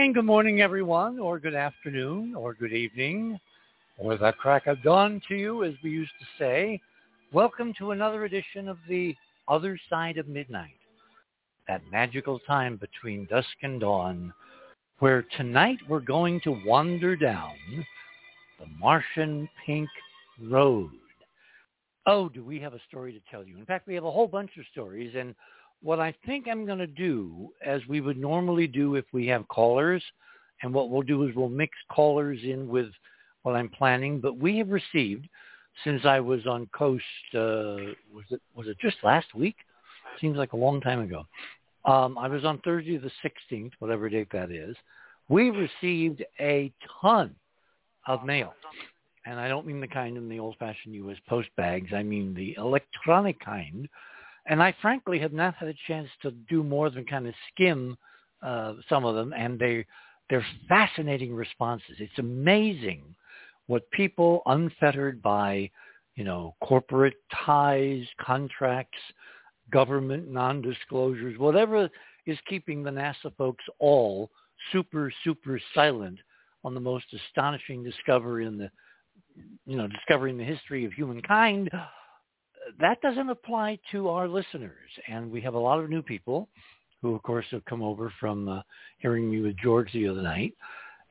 And good morning, everyone, or good afternoon, or good evening, or the crack of dawn to you, as we used to say. Welcome to another edition of the Other Side of Midnight, that magical time between dusk and dawn, where tonight we're going to wander down the Martian Pink Road. Oh, do we have a story to tell you? In fact, we have a whole bunch of stories, and what I think I'm going to do, as we would normally do if we have callers, and what we'll do is we'll mix callers in with what I'm planning. But we have received, since I was on Coast, uh, was it was it just last week? Seems like a long time ago. Um, I was on Thursday the 16th, whatever date that is. We received a ton of mail. And I don't mean the kind in the old-fashioned U.S. post bags. I mean the electronic kind and I frankly have not had a chance to do more than kind of skim uh, some of them, and they they're fascinating responses. It's amazing what people unfettered by you know corporate ties, contracts, government non-disclosures, whatever is keeping the NASA folks all super super silent on the most astonishing discovery in the you know discovery in the history of humankind that doesn't apply to our listeners. And we have a lot of new people who, of course, have come over from uh, hearing me with George the other night.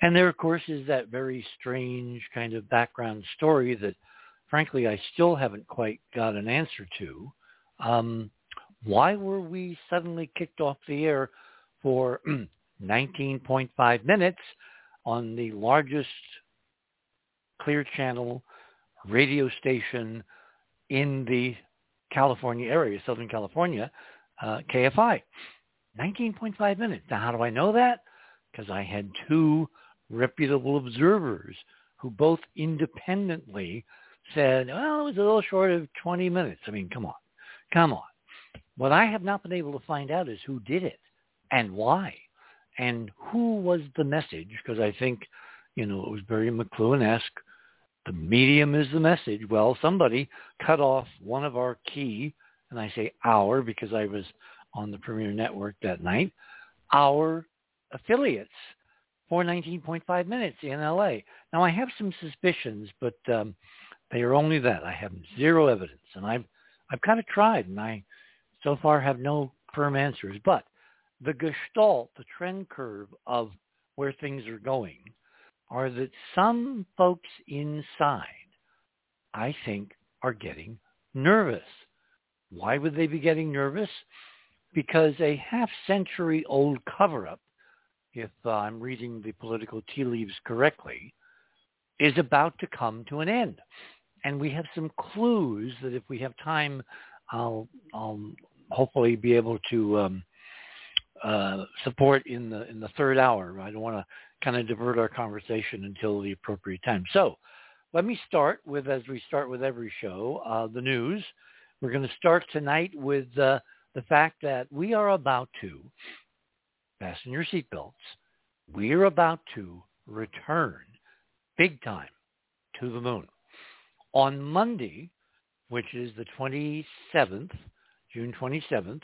And there, of course, is that very strange kind of background story that, frankly, I still haven't quite got an answer to. Um, why were we suddenly kicked off the air for 19.5 minutes on the largest clear channel radio station in the California area, Southern California, uh, KFI. 19.5 minutes. Now, how do I know that? Because I had two reputable observers who both independently said, well, it was a little short of 20 minutes. I mean, come on. Come on. What I have not been able to find out is who did it and why and who was the message because I think, you know, it was Barry McLuhan-esque the medium is the message. Well, somebody cut off one of our key, and I say our because I was on the Premier Network that night, our affiliates for 19.5 minutes in LA. Now, I have some suspicions, but um, they are only that. I have zero evidence, and I've I've kind of tried, and I so far have no firm answers. But the gestalt, the trend curve of where things are going, are that some folks inside, I think, are getting nervous. Why would they be getting nervous? Because a half-century old cover-up, if uh, I'm reading the political tea leaves correctly, is about to come to an end. And we have some clues that if we have time, I'll, I'll hopefully be able to um, uh, support in the in the third hour. I don't want to kind of divert our conversation until the appropriate time. So let me start with, as we start with every show, uh, the news. We're going to start tonight with uh, the fact that we are about to, fasten your seatbelts, we are about to return big time to the moon. On Monday, which is the 27th, June 27th,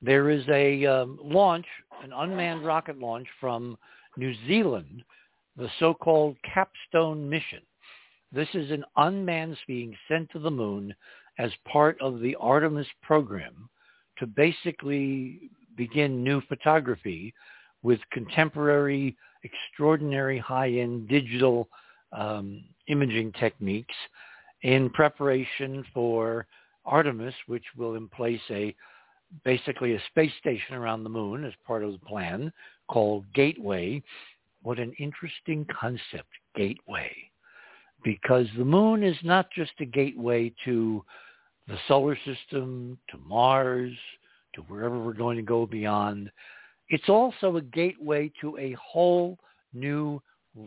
there is a um, launch, an unmanned rocket launch from New Zealand, the so-called Capstone mission. This is an unmanned being sent to the moon as part of the Artemis program to basically begin new photography with contemporary, extraordinary high-end digital um, imaging techniques in preparation for Artemis, which will emplace a basically a space station around the moon as part of the plan called Gateway. What an interesting concept, Gateway. Because the moon is not just a gateway to the solar system, to Mars, to wherever we're going to go beyond. It's also a gateway to a whole new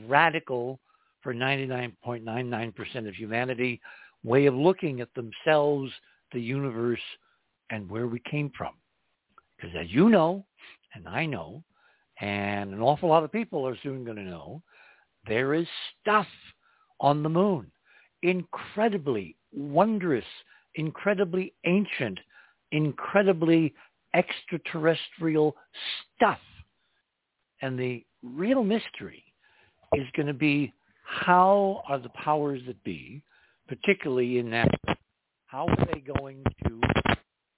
radical for 99.99% of humanity way of looking at themselves, the universe, and where we came from. Because as you know, and I know, and an awful lot of people are soon going to know, there is stuff on the moon. Incredibly wondrous, incredibly ancient, incredibly extraterrestrial stuff. And the real mystery is going to be how are the powers that be, particularly in that, how are they going to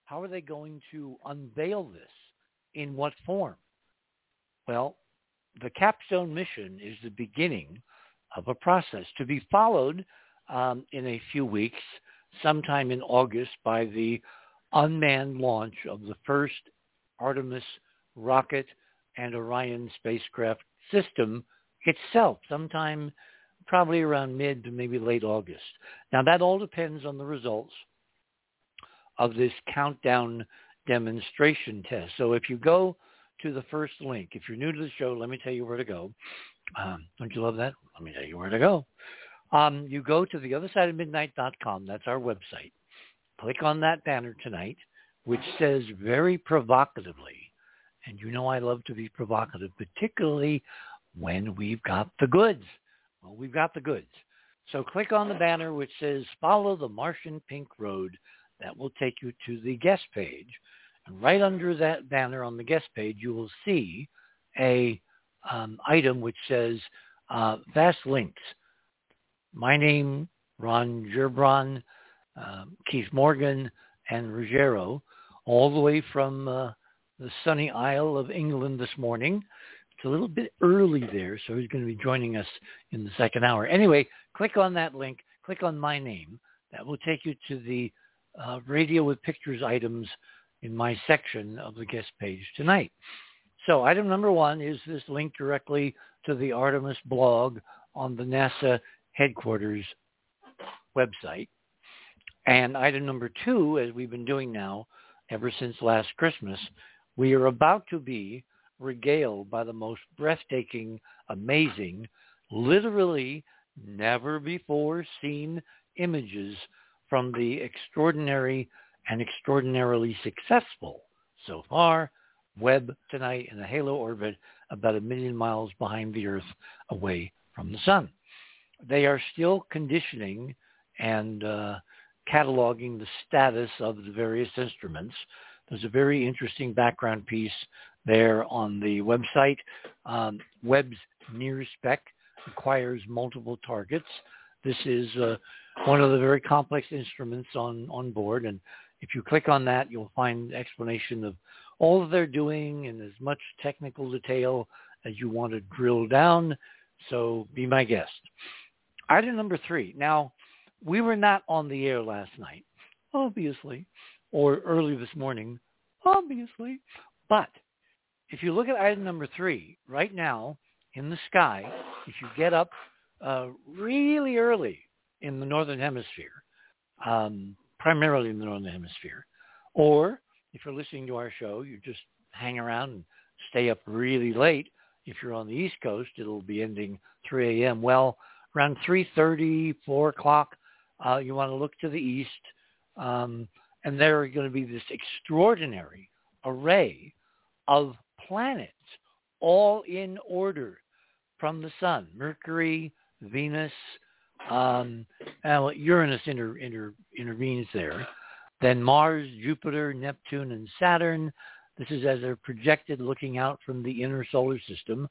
how are they going to unveil this? In what form? Well, the capstone mission is the beginning of a process to be followed um, in a few weeks, sometime in August, by the unmanned launch of the first Artemis rocket and Orion spacecraft system itself, sometime probably around mid to maybe late August. Now that all depends on the results of this countdown demonstration test. So if you go to the first link, if you're new to the show, let me tell you where to go. Um, don't you love that? Let me tell you where to go. Um, you go to the other side of midnight.com. That's our website. Click on that banner tonight, which says very provocatively, and you know I love to be provocative, particularly when we've got the goods. Well, we've got the goods. So click on the banner which says follow the Martian Pink Road. That will take you to the guest page. And right under that banner on the guest page, you will see a um, item which says uh, Fast Links. My name, Ron Gerbron, um, Keith Morgan, and Ruggiero, all the way from uh, the sunny Isle of England this morning. It's a little bit early there, so he's going to be joining us in the second hour. Anyway, click on that link. Click on my name. That will take you to the uh, radio with pictures items in my section of the guest page tonight. So item number one is this link directly to the Artemis blog on the NASA headquarters website. And item number two, as we've been doing now ever since last Christmas, we are about to be regaled by the most breathtaking, amazing, literally never before seen images from the extraordinary and extraordinarily successful so far Webb tonight in a halo orbit about a million miles behind the Earth away from the sun. They are still conditioning and uh, cataloging the status of the various instruments. There's a very interesting background piece there on the website. Um, Webb's near spec acquires multiple targets. This is uh, one of the very complex instruments on, on board. And if you click on that, you'll find explanation of all they're doing in as much technical detail as you want to drill down. So be my guest. Item number three. Now, we were not on the air last night, obviously, or early this morning, obviously. But if you look at item number three, right now in the sky, if you get up uh, really early in the northern hemisphere, um, primarily in the northern hemisphere, or if you're listening to our show, you just hang around and stay up really late. If you're on the East Coast, it'll be ending 3 a.m. Well, around 3.30, 4 o'clock, uh, you want to look to the east, um, and there are going to be this extraordinary array of planets, all in order from the sun. Mercury, Venus, um, Uranus inter, inter, intervenes there. Then Mars, Jupiter, Neptune, and Saturn. This is as they're projected looking out from the inner solar system.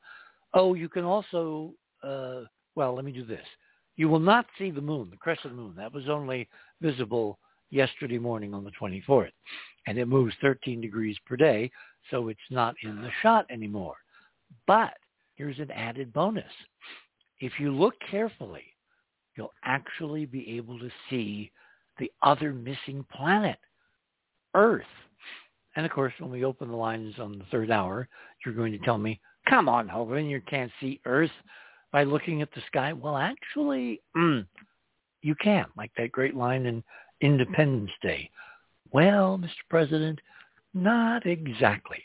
Oh, you can also, uh, well, let me do this. You will not see the moon, the crescent moon. That was only visible yesterday morning on the 24th. And it moves 13 degrees per day, so it's not in the shot anymore. But here's an added bonus. If you look carefully, you'll actually be able to see the other missing planet, Earth. And of course, when we open the lines on the third hour, you're going to tell me, come on, Hoagland, you can't see Earth by looking at the sky. Well, actually, mm, you can, like that great line in Independence Day. Well, Mr. President, not exactly.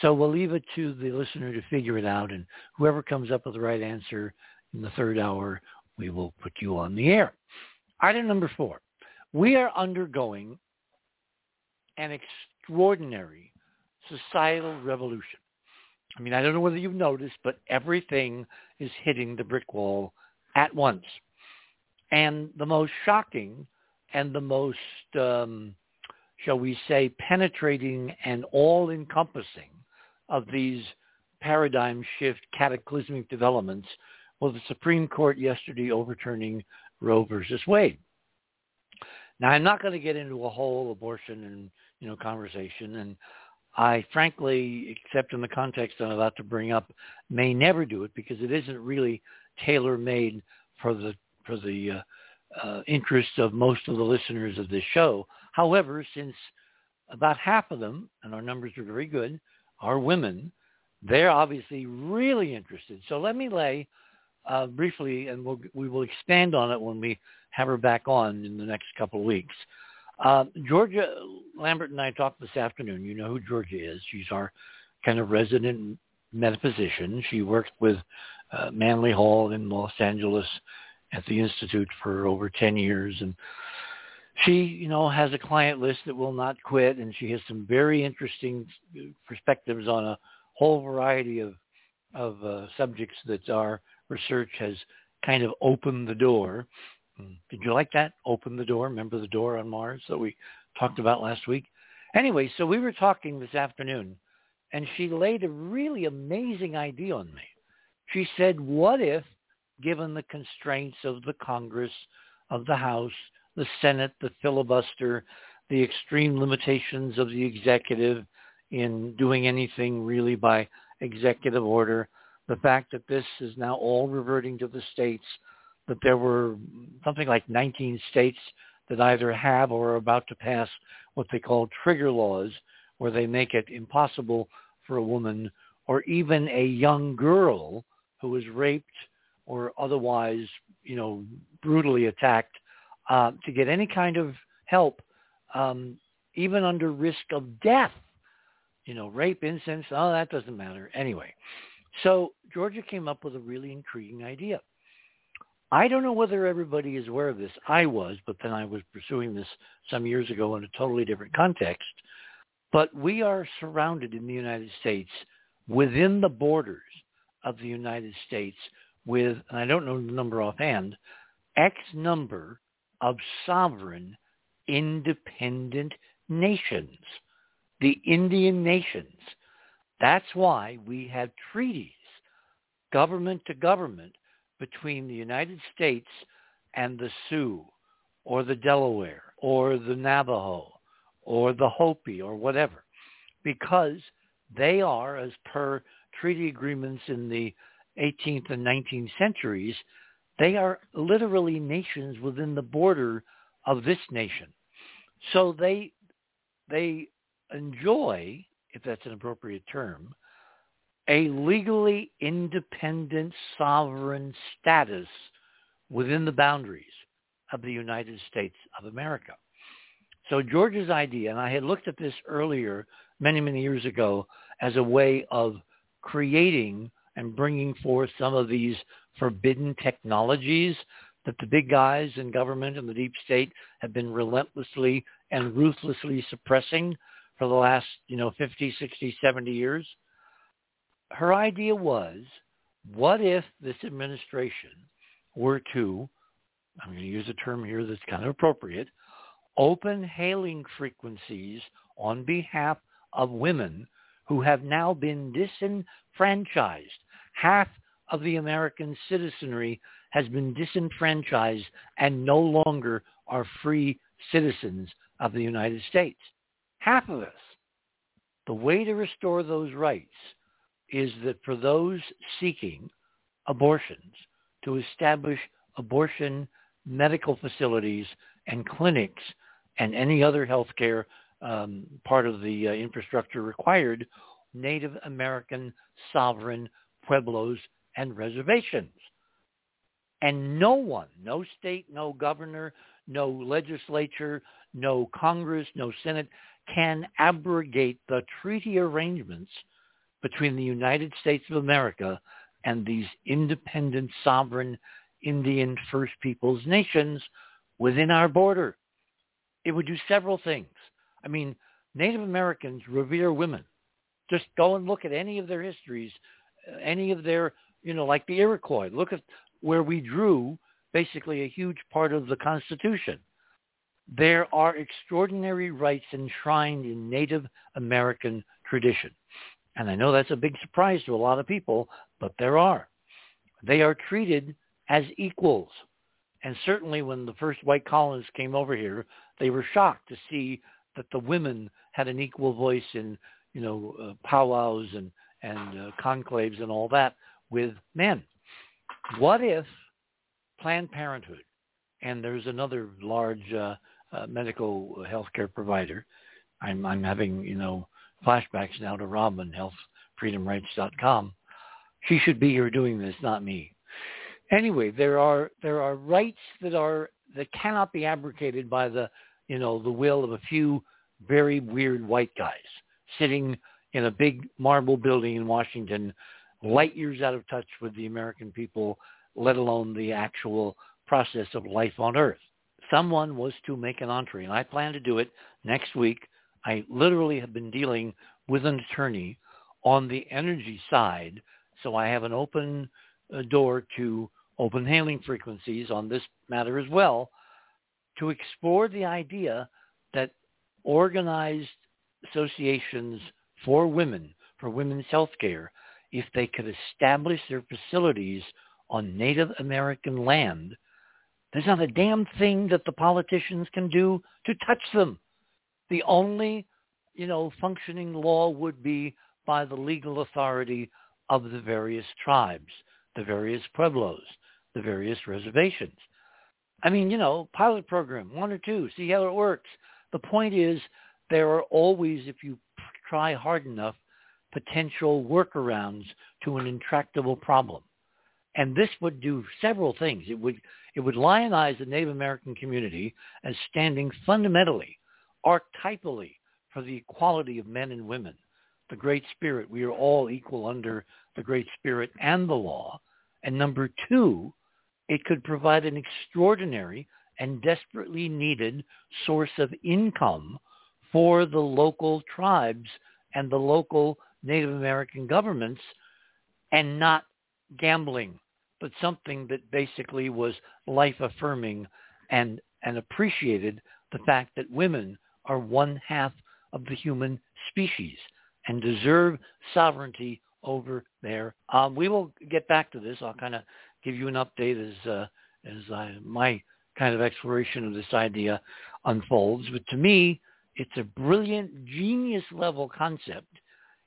So we'll leave it to the listener to figure it out, and whoever comes up with the right answer in the third hour, we will put you on the air. Item number four. We are undergoing an extraordinary societal revolution. I mean, I don't know whether you've noticed, but everything is hitting the brick wall at once. And the most shocking and the most, um, shall we say, penetrating and all-encompassing of these paradigm shift, cataclysmic developments, well, the Supreme Court yesterday overturning Roe versus Wade. Now, I'm not going to get into a whole abortion and you know conversation, and I frankly, except in the context I'm about to bring up, may never do it because it isn't really tailor-made for the for the uh, uh, interests of most of the listeners of this show. However, since about half of them, and our numbers are very good, are women, they're obviously really interested. So let me lay uh, briefly, and we'll, we will expand on it when we have her back on in the next couple of weeks. Uh, Georgia Lambert and I talked this afternoon. You know who Georgia is. She's our kind of resident metaphysician. She worked with uh, Manly Hall in Los Angeles at the Institute for over 10 years. And she, you know, has a client list that will not quit. And she has some very interesting perspectives on a whole variety of, of uh, subjects that our research has kind of opened the door Hmm. Did you like that? Open the door. Remember the door on Mars that we talked about last week? Anyway, so we were talking this afternoon, and she laid a really amazing idea on me. She said, what if, given the constraints of the Congress, of the House, the Senate, the filibuster, the extreme limitations of the executive in doing anything really by executive order, the fact that this is now all reverting to the states, that there were something like 19 states that either have or are about to pass what they call trigger laws, where they make it impossible for a woman or even a young girl who is raped or otherwise, you know, brutally attacked uh, to get any kind of help, um, even under risk of death. You know, rape, incest, oh, that doesn't matter. Anyway, so Georgia came up with a really intriguing idea. I don't know whether everybody is aware of this. I was, but then I was pursuing this some years ago in a totally different context. But we are surrounded in the United States within the borders of the United States with, and I don't know the number offhand, X number of sovereign independent nations, the Indian nations. That's why we have treaties, government to government, between the United States and the Sioux or the Delaware or the Navajo or the Hopi or whatever because they are, as per treaty agreements in the 18th and 19th centuries, they are literally nations within the border of this nation. So they, they enjoy, if that's an appropriate term, a legally independent sovereign status within the boundaries of the United States of America. So Georgia's idea, and I had looked at this earlier many, many years ago as a way of creating and bringing forth some of these forbidden technologies that the big guys in government and the deep state have been relentlessly and ruthlessly suppressing for the last, you know, 50, 60, 70 years her idea was, what if this administration were to, I'm going to use a term here that's kind of appropriate, open hailing frequencies on behalf of women who have now been disenfranchised. Half of the American citizenry has been disenfranchised and no longer are free citizens of the United States. Half of us. The way to restore those rights is that for those seeking abortions to establish abortion medical facilities and clinics and any other healthcare um, part of the uh, infrastructure required, Native American sovereign pueblos and reservations. And no one, no state, no governor, no legislature, no Congress, no Senate can abrogate the treaty arrangements between the United States of America and these independent sovereign Indian First Peoples nations within our border. It would do several things. I mean, Native Americans revere women. Just go and look at any of their histories, any of their, you know, like the Iroquois. Look at where we drew basically a huge part of the Constitution. There are extraordinary rights enshrined in Native American tradition. And I know that's a big surprise to a lot of people, but there are. They are treated as equals. And certainly when the first white colonists came over here, they were shocked to see that the women had an equal voice in, you know, uh, powwows and, and uh, conclaves and all that with men. What if Planned Parenthood, and there's another large uh, uh, medical healthcare provider, I'm, I'm having, you know, flashbacks now to Robin, healthfreedomrights.com. She should be here doing this, not me. Anyway, there are there are rights that are that cannot be abrogated by the you know the will of a few very weird white guys sitting in a big marble building in Washington, light years out of touch with the American people, let alone the actual process of life on Earth. Someone was to make an entree, and I plan to do it next week. I literally have been dealing with an attorney on the energy side, so I have an open uh, door to open hailing frequencies on this matter as well to explore the idea that organized associations for women, for women's health care, if they could establish their facilities on Native American land, there's not a damn thing that the politicians can do to touch them the only, you know, functioning law would be by the legal authority of the various tribes, the various pueblos, the various reservations. I mean, you know, pilot program, one or two, see how it works. The point is there are always, if you try hard enough, potential workarounds to an intractable problem. And this would do several things. It would, it would lionize the Native American community as standing fundamentally archetypally for the equality of men and women. The Great Spirit, we are all equal under the Great Spirit and the law. And number two, it could provide an extraordinary and desperately needed source of income for the local tribes and the local Native American governments and not gambling, but something that basically was life affirming and, and appreciated the fact that women are one half of the human species and deserve sovereignty over there. Um, we will get back to this. I'll kind of give you an update as uh, as I, my kind of exploration of this idea unfolds. But to me, it's a brilliant, genius level concept.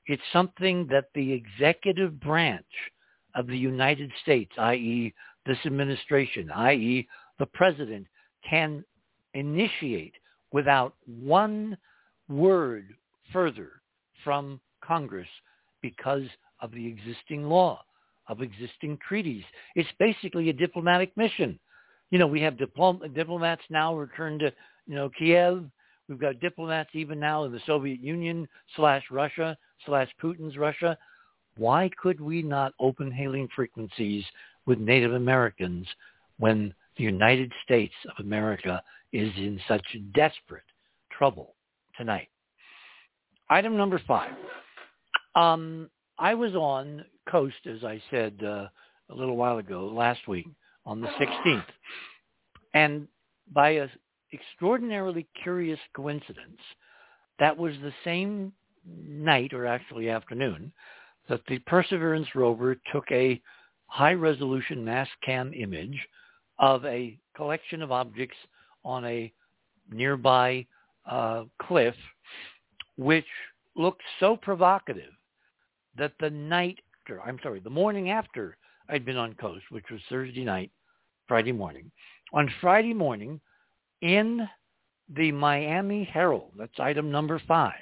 It's something that the executive branch of the United States, i.e. this administration, i.e. the president, can initiate without one word further from Congress because of the existing law, of existing treaties. It's basically a diplomatic mission. You know, we have diplom- diplomats now returned to, you know, Kiev. We've got diplomats even now in the Soviet Union slash Russia slash Putin's Russia. Why could we not open hailing frequencies with Native Americans when the United States of America is in such desperate trouble tonight. Item number five. Um, I was on Coast, as I said uh, a little while ago, last week, on the 16th. And by an extraordinarily curious coincidence, that was the same night, or actually afternoon, that the Perseverance rover took a high-resolution mass cam image of a collection of objects on a nearby uh, cliff, which looked so provocative that the night after, I'm sorry, the morning after I'd been on coast, which was Thursday night, Friday morning, on Friday morning in the Miami Herald, that's item number five,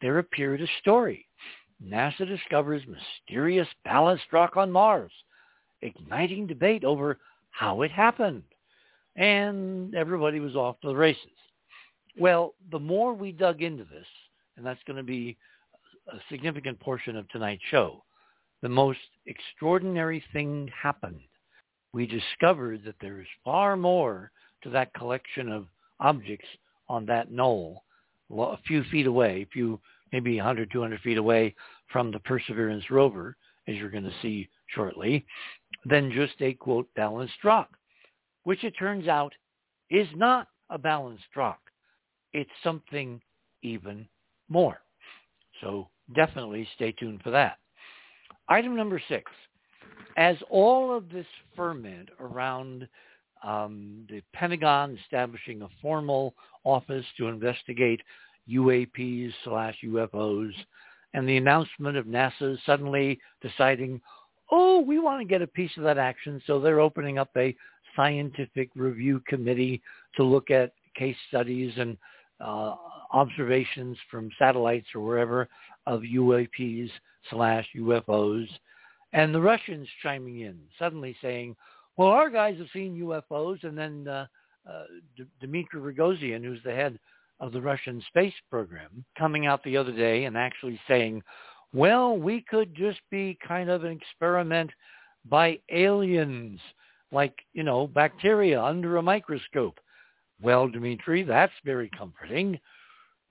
there appeared a story. NASA discovers mysterious balanced rock on Mars, igniting debate over how it happened and everybody was off to the races. Well, the more we dug into this, and that's going to be a significant portion of tonight's show, the most extraordinary thing happened. We discovered that there is far more to that collection of objects on that knoll, a few feet away, a few, maybe 100, 200 feet away from the Perseverance rover, as you're going to see shortly, than just a, quote, balanced rock which it turns out is not a balanced rock. It's something even more. So definitely stay tuned for that. Item number six. As all of this ferment around um, the Pentagon establishing a formal office to investigate UAPs slash UFOs and the announcement of NASA suddenly deciding, oh, we want to get a piece of that action. So they're opening up a scientific review committee to look at case studies and uh, observations from satellites or wherever of UAPs slash UFOs. And the Russians chiming in, suddenly saying, well, our guys have seen UFOs. And then uh, uh, D- Dmitry Rogozin, who's the head of the Russian space program, coming out the other day and actually saying, well, we could just be kind of an experiment by aliens, like, you know, bacteria under a microscope. Well, Dmitry, that's very comforting.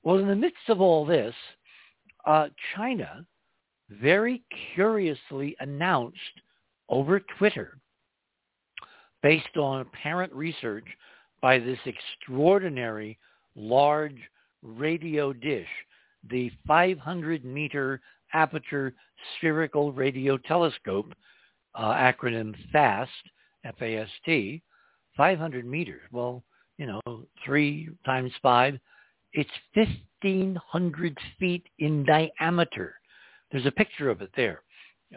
Well, in the midst of all this, uh, China very curiously announced over Twitter, based on apparent research by this extraordinary large radio dish, the 500 meter aperture spherical radio telescope, uh, acronym FAST, F-A-S-T, 500 meters. Well, you know, three times five, it's 1,500 feet in diameter. There's a picture of it there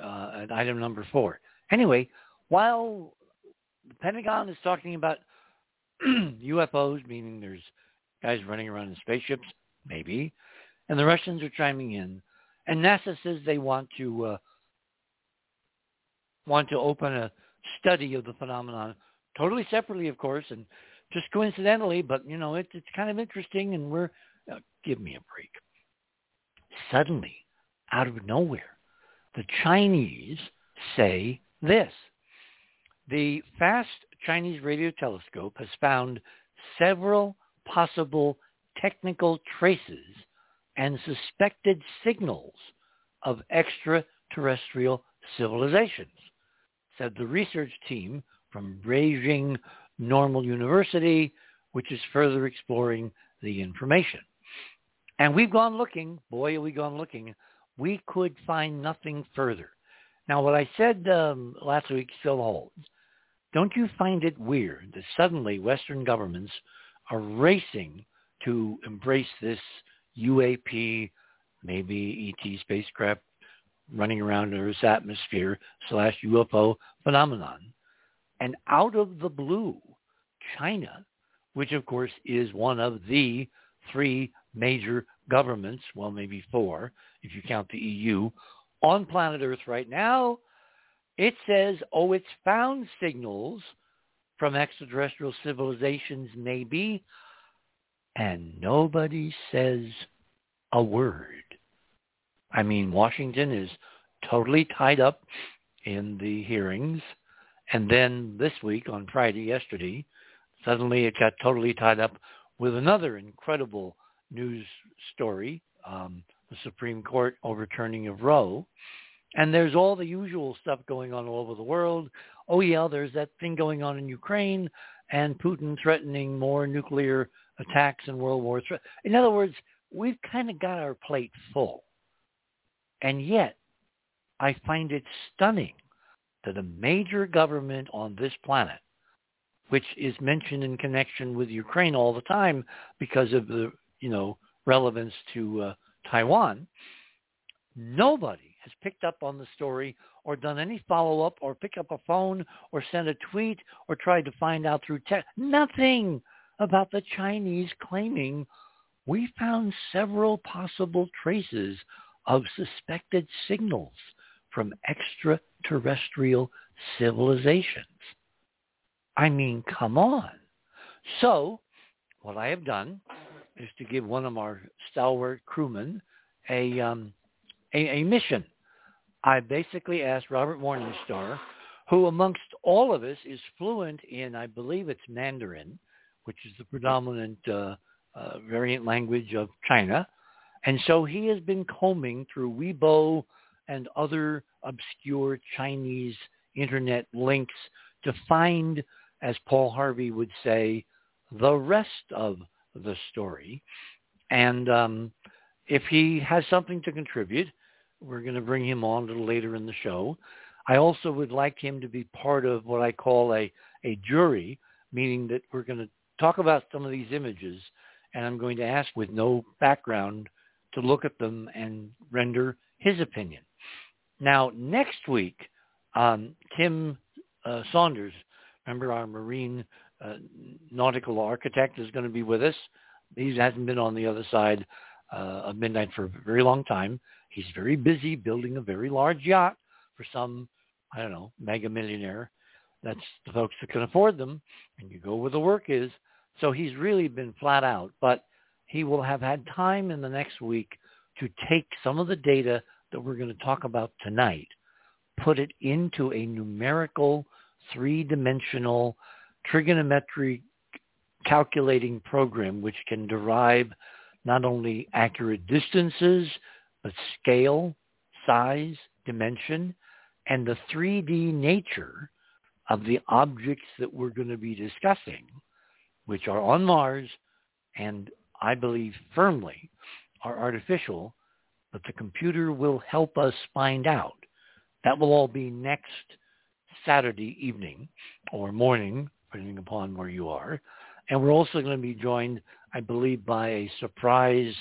uh, at item number four. Anyway, while the Pentagon is talking about UFOs, meaning there's guys running around in spaceships, maybe, and the Russians are chiming in, and NASA says they want to uh, want to open a study of the phenomenon, totally separately, of course, and just coincidentally, but you know, it, it's kind of interesting, and we're uh, give me a break. Suddenly, out of nowhere, the Chinese say this. The FAST Chinese radio telescope has found several possible technical traces and suspected signals of extraterrestrial civilizations, said the research team from Beijing Normal University, which is further exploring the information. And we've gone looking, boy, have we gone looking, we could find nothing further. Now, what I said um, last week still holds. Don't you find it weird that suddenly Western governments are racing to embrace this UAP, maybe ET spacecraft running around in Earth's atmosphere slash UFO phenomenon. And out of the blue, China, which of course is one of the three major governments, well, maybe four, if you count the EU, on planet Earth right now, it says, oh, it's found signals from extraterrestrial civilizations maybe, and nobody says a word. I mean, Washington is totally tied up in the hearings. And then this week, on Friday, yesterday, suddenly it got totally tied up with another incredible news story, um, the Supreme Court overturning of Roe. And there's all the usual stuff going on all over the world. Oh yeah, there's that thing going on in Ukraine and Putin threatening more nuclear attacks and World War III. In other words, we've kind of got our plate full. And yet, I find it stunning that a major government on this planet, which is mentioned in connection with Ukraine all the time because of the, you know, relevance to uh, Taiwan, nobody has picked up on the story or done any follow-up or pick up a phone or send a tweet or tried to find out through text. Nothing about the Chinese claiming we found several possible traces of suspected signals from extraterrestrial civilizations. I mean, come on. So what I have done is to give one of our stalwart crewmen a um, a, a mission. I basically asked Robert Morningstar, who amongst all of us is fluent in, I believe it's Mandarin, which is the predominant uh, uh, variant language of China. And so he has been combing through Weibo and other obscure Chinese internet links to find, as Paul Harvey would say, the rest of the story. And um, if he has something to contribute, we're going to bring him on a little later in the show. I also would like him to be part of what I call a, a jury, meaning that we're going to talk about some of these images and I'm going to ask with no background to look at them and render his opinion. Now, next week, um, Tim uh, Saunders, remember our marine uh, nautical architect, is going to be with us. He hasn't been on the other side uh, of midnight for a very long time. He's very busy building a very large yacht for some, I don't know, mega millionaire. That's the folks that can afford them, and you go where the work is. So he's really been flat out, but he will have had time in the next week to take some of the data that we're going to talk about tonight, put it into a numerical, three-dimensional, trigonometric calculating program which can derive not only accurate distances, but scale, size, dimension, and the 3D nature of the objects that we're going to be discussing, which are on Mars and I believe firmly are artificial, but the computer will help us find out. That will all be next Saturday evening or morning, depending upon where you are. And we're also going to be joined, I believe, by a surprise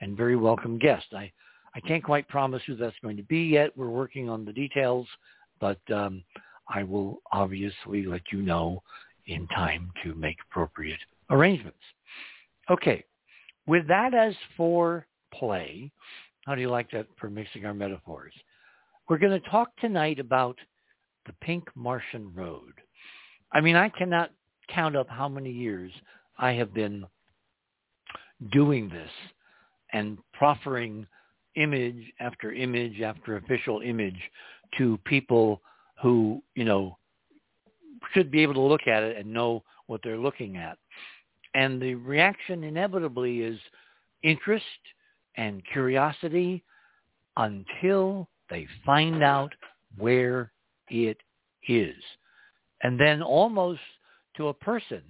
and very welcome guest. I, I can't quite promise who that's going to be yet. We're working on the details, but um, I will obviously let you know in time to make appropriate arrangements. Okay, with that as for play, how do you like that for mixing our metaphors? We're going to talk tonight about the Pink Martian Road. I mean, I cannot count up how many years I have been doing this and proffering image after image after official image to people who, you know, should be able to look at it and know what they're looking at. And the reaction inevitably is interest and curiosity until they find out where it is. And then almost to a person,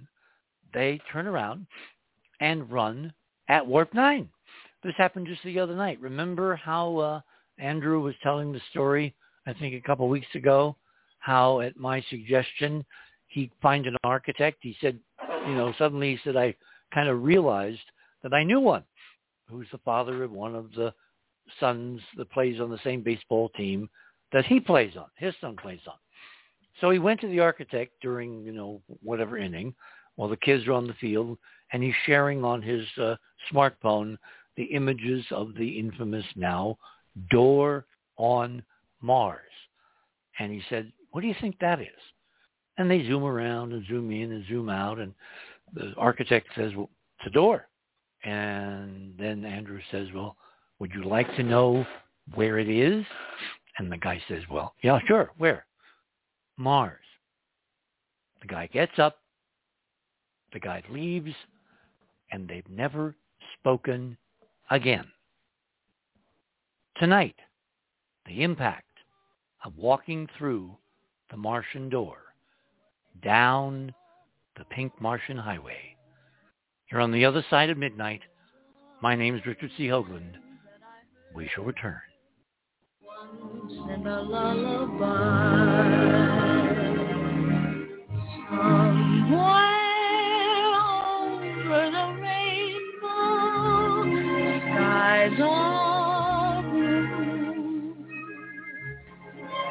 they turn around and run at Warp 9. This happened just the other night. Remember how uh, Andrew was telling the story, I think a couple weeks ago, how at my suggestion he find an architect. He said, you know, suddenly he said, I kind of realized that I knew one who's the father of one of the sons that plays on the same baseball team that he plays on, his son plays on. So he went to the architect during, you know, whatever inning while the kids are on the field, and he's sharing on his uh, smartphone the images of the infamous now door on Mars. And he said, what do you think that is? And they zoom around and zoom in and zoom out, and the architect says, well, it's a door. And then Andrew says, well, would you like to know where it is? And the guy says, well, yeah, sure. Where? Mars. The guy gets up. The guy leaves. And they've never spoken again. Tonight, the impact of walking through the Martian door down the pink Martian highway. You're on the other side of midnight. My name is Richard C. Hoagland. We shall return. Once over the rainbow, skies are blue,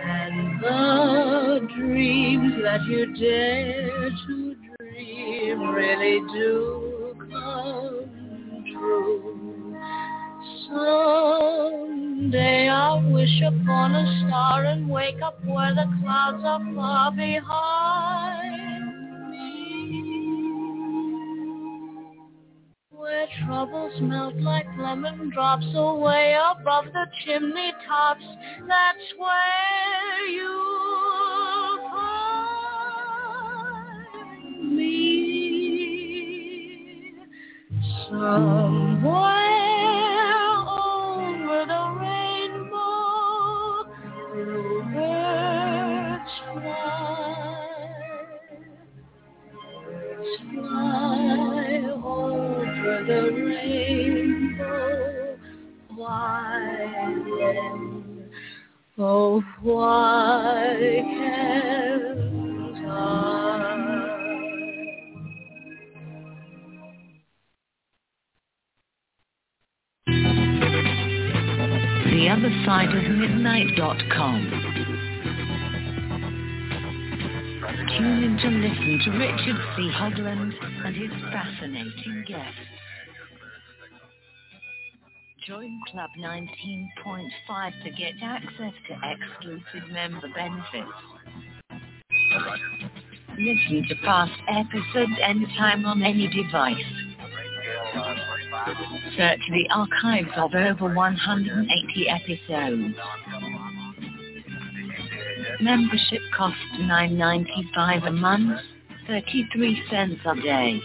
and the dreams that you dare to dream really do come true. Someday I'll wish upon a star and wake up where the clouds are far behind Where troubles melt like lemon drops away above the chimney tops. That's where you find me somewhere Oh, why can't I? The other side of midnight.com. Tune in to listen to Richard C. Hoagland and his fascinating guests. Join Club 19.5 to get access to exclusive member benefits. Listen to past episodes anytime on any device. Search the archives of over 180 episodes. Membership costs $9.95 a month, 33 cents a day.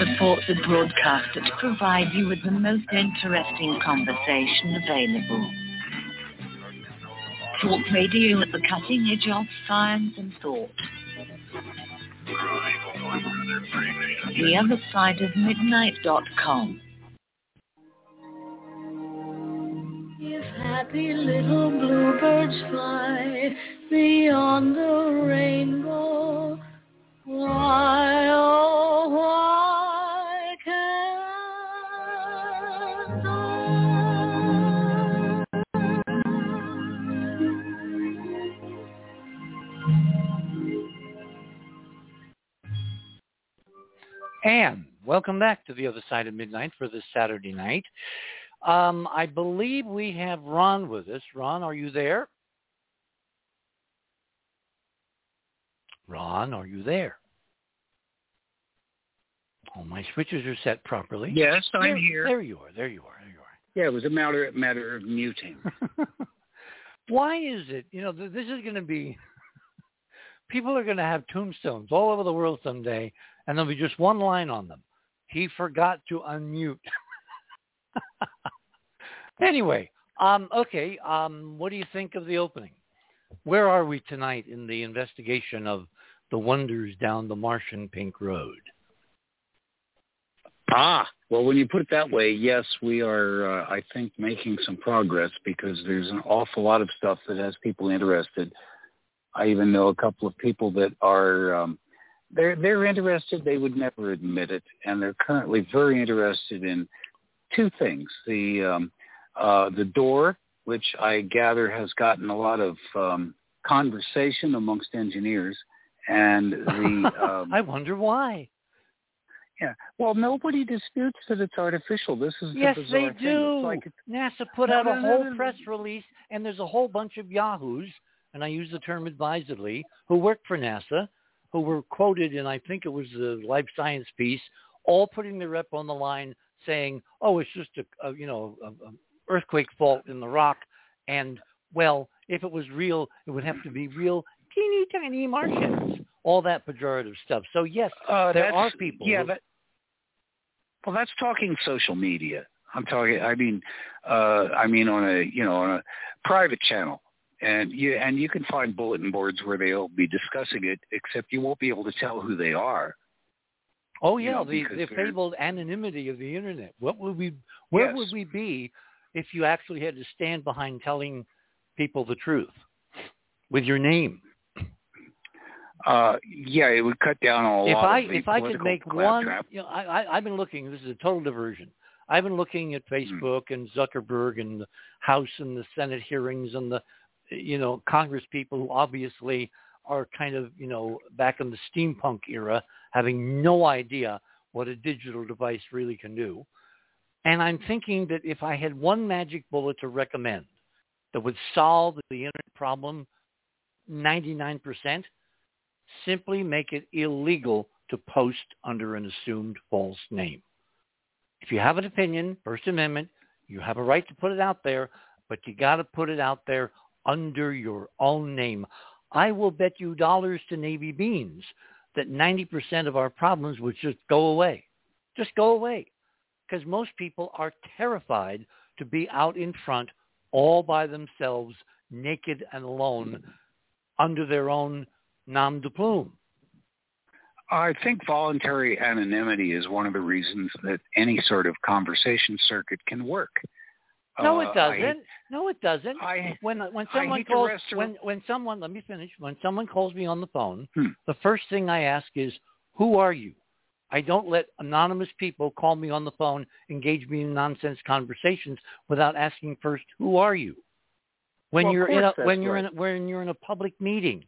Support the broadcaster to provide you with the most interesting conversation available. Talk radio at the cutting edge of science and thought. The other side of midnight.com. If happy little bluebirds fly beyond the rainbow, why, oh, why And welcome back to the other side of midnight for this Saturday night. Um, I believe we have Ron with us. Ron, are you there? Ron, are you there? All my switches are set properly. Yes, I'm there, here. There you are. There you are. There you are. Yeah, it was a matter matter of muting. Why is it? You know, th- this is going to be. People are going to have tombstones all over the world someday, and there'll be just one line on them. He forgot to unmute. anyway, um, okay. Um, what do you think of the opening? Where are we tonight in the investigation of the wonders down the Martian Pink Road? Ah, well, when you put it that way, yes, we are, uh, I think, making some progress because there's an awful lot of stuff that has people interested. I even know a couple of people that are, um, they're, they're interested. They would never admit it. And they're currently very interested in two things. The, um, uh, the door, which I gather has gotten a lot of um, conversation amongst engineers, and the um, I wonder why. Yeah. Well, nobody disputes that it's artificial. This is Yes, the they do. It's like NASA put No, out a no, whole no, no. press release, and there's a whole bunch of yahoos, and I use the term advisedly, who worked for NASA, who were quoted in, I think it was a life science piece, all putting their rep on the line saying, oh, it's just a, a you know, a, a earthquake fault in the rock, and, well, if it was real, it would have to be real teeny tiny Martians. All that pejorative stuff. So, yes, uh, there are people Yeah, who- that, well, that's talking social media. I'm talking. I mean, uh, I mean on a you know on a private channel, and you and you can find bulletin boards where they'll be discussing it, except you won't be able to tell who they are. Oh you yeah, know, the, the fabled anonymity of the internet. What would we? Where Yes. would we be if you actually had to stand behind telling people the truth with your name? Uh, yeah, it would cut down a if lot I of the if I could make one, claptrap. you know, I, I I've been looking. This is a total diversion. I've been looking at Facebook and Zuckerberg and the House and the Senate hearings and the, you know, Congress people who obviously are kind of, you know, back in the steampunk era, having no idea what a digital device really can do. And I'm thinking that if I had one magic bullet to recommend that would solve the internet problem 99%, simply make it illegal to post under an assumed false name. If you have an opinion, First Amendment, you have a right to put it out there, but you got to put it out there under your own name. I will bet you dollars to Navy beans that 90% of our problems would just go away. Just go away. Because most people are terrified to be out in front all by themselves, naked and alone, under their own nom de plume. I think voluntary anonymity is one of the reasons that any sort of conversation circuit can work. No, Uh, it doesn't. no, it doesn't. I, when when someone hate calls when when someone let me finish when someone calls me on the phone Hmm. the first thing i ask is who are you i don't let anonymous people call me on the phone engage me in nonsense conversations without asking first who are you when Well, you're in a course that's when you're in a, when you're in a public meeting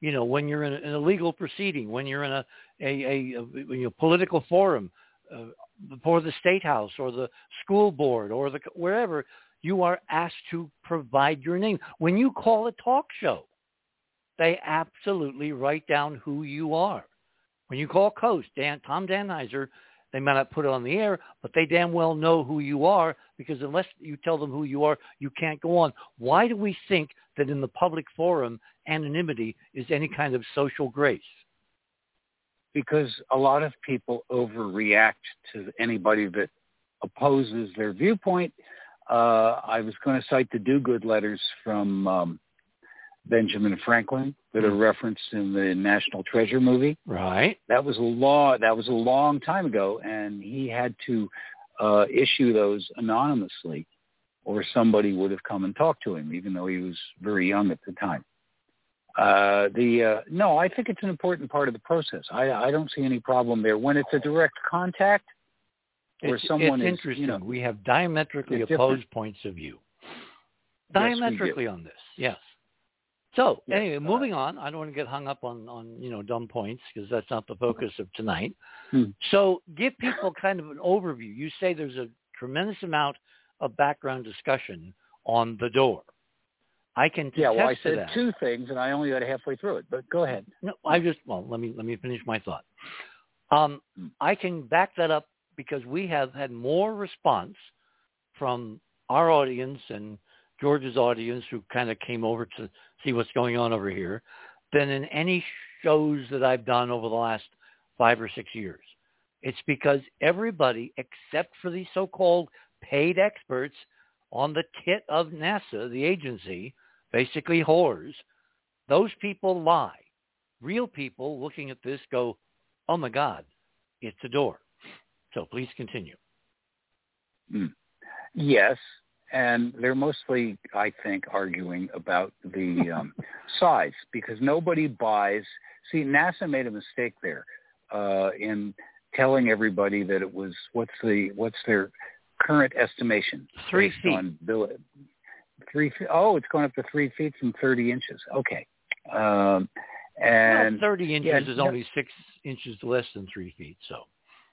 you know when you're in a, in a legal proceeding when you're in a a, a, a you know, political forum uh, before the state house or the school board or the wherever you are asked to provide your name. When you call a talk show, they absolutely write down who you are. When you call Coast, Dan, Tom Danheiser, they might not put it on the air, but they damn well know who you are because unless you tell them who you are, you can't go on. Why do we think that in the public forum, anonymity is any kind of social grace? Because a lot of people overreact to anybody that opposes their viewpoint. Uh, I was going to cite the Dogood letters from um, Benjamin Franklin that are referenced in the National Treasure movie. Right. That was a law. that was a long time ago, and he had to uh, issue those anonymously, or somebody would have come and talked to him, even though he was very young at the time. Uh, the uh, no, I think it's an important part of the process. I, I don't see any problem there when it's a direct contact where It's, someone it's is, interesting. you know, we have diametrically opposed different. points of view. Yes. Diametrically on this, yes. So Yes, anyway, uh, moving on. I don't want to get hung up on on you know dumb points because that's not the focus of tonight. Hmm. So give people kind of an overview. You say there's a tremendous amount of background discussion on the door. I can yeah. Well, I said two things, and I only got halfway through it. But go ahead. No, I just well, let me let me finish my thought. Um, Hmm. I can back that up because we have had more response from our audience and George's audience who kind of came over to see what's going on over here than in any shows that I've done over the last five or six years. It's because everybody except for the so-called paid experts on the tit of NASA, the agency, basically whores, those people lie. Real people looking at this go, oh my God, it's a door. So please continue. Mm. Yes, and they're mostly, I think, arguing about the um, size because nobody buys. See, NASA made a mistake there uh, in telling everybody that it was what's the what's their current estimation Three based feet. on bill, three feet. Oh, it's going up to three feet from thirty inches. Okay, um, and well, 30 inches yeah, is no- only six inches less than three feet. So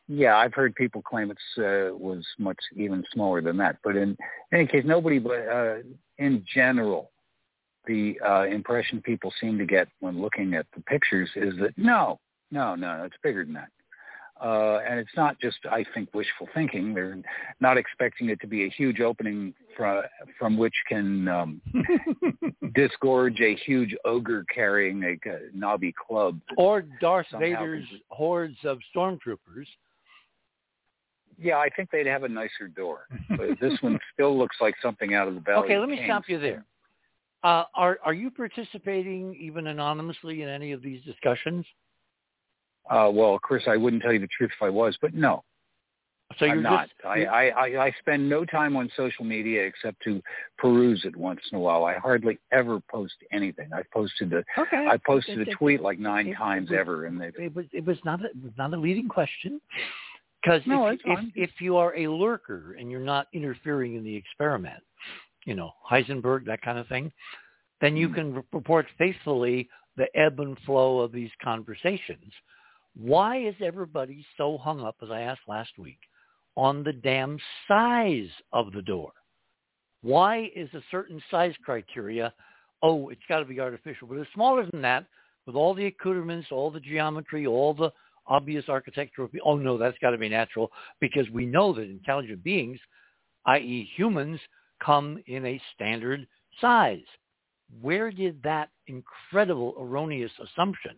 Yeah, I've heard people claim it's uh, was much even smaller than that. But in any case, nobody. But uh, in general, the uh, impression people seem to get when looking at the pictures is that no, no, no, it's bigger than that. Uh, and it's not just, I think, wishful thinking. They're not expecting it to be a huge opening from from which can um, disgorge a huge ogre carrying a, uh knobby club. or Darth Vader's can- hordes of stormtroopers. Yeah, I think they'd have a nicer door. But this one still looks like something out of the Valley Okay, let me Kings. stop you there. Uh, are are you participating even anonymously in any of these discussions? Uh, well, Chris, I wouldn't tell you the truth if I was, but no, So you're I'm not. just I, I, I, I spend no time on social media except to peruse it once in a while. I hardly ever post anything. I've posted a, okay. I posted It- a tweet like nine it- times it ever, and they It was it was not a, was not a leading question. Because No, if, if if you are a lurker and you're not interfering in the experiment, you know Heisenberg that kind of thing, then you Mhm. can report faithfully the ebb and flow of these conversations. Why is everybody so hung up, as I asked last week, on the damn size of the door? Why is a certain size criteria, oh, it's got to be artificial, but it's smaller than that, with all the accoutrements, all the geometry, all the obvious architectural, oh no, that's got to be natural, because we know that intelligent beings, i.e. humans, come in a standard size. Where did that incredible erroneous assumption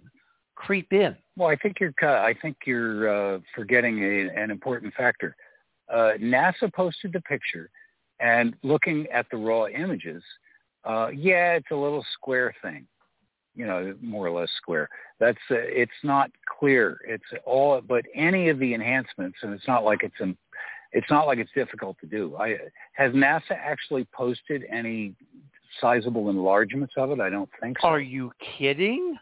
creep in? Well, I think you're I think you're uh, forgetting a, an important factor. Uh, NASA posted the picture, and looking at the raw images, uh, yeah, it's a little square thing, you know, more or less square. That's uh, it's not clear. It's all, but any of the enhancements, and it's not like it's a it's not like it's difficult to do. I, has NASA actually posted any sizable enlargements of it? I don't think so. Are you kidding?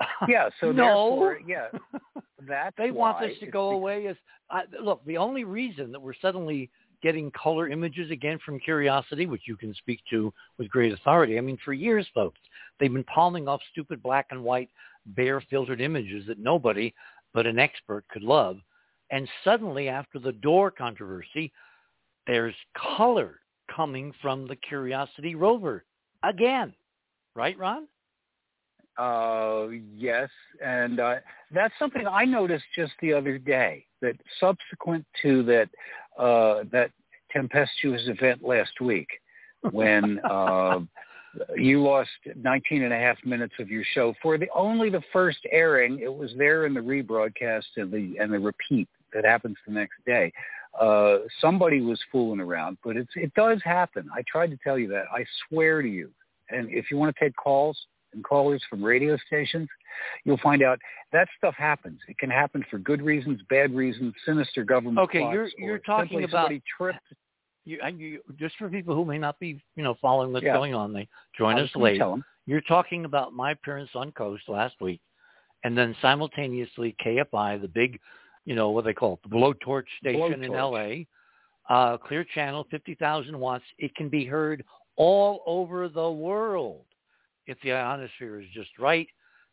Yeah, so no. yeah, that's they want this to go because- away as I look. The only reason that we're suddenly getting color images again from Curiosity, which you can speak to with great authority. I mean, for years, folks, they've been palming off stupid black and white, Bayer filtered images that nobody but an expert could love. And suddenly, after the door controversy, there's color coming from the Curiosity rover again. Right, Ron? Uh, yes, and uh, that's something I noticed just the other day. That subsequent to that uh, that tempestuous event last week, when uh, you lost 19 and a half minutes of your show for the only the first airing, it was there in the rebroadcast and the and the repeat that happens the next day. Uh, somebody was fooling around, but it's it does happen. I tried to tell you that. I swear to you. And if you want to take calls, and callers from radio stations, you'll find out that stuff happens. It can happen for good reasons, bad reasons, sinister government Okay, plots, you're- you're talking about- tripped. You, you, just for people who may not be, you know, following what's Yeah. going on, they join us late. You're talking about my appearance on Coast last week, and then simultaneously KFI, the big, you know, what they call it, the blowtorch station in L.A., uh, clear channel, 50,000 watts. It can be heard all over the world if the ionosphere is just right.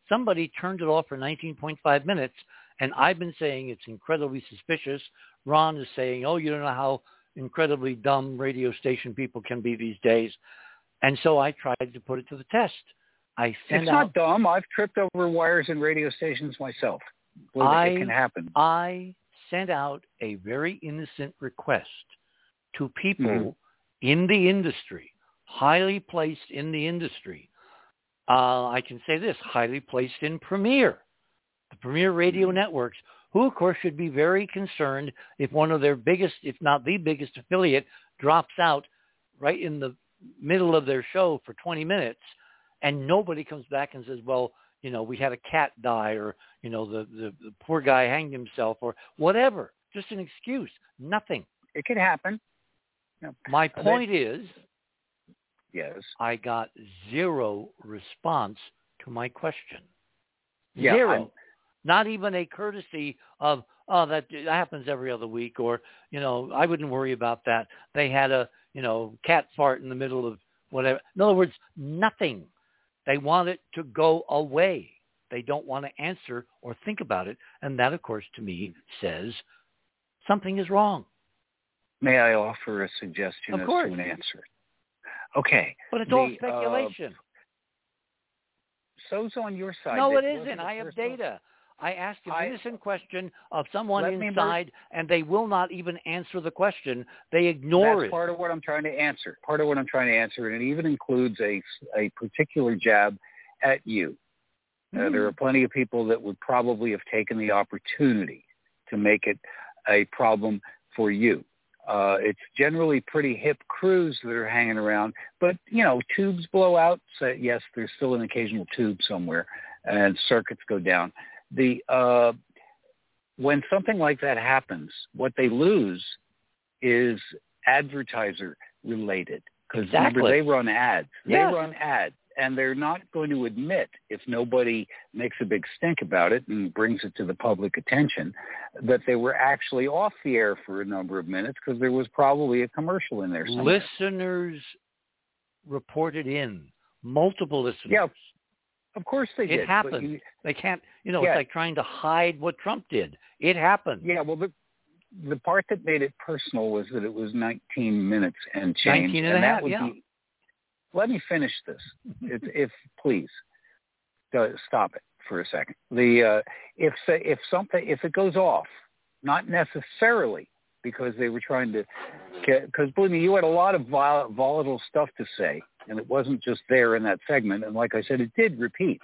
Somebody turned it off for 19.5 minutes, and I've been saying it's incredibly suspicious. Ron is saying, oh, you don't know how incredibly dumb radio station people can be these days. And so I tried to put it to the test. I sent It's out not dumb. I've tripped over wires in radio stations myself. Well, I- it can happen. I sent out a very innocent request to people Mhm. in the industry, highly placed in the industry. Uh, I can say this, highly placed in Premier, the Premier radio networks, who of course should be very concerned if one of their biggest, if not the biggest affiliate drops out right in the middle of their show for 20 minutes and nobody comes back and says, well, you know, we had a cat die or, you know, the, the, the poor guy hanged himself or whatever. Just an excuse. Nothing. It can happen. Yeah. My point is Yes. I got zero response to my question. Yeah, Zero. I'm- Not even a courtesy of, oh, that, that happens every other week or, you know, I wouldn't worry about that. They had a, you know, cat fart in the middle of whatever. In other words, nothing. They want it to go away. They don't want to answer or think about it. And that, of course, to me says something is wrong. May I offer a suggestion Of as course. to an answer? Okay. But it's all The, uh, speculation. so's on your side. No, it wasn't I have data. I asked an I- innocent question of someone inside, and they will not even answer the question. They ignore That's it. part of what I'm trying to answer. Part of what I'm trying to answer, and it even includes a a particular jab at you. Uh, Mm-hmm. there are plenty of people that would probably have taken the opportunity to make it a problem for you. Uh, it's generally pretty hip crews that are hanging around, but you know, tubes blow out. So yes, there's still an occasional tube somewhere, and circuits go down. The uh, when something like that happens, what they lose is advertiser related because Exactly. remember they run ads. Yes. They run ads, and they're not going to admit if nobody makes a big stink about it and brings it to the public attention that they were actually off the air for a number of minutes because there was probably a commercial in there. Somewhere. Listeners reported in multiple listeners. Yeah, Of course they It did. but happened. you- They can't. You know, Yeah. it's like trying to hide what Trump did. It happened. Yeah, well, the the part that made it personal was that it was 19 minutes and change. 19 and a that half, yeah. be. Let me finish this, if, if please, uh, stop it for a second. The uh, if if something if it goes off, not necessarily because they were trying to, because believe me, you had a lot of vol- volatile stuff to say, and it wasn't just there in that segment. And like I said, it did repeat.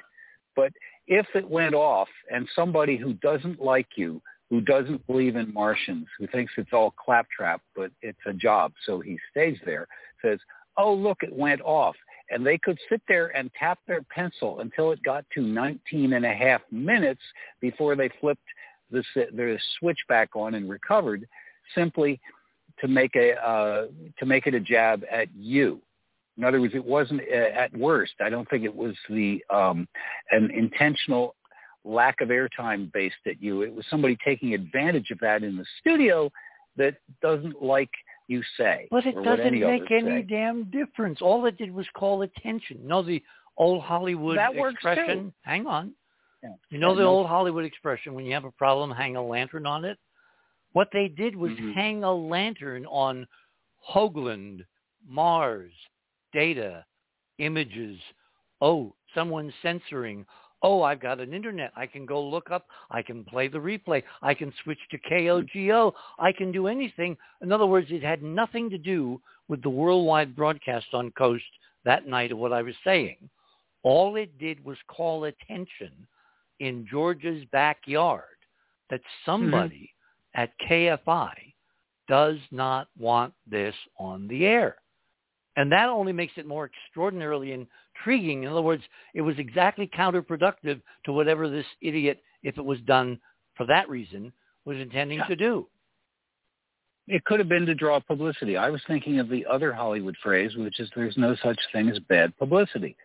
But if it went off and somebody who doesn't like you, who doesn't believe in Martians, who thinks it's all claptrap, but it's a job, so he stays there, says, oh, look, it went off. And they could sit there and tap their pencil until it got to 19 and a half minutes before they flipped the, the switch back on and recovered. simply to make a uh, to make it a jab at you. In other words, it wasn't uh, at worst. I don't think it was the um, an intentional lack of airtime based at you. It was somebody taking advantage of that in the studio that doesn't like you say. But it doesn't any make any say. damn difference. All it did was call attention. You know the old Hollywood That expression? Hang on. Yeah. You know the old Hollywood expression, when you have a problem, hang a lantern on it? What they did was Mhm. hang a lantern on Hoagland, Mars, data, images. Oh, someone's censoring. Oh, I've got an internet. I can go look up. I can play the replay. I can switch to mm. KOGO. I can do anything. In other words, it had nothing to do with the worldwide broadcast on Coast that night of what I was saying. All it did was call attention in Georgia's backyard that mm-hmm. somebody at KFI does not want this on the air. And that only makes it more extraordinarily intriguing. In other words, it was exactly counterproductive to whatever this idiot, if it was done for that reason, was intending Yeah. to do. It could have been to draw publicity. I was thinking of the other Hollywood phrase, which is "There's no such thing as bad publicity."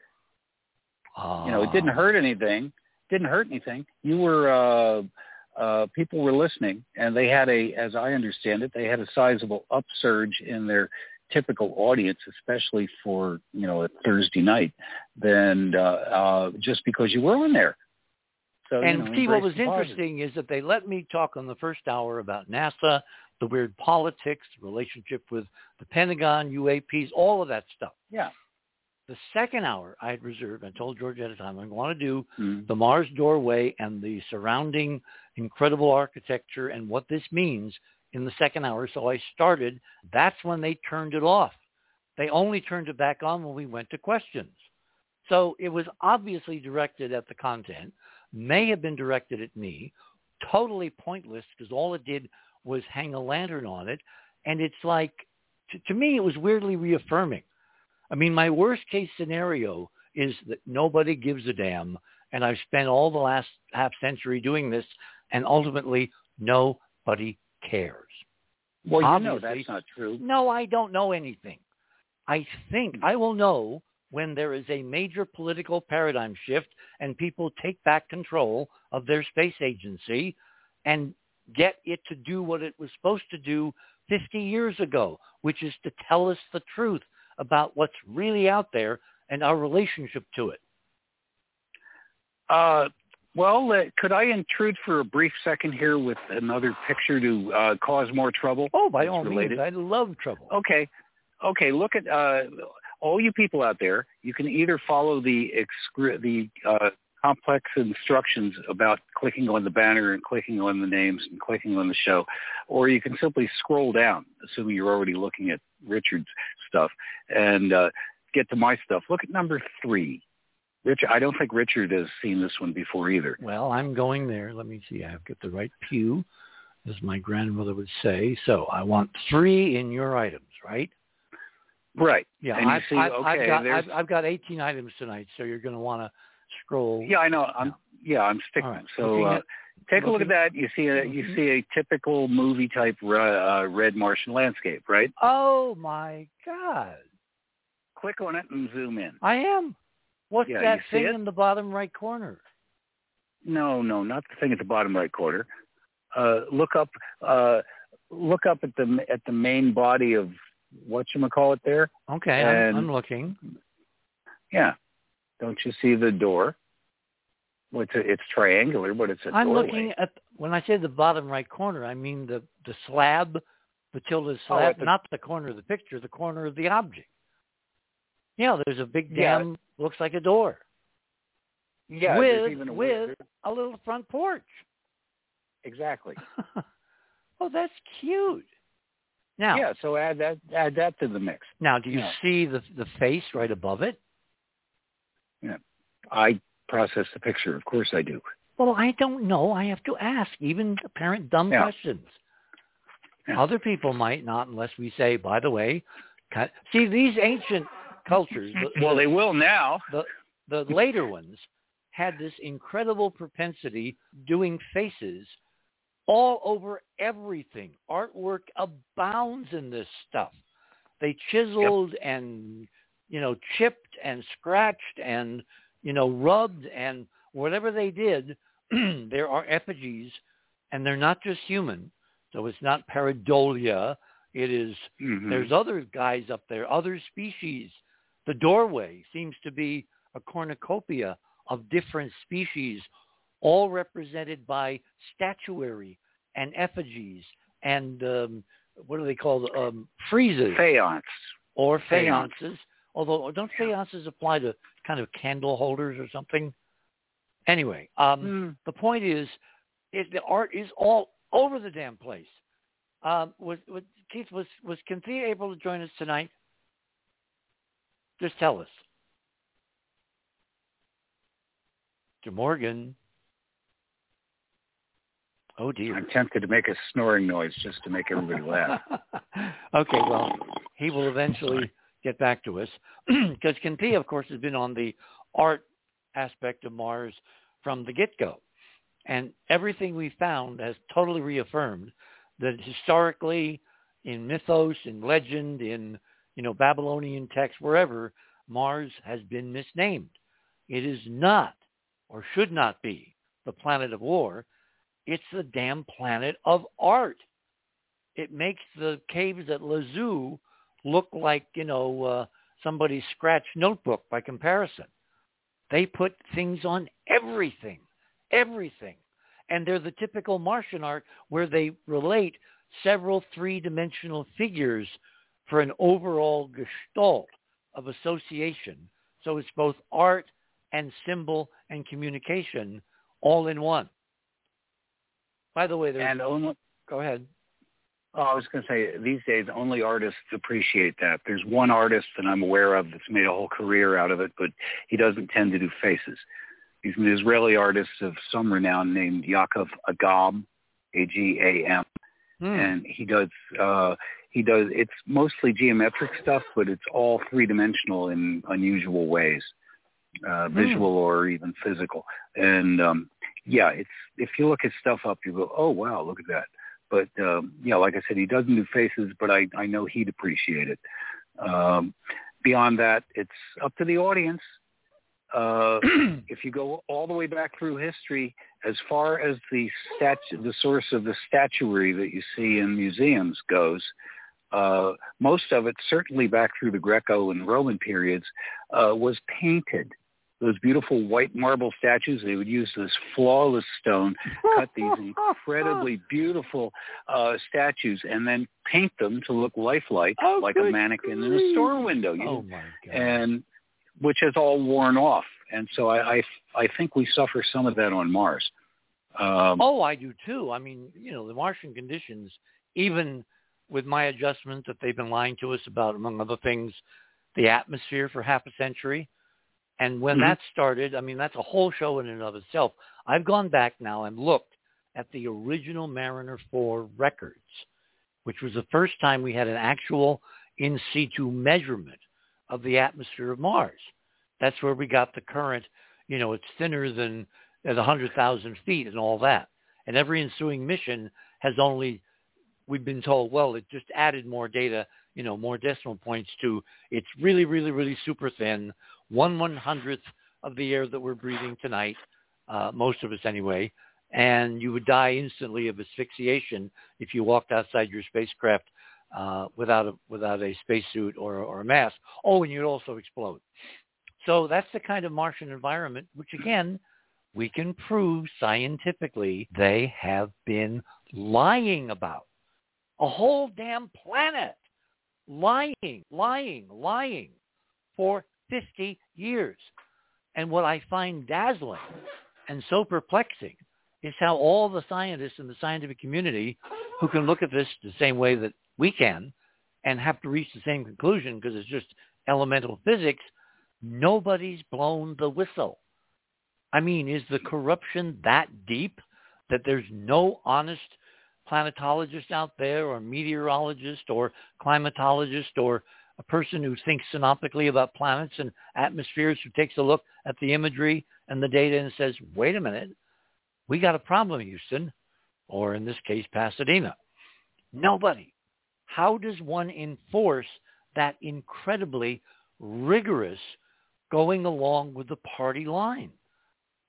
You know, it didn't Ah. hurt anything. Didn't hurt anything. You were uh, uh, people were listening, and they had a, as I understand it, they had a sizable upsurge in their typical audience, especially for you know a Thursday night, than uh, uh, just because you were in there. So you And know, see, what was interesting is that they let me talk on the first hour about NASA, the weird politics, relationship with the Pentagon, UAPs, all of that stuff. Yeah. The second hour I had reserved, I told George at a time, I want to do Mm. the Mars doorway and the surrounding incredible architecture and what this means in the second hour. So I started. That's when they turned it off. They only turned it back on when we went to questions. So it was obviously directed at the content, may have been directed at me, totally pointless because all it did was hang a lantern on it. And it's like, to, to me, it was weirdly reaffirming. I mean, my worst case scenario is that nobody gives a damn, and I've spent all the last half century doing this, and ultimately nobody cares. Well, you know Obviously- that's not true. No, I don't know anything. I think I will know when there is a major political paradigm shift and people take back control of their space agency and get it to do what it was supposed to do 50 years ago, which is to tell us the truth about what's really out there and our relationship to it. Uh, well, uh, could I intrude for a brief second here with another picture to uh, cause more trouble? Oh, by all related. means, I love trouble. Okay, okay. Look at uh, all you people out there. You can either follow the the uh, complex instructions about clicking on the banner and clicking on the names and clicking on the show, or you can simply scroll down, assuming you're already looking at Richard's stuff, and uh, get to my stuff. Look at number three. Richard, I don't think Richard has seen this one before either. Well, I'm going there. Let me see. I've got the right pew, as my grandmother would say. So I want three in your items, right? Right. Yeah, I've, see, I've, okay, I've got I've, I've got 18 items tonight, so you're going to want to scroll. Yeah, I know. I'm yeah, I'm sticking. Right. So uh, at- take a look at that. You see a you Mhm. see a typical movie type uh, red Martian landscape, right? Oh my God! Click on it and zoom in. I am. What's Yeah, that thing in the bottom right corner? No, no, not the thing at the bottom right corner. Uh, look up uh, look up at the at the main body of what you call it there. Okay, I'm, I'm looking. Yeah. Don't you see the door? Well, it's a, it's triangular, but it's a I'm doorway. looking at when I say the bottom right corner, I mean the the slab, the tilde Oh, slab, at the- not the corner of the picture, the corner of the object. Yeah, there's a big Yeah. looks like a door Yeah, with a with a little front porch. exactly. oh, that's cute. Now, Yeah, so add that add that to the mix. now, do you Yeah. see the the face right above it? Yeah, I process the picture. Of course I do. Well, I don't know. I have to ask even apparent dumb Yeah. questions. Yeah. Other people might not, unless we say, by the way, cut- see these ancient cultures. The, Well, they will now. the the later ones had this incredible propensity doing faces all over everything. Artwork abounds in this stuff. They chiseled yep. and, you know, chipped and scratched and, you know, rubbed and whatever they did, there are effigies and they're not just human. So it's not pareidolia. It is, mm-hmm. there's other guys up there, other species. The doorway seems to be a cornucopia of different species, all represented by statuary and effigies and um, what do they call um, friezes? Faience. Or faiences. Although don't faiences apply to kind of candle holders or something? Anyway, um, mm. the point is, it, the art is all over the damn place. Um, was, was Keith was was Cynthia able to join us tonight? Just tell us. To Morgan. Oh dear. I'm tempted to make a snoring noise just to make everybody laugh. okay, well, he will eventually get back to us because Cynthia, of course, has been on the art aspect of Mars from the get-go. And everything we found has totally reaffirmed that historically, in mythos, in legend, in you know Babylonian text, wherever, Mars has been misnamed. It is not, or should not be, the planet of war. It's the damn planet of art. It makes the caves at Lascaux look like, you know, uh, somebody's scratch notebook by comparison. They put things on everything, everything. And they're the typical Martian art where they relate several three-dimensional figures for an overall gestalt of association. So it's both art and symbol and communication all in one. By the way, there's and only, go ahead. Oh, I was going to say these days only artists appreciate that. There's one artist that I'm aware of that's made a whole career out of it, but he doesn't tend to do faces. He's an Israeli artist of some renown named Yaakov Agam, A-G-A-M, hmm. and he does uh, he does it's mostly geometric stuff, but it's all three dimensional in unusual ways, uh, hmm. visual or even physical. And um, yeah, it's if you look at stuff up, you go, oh wow, look at that. But um, yeah, like I said, he doesn't do faces, but I I know he'd appreciate it. Um, beyond that, it's up to the audience. Uh, if you go all the way back through history, as far as the statu- the source of the statuary that you see in museums goes, uh, most of it, certainly back through the Greco and Roman periods, uh, was painted those beautiful white marble statues. They would use this flawless stone, cut these incredibly beautiful uh, statues, and then paint them to look lifelike, oh, like a mannequin grief. in a store window. You, oh my God! And which has all worn off. And so I, I, I think we suffer some of that on Mars. Um, oh, I do too. I mean, you know, the Martian conditions, even with my adjustment that they've been lying to us about, among other things, the atmosphere for half a century and when mm-hmm. that started, I mean, that's a whole show in and of itself. I've gone back now and looked at the original Mariner 4 records, which was the first time we had an actual in situ measurement of the atmosphere of Mars. That's where we got the current, you know, it's thinner than at 100,000 feet and all that. And every ensuing mission has only, we've been told, well, it just added more data, you know, more decimal points to it's really, really, really super thin one one hundredth of the air that we're breathing tonight, uh, most of us anyway, and you would die instantly of asphyxiation if you walked outside your spacecraft uh, without a without a spacesuit or or a mask. Oh, and you'd also explode. So that's the kind of Martian environment, which again, we can prove scientifically they have been lying about. A whole damn planet lying, lying, lying for 50 years. And what I find dazzling and so perplexing is how all the scientists in the scientific community who can look at this the same way that we can and have to reach the same conclusion because it's just elemental physics, nobody's blown the whistle. I mean, is the corruption that deep that there's no honest planetologist out there or meteorologist or climatologist or a person who thinks synoptically about planets and atmospheres who takes a look at the imagery and the data and says, wait a minute, we got a problem, Houston. or in this case, Pasadena. Nobody. How does one enforce that incredibly rigorous going along with the party line?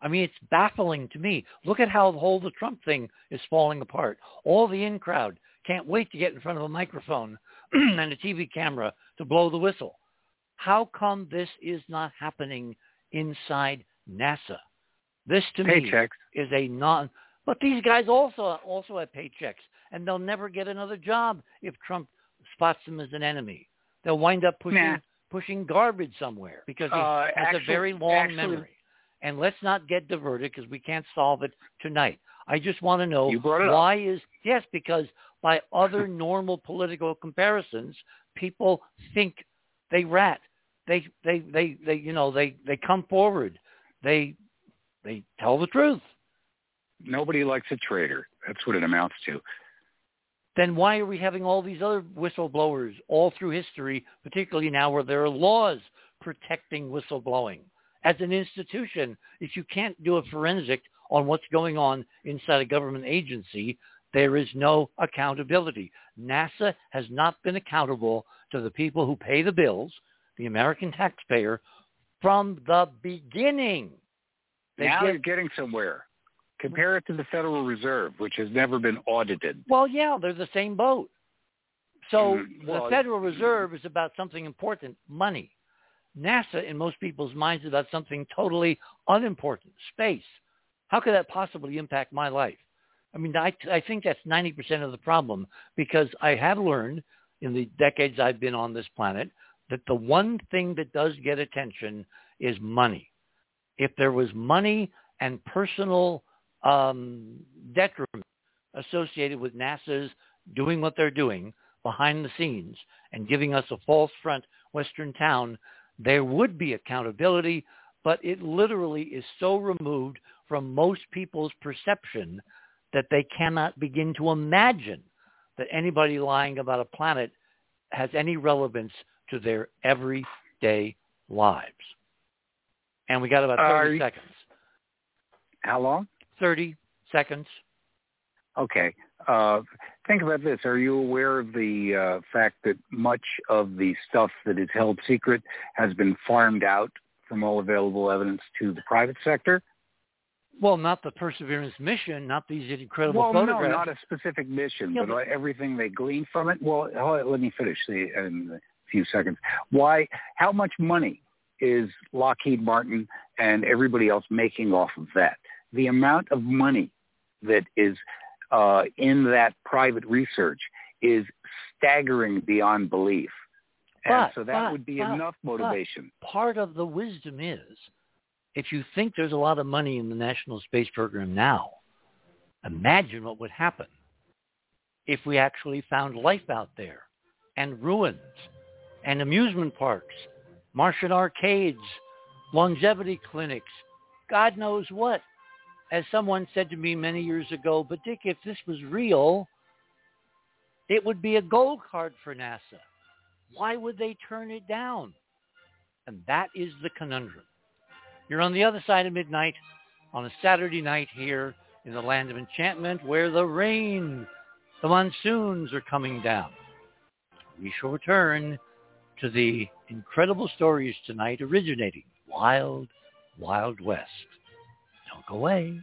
I mean, it's baffling to me. Look at how the whole the Trump thing is falling apart. All the in crowd can't wait to get in front of a microphone and a TV camera to blow the whistle. How come this is not happening inside NASA? This to paychecks. me is a non. But these guys also also have paychecks, and they'll never get another job if Trump spots them as an enemy. They'll wind up pushing nah. Pushing garbage somewhere because he uh, has actually, a very long actually, memory. And let's not get diverted because we can't solve it tonight. I just want to know why is yes because by other normal political comparisons, people think they rat. They they they they you know they they come forward. They they tell the truth. Nobody likes a traitor. That's what it amounts to. Then why are we having all these other whistleblowers all through history, particularly now where there are laws protecting whistleblowing? As an institution, if you can't do a forensic on what's going on inside a government agency, there is no accountability. NASA has not been accountable to the people who pay the bills, the American taxpayer, from the beginning. They now get, you're getting somewhere. Compare it to the Federal Reserve, which has never been audited. Well, yeah, they're the same boat. So Mm, well, the Federal Reserve is about something important, money. NASA, in most people's minds, is about something totally unimportant, space. How could that possibly impact my life? I mean, I, I think that's 90% of the problem because I have learned in the decades I've been on this planet that the one thing that does get attention is money. If there was money and personal um, detriment associated with NASA's doing what they're doing behind the scenes and giving us a false front Western town, there would be accountability, but it literally is so removed from most people's perception that they cannot begin to imagine that anybody lying about a planet has any relevance to their everyday lives. And we got about 30 Uh, seconds. How long? 30 seconds. Okay. Uh, think about this. Are you aware of the uh, fact that much of the stuff that is held secret has been farmed out from all available evidence to the private sector? Well, not the Perseverance mission, not these incredible well, no, not a specific mission, Yeah, but, but- everything they glean from it. Well, let me finish the, in a few seconds. Why? How much money is Lockheed Martin and everybody else making off of that? The amount of money that is uh, in that private research is staggering beyond belief. And But- so that but- would be but- enough motivation. Part of the wisdom is if you think there's a lot of money in the National Space Program now, imagine what would happen if we actually found life out there and ruins and amusement parks, Martian arcades, longevity clinics, God knows what. As someone said to me many years ago, but Dick, if this was real, it would be a gold card for NASA. Why would they turn it down? And that is the conundrum. You're on the other side of midnight on a Saturday night here in the land of enchantment where the rain, the monsoons are coming down. We shall return to the incredible stories tonight originating Wild, Wild West. Away.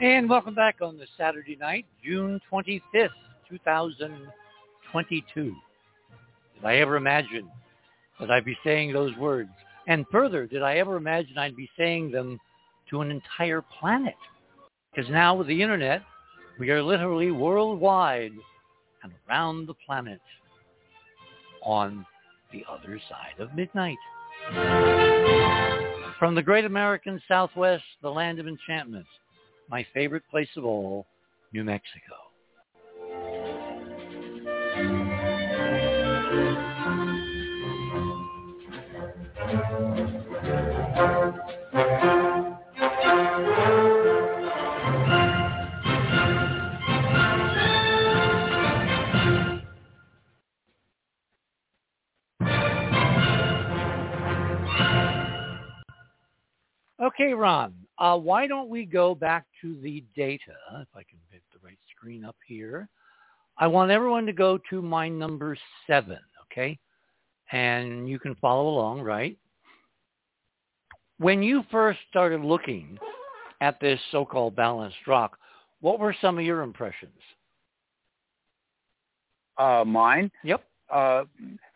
And welcome back on this Saturday night, June 25th, 2022. Did I ever imagine that I'd be saying those words? And further, did I ever imagine I'd be saying them to an entire planet? Because now with the internet, we are literally worldwide and around the planet on the other side of midnight. From the great American Southwest, the land of enchantment, my favorite place of all, New Mexico. Okay, Ron, uh, why don't we go back to the data, if I can get the right screen up here. I want everyone to go to my number seven, okay? And you can follow along, right? When you first started looking at this so-called balanced rock, what were some of your impressions? Uh, mine? Yep. Uh,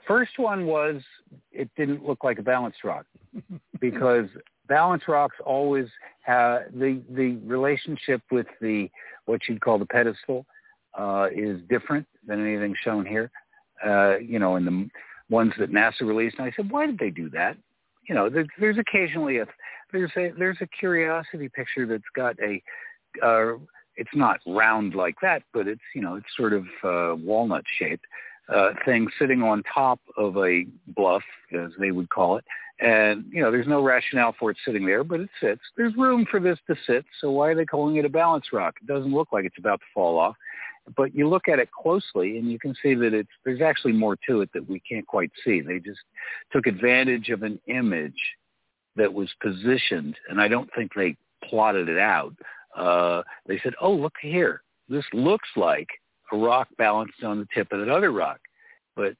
first one was it didn't look like a balanced rock because balance rocks always have the the relationship with the what you'd call the pedestal uh, is different than anything shown here. Uh, you know, in the ones that NASA released, and I said, why did they do that? You know, there, there's occasionally a there's a there's a curiosity picture that's got a uh, it's not round like that, but it's you know it's sort of uh, walnut shaped uh, thing sitting on top of a bluff, as they would call it, and, you know, there's no rationale for it sitting there, but it sits. There's room for this to sit, so why are they calling it a balance rock? It doesn't look like it's about to fall off. But you look at it closely and you can see that it's there's actually more to it that we can't quite see. They just took advantage of an image that was positioned, and I don't think they plotted it out. Uh, they said, oh, look here. This looks like a rock balanced on the tip of that other rock. But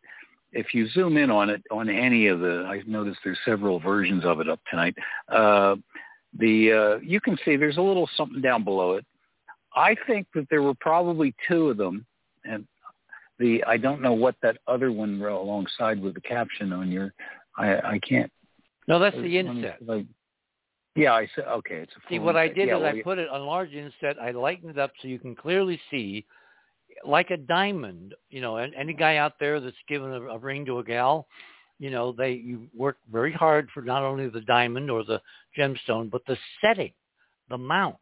if you zoom in on it on any of the, I noticed there's several versions of it up tonight. Uh, the uh, you can see there's a little something down below it. I think that there were probably two of them, and the I don't know what that other one alongside with the caption on your. I I can't. No, that's the inset. Like, yeah, I said okay. It's a see what I did yeah, is well, I put it on large inset. I lightened it up so you can clearly see like a diamond, you know, and any guy out there that's given a, a ring to a gal, you know, they you work very hard for not only the diamond or the gemstone, but the setting, the mount.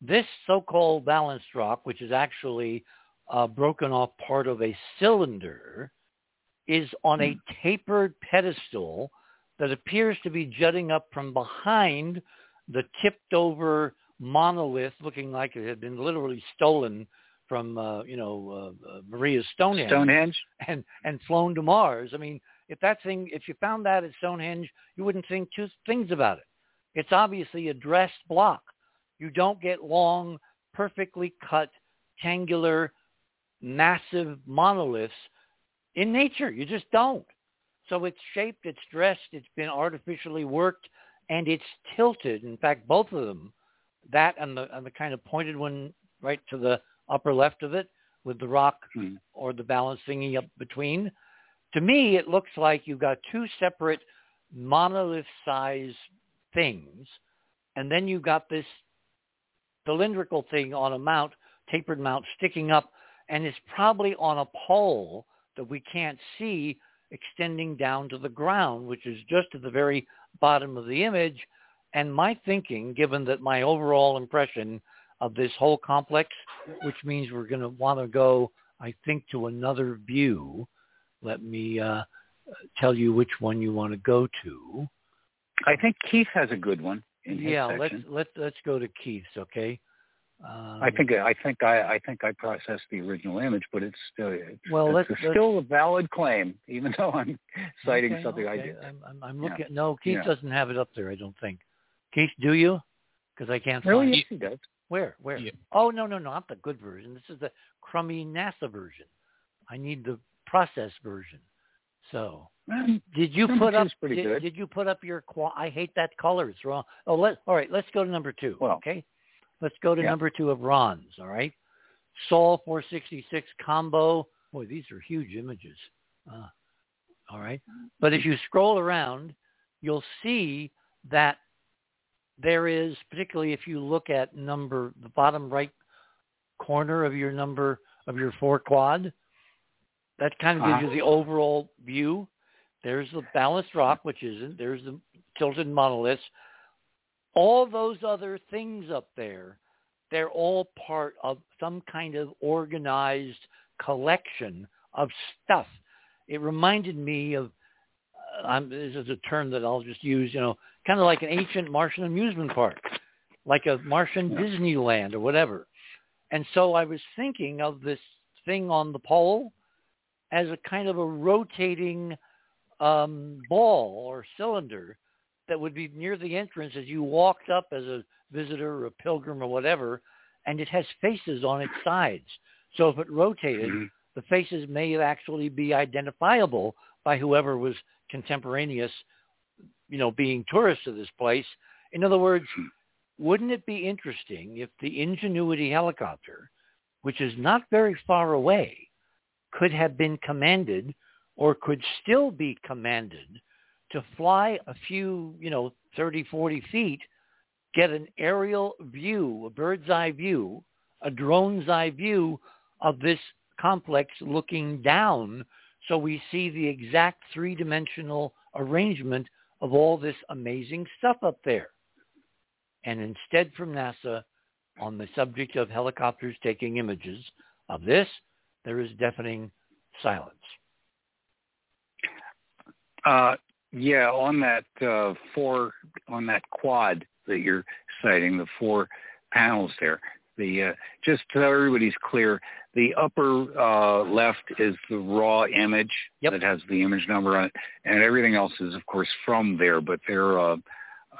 This so-called balanced rock, which is actually a broken off part of a cylinder, is on a hmm. tapered pedestal that appears to be jutting up from behind the tipped over monolith looking like it had been literally stolen from uh, you know uh, uh, Maria's Stonehenge, Stonehenge, and and flown to Mars. I mean, if that thing, if you found that at Stonehenge, you wouldn't think two things about it. It's obviously a dressed block. You don't get long, perfectly cut, tangular, massive monoliths in nature. You just don't. So it's shaped, it's dressed, it's been artificially worked, and it's tilted. In fact, both of them, that and the and the kind of pointed one right to the upper left of it with the rock hmm. or the balance thingy up between. To me, it looks like you've got two separate monolith-size things, and then you've got this cylindrical thing on a mount, tapered mount, sticking up, and it's probably on a pole that we can't see extending down to the ground, which is just at the very bottom of the image. And my thinking, given that my overall impression of this whole complex, which means we're going to want to go, I think, to another view. Let me uh, tell you which one you want to go to. I think Keith has a good one. yeah, let's let's let's go to Keith's. Okay. Um, I think I think I I think I processed the original image, but it's still it's, well, it's let's, a, still a valid claim, even though I'm citing okay, something okay. I did. I'm, I'm, I'm looking. Yeah. No, Keith Yeah. doesn't have it up there. I don't think. Keith, do you? Because I can't Really, find yes, it. he does. Where? Where? Yeah. Oh no, no, no, not the good version. This is the crummy NASA version. I need the process version. So, did you put up? pretty did, good. did you put up your? Qua- I hate that color. It's wrong. Oh, let. All right, let's go to number two. Well, okay, let's go to yeah. number two of Ron's. All right, Sol 466 combo. Boy, these are huge images. Uh, all right, but if you scroll around, you'll see that there is, particularly if you look at number the bottom right corner of your number of your four quad, that kind of gives Uh-huh. you the overall view. There's the balanced rock, which isn't. There's the tilted monoliths. All those other things up there, they're all part of some kind of organized collection of stuff. It reminded me of, uh, I'm, this is a term that I'll just use, you know, kind of like an ancient Martian amusement park, like a Martian. Disneyland or whatever. And so I was thinking of this thing on the pole as a kind of a rotating um, ball or cylinder that would be near the entrance as you walked up as a visitor or a pilgrim or whatever, and it has faces on its sides. So if it rotated, Mhm. the faces may actually be identifiable by whoever was contemporaneous, you know, being tourists to this place. In other words, wouldn't it be interesting if the Ingenuity helicopter, which is not very far away, could have been commanded or could still be commanded to fly a few, you know, 30, 40 feet, get an aerial view, a bird's eye view, a drone's eye view of this complex looking down so we see the exact three-dimensional arrangement of all this amazing stuff up there. And instead from NASA, on the subject of helicopters taking images of this, there is deafening silence. Uh, yeah, on that uh, four, on that quad that you're citing, the four panels there. The uh, just so everybody's clear, the upper uh, left is the raw image Yep. that has the image number on it, and everything else is, of course, from there. But they're uh,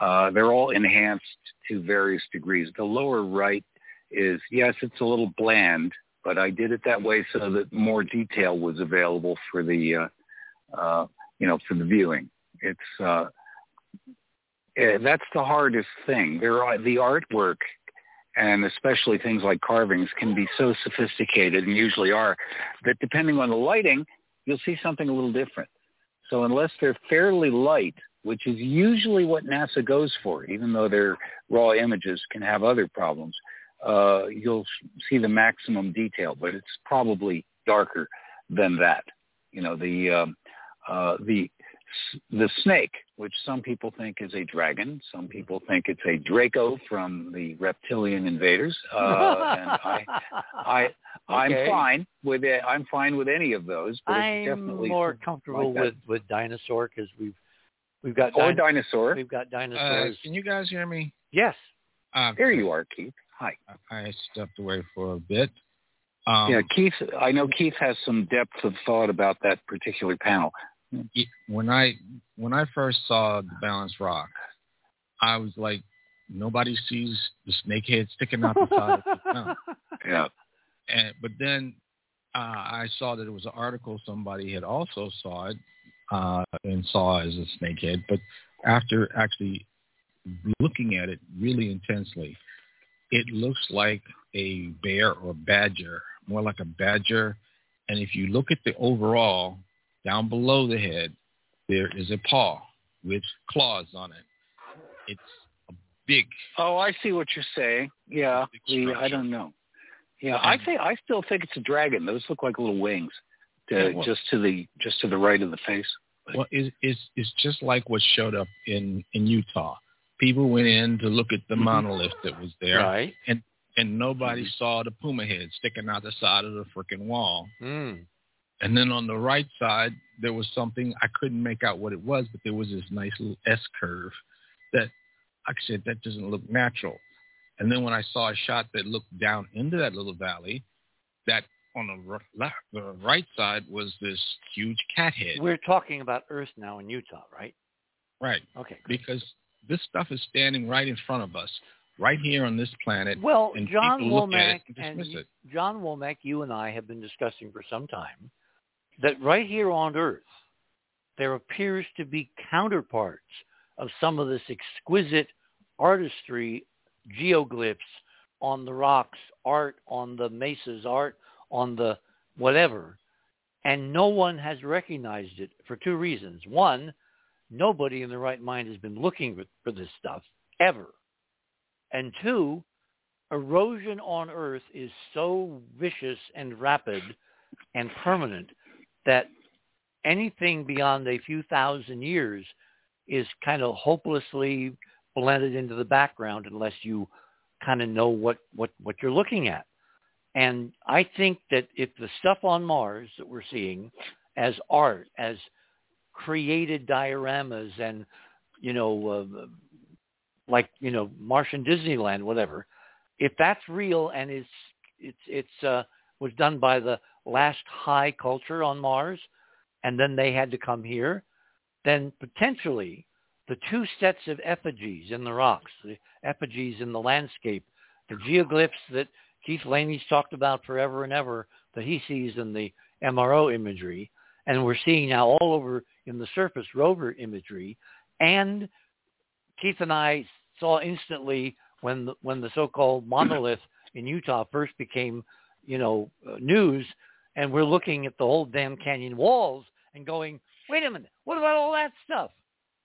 uh, they're all enhanced to various degrees. The lower right is yes, it's a little bland, but I did it that way so that more detail was available for the uh, uh, you know for the viewing. It's uh, eh, that's the hardest thing. There are the artwork and especially things like carvings can be so sophisticated and usually are that depending on the lighting, you'll see something a little different. So unless they're fairly light, which is usually what NASA goes for, even though their raw images can have other problems, uh, you'll see the maximum detail, but it's probably darker than that. You know, the um, uh, the the snake, which some people think is a dragon, some people think it's a Draco from the reptilian invaders, uh, and I, I, I'm Okay. fine with it. I'm fine with any of those, but it's I'm definitely more comfortable like with with dinosaur because we've we've got or din- dinosaur. we've got Uh, dinosaurs. can you guys hear me? yes. Uh, There you are, Keith. Hi. I stepped away for a bit. Um, yeah, Keith. I know Keith has some depth of thought about that particular panel. Y- when I when I first saw the balanced rock, I was like, nobody sees the snake head sticking out the side of the mouth. Yeah. And but then uh, I saw that it was an article somebody had also saw it uh, and saw it as a snakehead. But after actually looking at it really intensely, it looks like a bear or badger, more like a badger. And if you look at the overall, down below the head, there is a paw with claws on it. It's a big. Oh, I see what you're saying. Yeah, the, I don't know. Yeah, I think I still think it's a dragon. Those look like little wings, to, Yeah, well- just to the just to the right of the face. Well, it's, it's, it's just like what showed up in, in Utah. People went in to look at the Mhm. monolith that was there, Right. and nobody saw the puma head sticking out the side of the freaking wall. Mm. And then on the right side, there was something I couldn't make out what it was, but there was this nice little S curve that, like I said, that doesn't look natural. And then when I saw a shot that looked down into that little valley, that on the r- left, the right side was this huge cat head. We're talking about Earth now in Utah, right? Right, Okay. good. because this stuff is standing right in front of us, right here on this planet. Well, John Womack and and dismiss y- it. John Womack, you and I have been discussing for some time that right here on Earth, there appears to be counterparts of some of this exquisite artistry, geoglyphs on the rocks, art on the mesas, art on the whatever, and no one has recognized it for two reasons. One, nobody in the right mind has been looking for, this stuff ever. And two, erosion on Earth is so vicious and rapid and permanent that anything beyond a few thousand years is kind of hopelessly blended into the background unless you kind of know what, what, what you're looking at. And I think that if the stuff on Mars that we're seeing as art, as created dioramas and, you know, uh, like, you know, Martian Disneyland, whatever, if that's real and it's, it's, it's, uh, was done by the last high culture on Mars and then they had to come here, then potentially the two sets of effigies in the rocks, the effigies in the landscape, the geoglyphs that Keith Laney's talked about forever and ever that he sees in the MRO imagery, and we're seeing now all over in the surface rover imagery, and Keith and I saw instantly when the, when the so-called monolith in Utah first became, you know, uh, news, and we're looking at the whole damn canyon walls and going, wait a minute, what about all that stuff?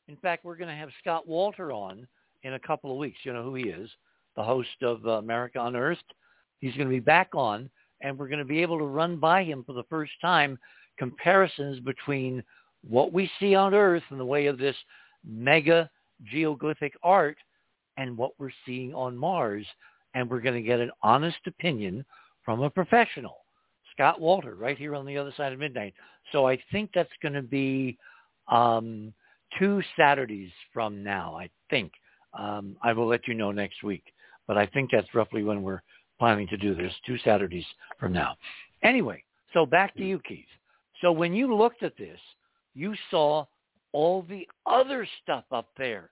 In fact, we're going to have Scott Wolter on in a couple of weeks. You know who he is, the host of uh, America Unearthed. He's going to be back on, and we're going to be able to run by him for the first time comparisons between what we see on Earth in the way of this mega geoglyphic art and what we're seeing on Mars. And we're going to get an honest opinion from a professional, Scott Wolter, right here on the other side of midnight. So I think that's going to be um, two Saturdays from now, I think. Um, I will let you know next week. But I think that's roughly when we're planning to do this, two Saturdays from now. Anyway, so back to you, Keith. So when you looked at this, you saw all the other stuff up there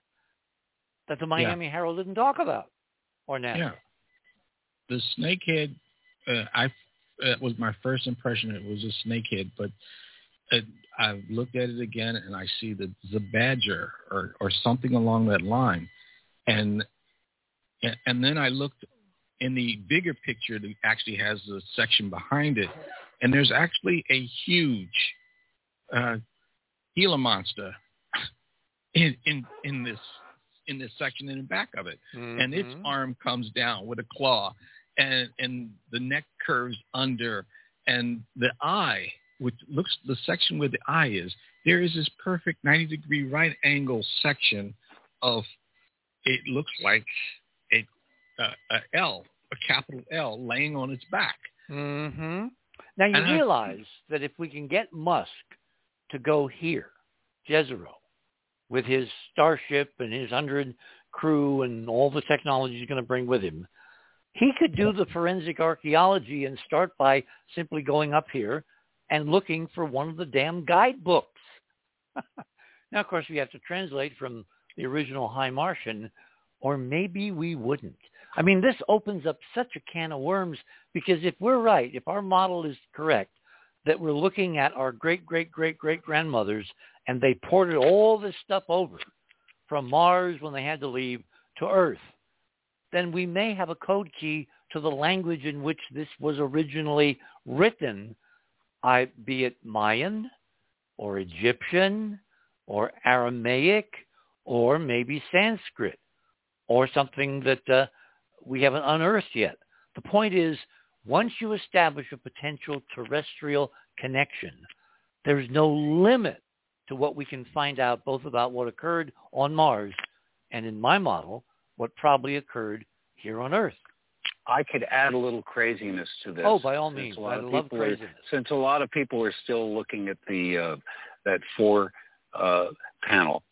that the Miami Herald didn't talk about, or now. Yeah. The snakehead, uh, I it was my first impression. It was a snakehead, but it, I looked at it again and I see the the badger or or something along that line, and and, then I looked in the bigger picture that actually has the section behind it, and there's actually a huge uh, Gila monster in in in this in this section in the back of it and its Mhm. arm comes down with a claw and and the neck curves under and the eye which looks the section where the eye is there is this perfect 90 degree right angle section of it looks like a L, a capital L laying on its back. Hmm Now you And I- realize that if we can get Musk to go here, Jezero, with his starship and his hundred crew and all the technology he's going to bring with him, he could do the forensic archaeology and start by simply going up here and looking for one of the damn guidebooks. now, of course, we have to translate from the original High Martian, or maybe we wouldn't. I mean, this opens up such a can of worms because if we're right, if our model is correct, that we're looking at our great, great, great, great grandmothers and they ported all this stuff over from Mars when they had to leave to Earth, then we may have a code key to the language in which this was originally written, I, be it Mayan, or Egyptian or Aramaic or maybe Sanskrit or something that uh, we haven't unearthed yet. The point is, once you establish a potential terrestrial connection, there's no limit to what we can find out both about what occurred on Mars and in my model, what probably occurred here on Earth. I could add a little craziness to this. Oh, by all means. I love craziness. Are, since a lot of people are still looking at the uh, that four uh, panel,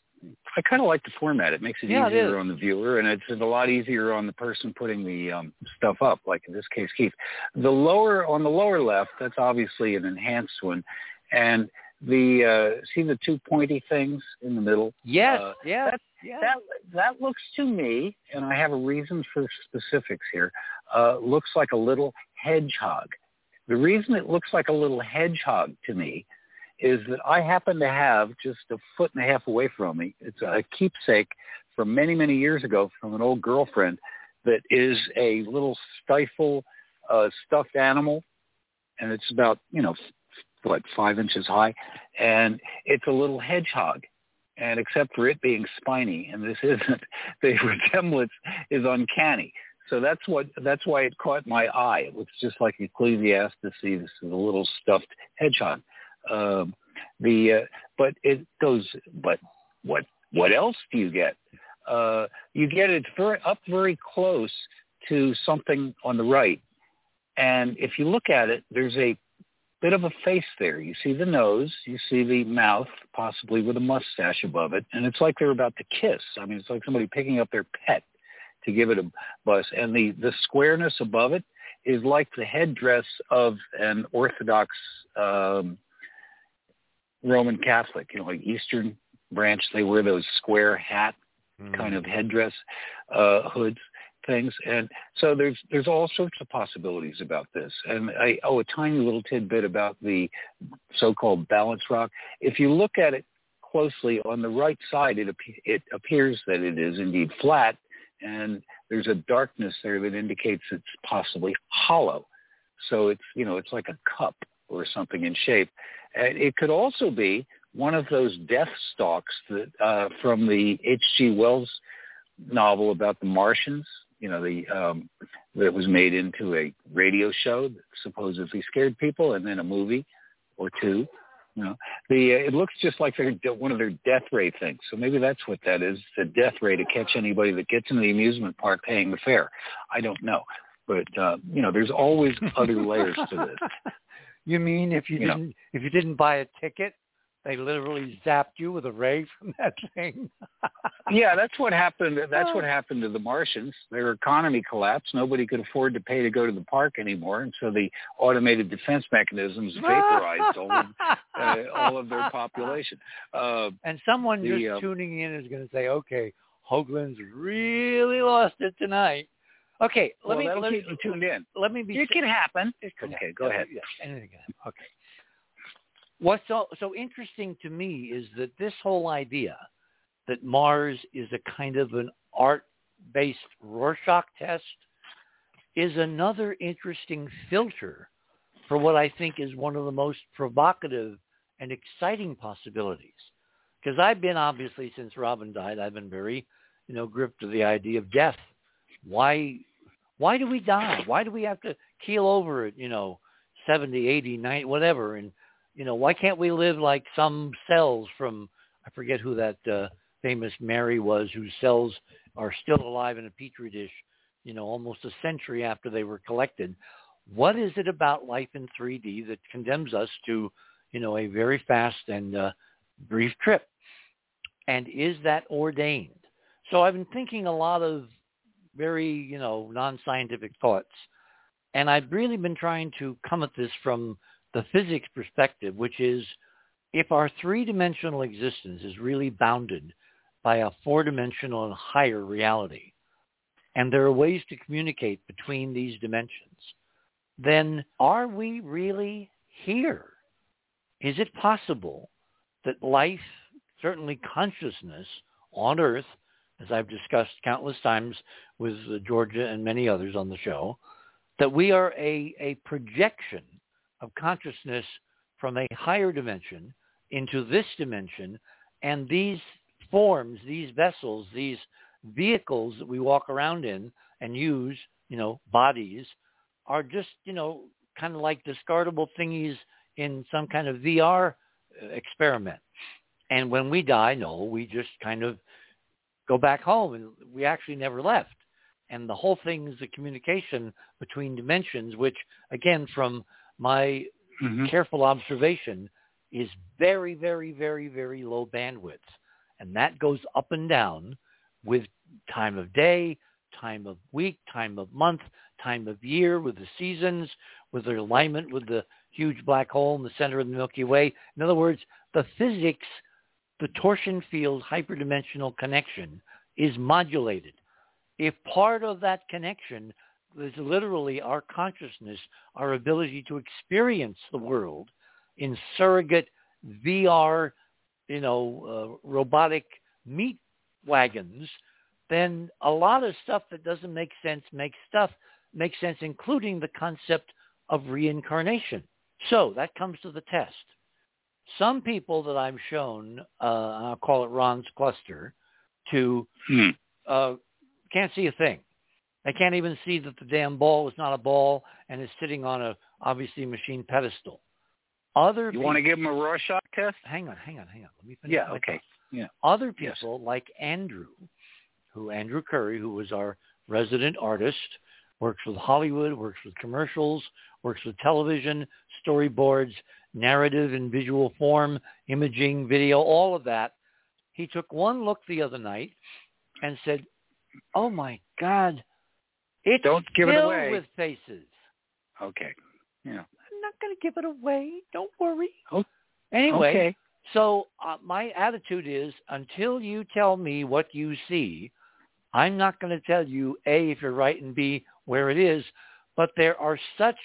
I kind of like the format. It makes it yeah, easier it on the viewer, and it's a lot easier on the person putting the um, stuff up. Like in this case, Keith. The lower on the lower left, that's obviously an enhanced one, and the uh, see the two pointy things in the middle. Yes, uh, yes, that, yes. That that looks to me, and I have a reason for specifics here. Uh, looks like a little hedgehog. The reason it looks like a little hedgehog to me is that I happen to have just a foot and a half away from me. It's a keepsake from many many years ago from an old girlfriend that is a little stifle uh, stuffed animal, and it's about you know what five inches high, and it's a little hedgehog. And except for it being spiny, and this isn't, the resemblance is uncanny. So that's what that's why it caught my eye. It looks just like Ecclesiastes. This little stuffed hedgehog. Um, the uh, but it goes. But what what else do you get? Uh, you get it very, up very close to something on the right, and if you look at it, there's a bit of a face there. You see the nose, you see the mouth, possibly with a mustache above it, and it's like they're about to kiss. I mean, it's like somebody picking up their pet to give it a buzz. And the, the squareness above it is like the headdress of an Orthodox um, Roman Catholic, you know, like Eastern branch. They wear those square hat mm. kind of headdress uh, hoods things. And so there's there's all sorts of possibilities about this. And I oh a tiny little tidbit about the so-called balance rock. If you look at it closely on the right side, it it appears that it is indeed flat, and there's a darkness there that indicates it's possibly hollow. So it's you know it's like a cup or something in shape. And it could also be one of those death stalks that uh, from the H.G. Wells novel about the Martians you know, the um, that was made into a radio show that supposedly scared people, and then a movie or two. You know, the uh, it looks just like they're one of their death ray things. So maybe that's what that is, the death ray to catch anybody that gets into the amusement park paying the fare. I don't know, but uh, you know, there's always other layers to this. You mean if you, you didn't know. if you didn't buy a ticket, they literally zapped you with a ray from that thing. yeah, that's what happened. That's what happened to the Martians. Their economy collapsed. Nobody could afford to pay to go to the park anymore, and so the automated defense mechanisms vaporized all of, uh, all of their population. Uh, and someone the, just uh, tuning in is going to say, "Okay, Hoagland's really lost it tonight." Okay, let well, me let, you tuned in. let me be. It can happen. It could Okay, happen. go ahead. Yeah, anything can happen. Okay. What's so, so interesting to me is that this whole idea that Mars is a kind of an art-based Rorschach test is another interesting filter for what I think is one of the most provocative and exciting possibilities. Because I've been obviously since Robin died, I've been very, you know, gripped to the idea of death. Why, why do we die? Why do we have to keel over at, you know, 70, 80, 90, whatever, and you know, why can't we live like some cells from I forget who that uh, famous Mary was whose cells are still alive in a petri dish, you know, almost a century after they were collected. What is it about life in 3D that condemns us to, you know, a very fast and uh, brief trip? And is that ordained? So I've been thinking a lot of very, you know, non-scientific thoughts. And I've really been trying to come at this from the physics perspective, which is if our three-dimensional existence is really bounded by a four-dimensional and higher reality, and there are ways to communicate between these dimensions, then are we really here? Is it possible that life, certainly consciousness on Earth, as I've discussed countless times with Georgia and many others on the show, that we are a, a projection of consciousness from a higher dimension into this dimension, and these forms, these vessels, these vehicles that we walk around in and use, you know, bodies, are just, you know, kind of like discardable thingies in some kind of VR uh, experiment. And when we die, no, we just kind of go back home and we actually never left. And the whole thing is the communication between dimensions, which again, from my Mhm. careful observation, is very, very, very, very low bandwidth. And that goes up and down with time of day, time of week, time of month, time of year, with the seasons, with their alignment with the huge black hole in the center of the Milky Way. In other words, the physics, the torsion field hyperdimensional connection is modulated. If part of that connection is literally our consciousness, our ability to experience the world in surrogate VR, you know, uh, robotic meat wagons, then a lot of stuff that doesn't make sense makes stuff makes sense, including the concept of reincarnation. So that comes to the test. Some people that I've shown, uh, I'll call it Ron's cluster, to Hmm. uh, can't see a thing. They can't even see that the damn ball is not a ball and is sitting on a obviously machine pedestal. Other You want to give them a Rorschach test? hang on, hang on, hang on. Let me finish. Yeah. Okay. thought. Yeah. Other Yes. people like Andrew, who Andrew Curry, who was our resident artist, works with Hollywood, works with commercials, works with television, storyboards, narrative in visual form, imaging, video, all of that. He took one look the other night and said, "Oh my God, it's Don't give it away." with faces." Okay. Yeah. I'm not going to give it away. Don't worry. Oh, Anyway, Okay. so uh, my attitude is until you tell me what you see, I'm not going to tell you A, if you're right, and B, where it is. But there are such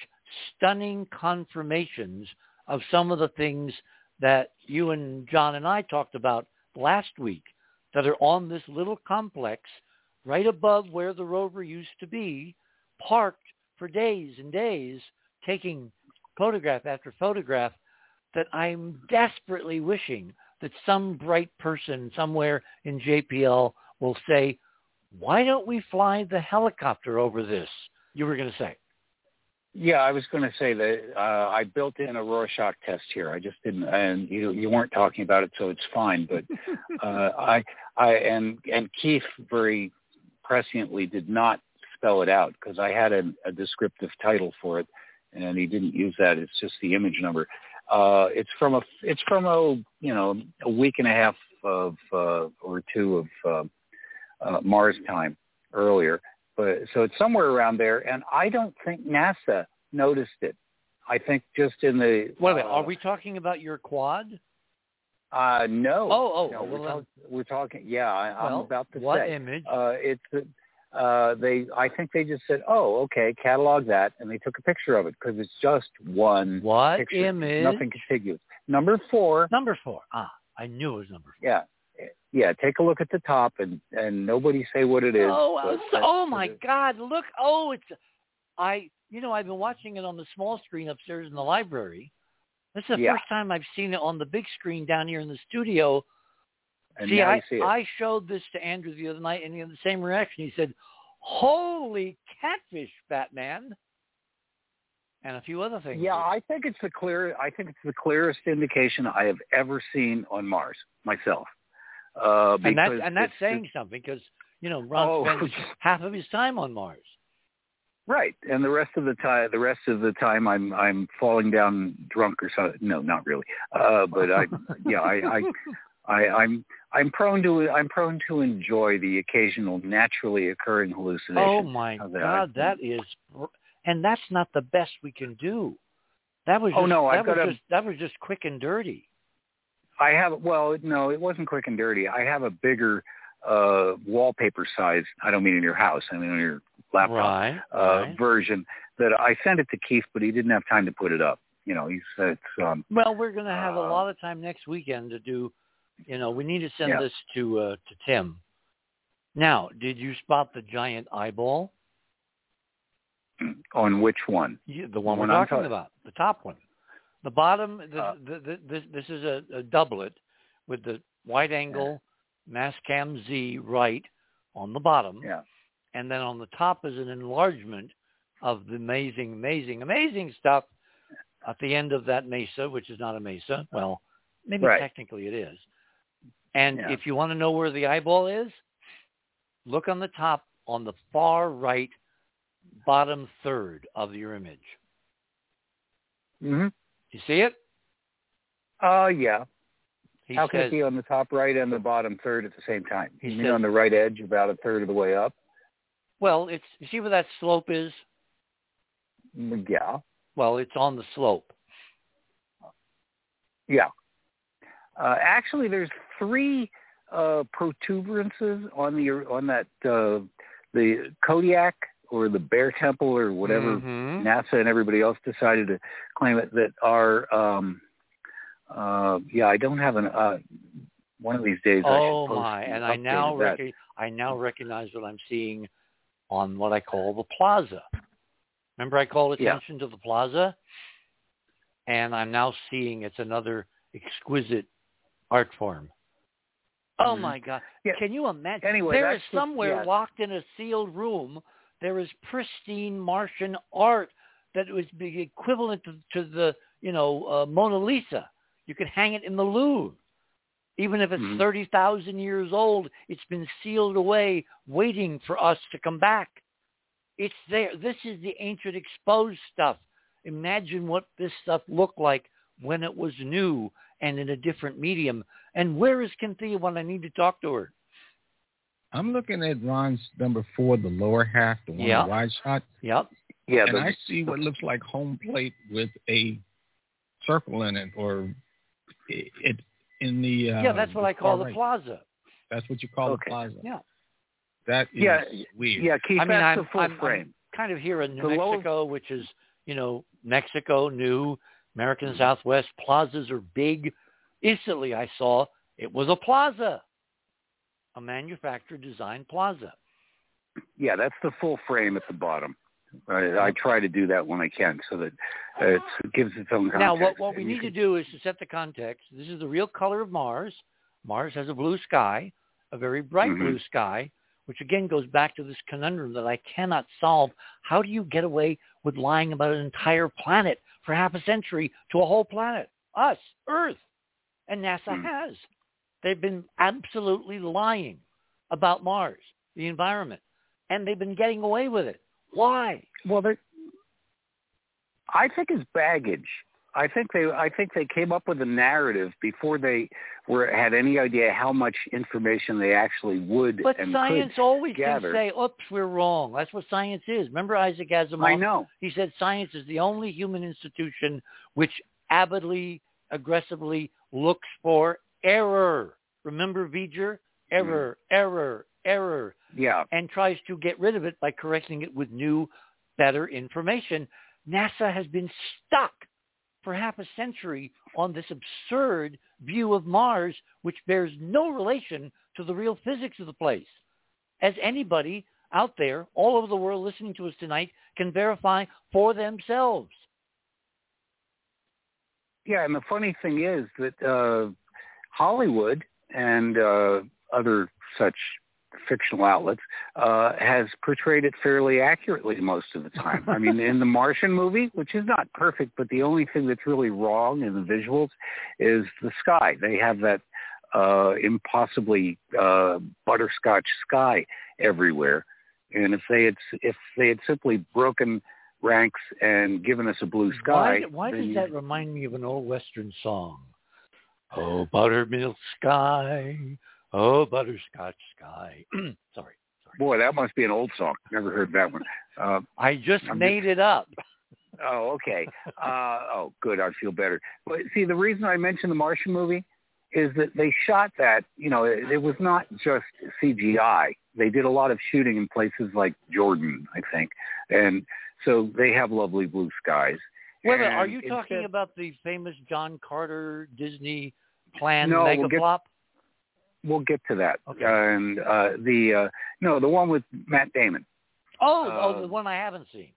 stunning confirmations of some of the things that you and John and I talked about last week that are on this little complex right above where the rover used to be, parked for days and days, taking photograph after photograph that I'm desperately wishing that some bright person somewhere in JPL will say, why don't we fly the helicopter over this? You were going to say. Yeah, I was going to say that uh, I built in a Rorschach test here. I just didn't, and you you weren't talking about it, so it's fine. But uh, I I and and Keith very presciently did not spell it out because I had a, a descriptive title for it, and he didn't use that. It's just the image number. Uh, it's from a it's from a you know a week and a half of uh, or two of uh, uh, Mars time earlier, but so it's somewhere around there, and I don't think NASA noticed it. I think just in the Wait a minute. uh, Are we talking about your quad? Uh, no. Oh, oh, no, well, we're, talk- we're talking. Yeah, I, I'm Well, about to what say. image? Uh, it's uh, they. I think they just said, "Oh, okay, catalog that," and they took a picture of it because it's just one what picture, image? nothing contiguous. Number four. Number four. Ah, I knew it was number four. Yeah, yeah. Take a look at the top, and and nobody say what it is. Oh, oh my. God! Look, oh, it's I. You know, I've been watching it on the small screen upstairs in the library. This is the Yeah. first time I've seen it on the big screen down here in the studio. And see, I see. I showed this to Andrew the other night, and he had the same reaction. He said, "Holy catfish, Batman!" and a few other things. Yeah, I think it's the clear. I think it's the clearest indication I have ever seen on Mars myself. Uh, and that's and that's saying something because you know Ron Oh. spends half of his time on Mars. Right, and the rest of the time, the rest of the time, I'm I'm falling down drunk or something. No, not really. Uh, but I, yeah, I, I, I, I'm I'm prone to I'm prone to enjoy the occasional naturally occurring hallucination. Oh my that? God, that is, and that's not the best we can do. That was Oh, just, no, that I've was got a- just that was just quick and dirty. I have well, no, it wasn't quick and dirty. I have a bigger uh wallpaper size. I don't mean in your house. I mean on your laptop right, uh right. version that I sent it to Keith, but he didn't have time to put it up. You know, he said um Well, we're going to have a uh, lot of time next weekend to do. You know, we need to send Yeah. this to uh, to Tim. Now, did you spot the giant eyeball? on which one? You, the one One we're I'm talking talking- about, the top one. The bottom, this, Uh, the, the, this, this is a, a doublet with the wide angle Mastcam Z right on the bottom, Yeah. And then on the top is an enlargement of the amazing, amazing, amazing stuff at the end of that mesa, which is not a mesa. Well, maybe Right. technically it is. And Yeah. if you want to know where the eyeball is, look on the top on the far right bottom third of your image. Mm-hmm. You see it? Uh, yeah. He How can says, it be on the top right and the bottom third at the same time? He You mean on the right edge, about a third of the way up? Well, it's you see where that slope is? Yeah. Well, it's on the slope. Yeah. Uh, actually, there's three uh, protuberances on the on that uh, the Kodiak or the Bear Temple or whatever Mhm. NASA and everybody else decided to claim it that are um, uh, yeah. I don't have an uh, one of these days. I Oh should post my! And I now rec- I now recognize what I'm seeing on what I call the plaza. Remember, I called Yeah. attention to the plaza, and I'm now seeing it's another exquisite art form. Oh Mhm. my God! Yeah. Can you imagine? Anyway, there that's is just- somewhere yeah. locked in a sealed room. There is pristine Martian art that was the equivalent to, to the you know uh, Mona Lisa. You could hang it in the Louvre. Even if it's Mhm. 30,000 years old, it's been sealed away, waiting for us to come back. It's there. This is the ancient exposed stuff. Imagine what this stuff looked like when it was new and in a different medium. And where is Cynthia when I need to talk to her? I'm looking at Ron's number four, the lower half, the one Yeah. the wide shot, Yep. Yeah, and the, I see what looks like home plate with a circle in it, or it, it in the uh, yeah, that's what I call far the right. plaza. That's what you call Okay. the plaza. Yeah. That is Yeah, weird. yeah, Keith, I mean, that's I'm, the full I'm, I'm frame. kind of here in New The lower- Mexico, which is, you know, Mexico, new, American. Southwest. Plazas are big. Instantly I saw it was a plaza, a manufactured design plaza. Yeah, that's the full frame at the bottom. I, I try to do that when I can, so that it gives its own context. Now, what, what we need to do is to set the context. This is the real color of Mars. Mars has a blue sky, a very bright Mhm. blue sky, which again goes back to this conundrum that I cannot solve. How do you get away with lying about an entire planet for half a century to a whole planet, us, Earth? And NASA Hmm. has. They've been absolutely lying about Mars, the environment, and they've been getting away with it. Why? Well, they, I think it's baggage. I think they I think they came up with a narrative before they were had any idea how much information they actually would But science always gather. can say, oops, we're wrong. That's what science is. Remember Isaac Asimov? I know. He said science is the only human institution which avidly, aggressively looks for error. Remember V'ger? Hmm. Error, error, error. Yeah. And tries to get rid of it by correcting it with new, better information. NASA has been stuck for half a century on this absurd view of Mars, which bears no relation to the real physics of the place. As anybody out there, all over the world listening to us tonight, can verify for themselves. Yeah, and the funny thing is that uh, Hollywood and uh, other such fictional outlets uh, has portrayed it fairly accurately most of the time. I mean, in the Martian movie, which is not perfect, but the only thing that's really wrong in the visuals is the sky. They have that uh, impossibly uh, butterscotch sky everywhere, and if they had if they had simply broken ranks and given us a blue sky, Why, why does that remind me of an old Western song? Oh, buttermilk sky, oh, butterscotch sky. sorry, sorry. Boy, that must be an old song. Never heard that one. Uh, I just I'm made it up. oh, okay. Uh, oh, good. I feel better. But see, the reason I mentioned the Martian movie is that they shot that. You know, it, it was not just CGI. They did a lot of shooting in places like Jordan, I think, and so they have lovely blue skies. Wait a minute, are you talking instead- about the famous John Carter Disney planned No, mega we'll get- flop? We'll get to that. Okay. And uh, the uh, no, the one with Matt Damon. Oh, uh, oh, the one I haven't seen.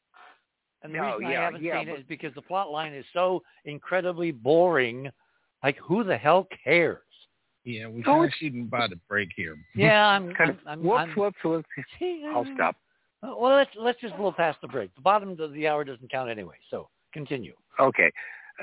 And the No, reason yeah, I haven't yeah, seen but- it is because the plot line is so incredibly boring. Like, who the hell cares? Yeah, we Oh, actually didn't buy the break here. Yeah, I'm. Kind I'm, of, I'm, whoops, I'm, whoops, whoops. I'll stop. Well, let's let's just blow past the break. The bottom of the hour doesn't count anyway. So continue. Okay.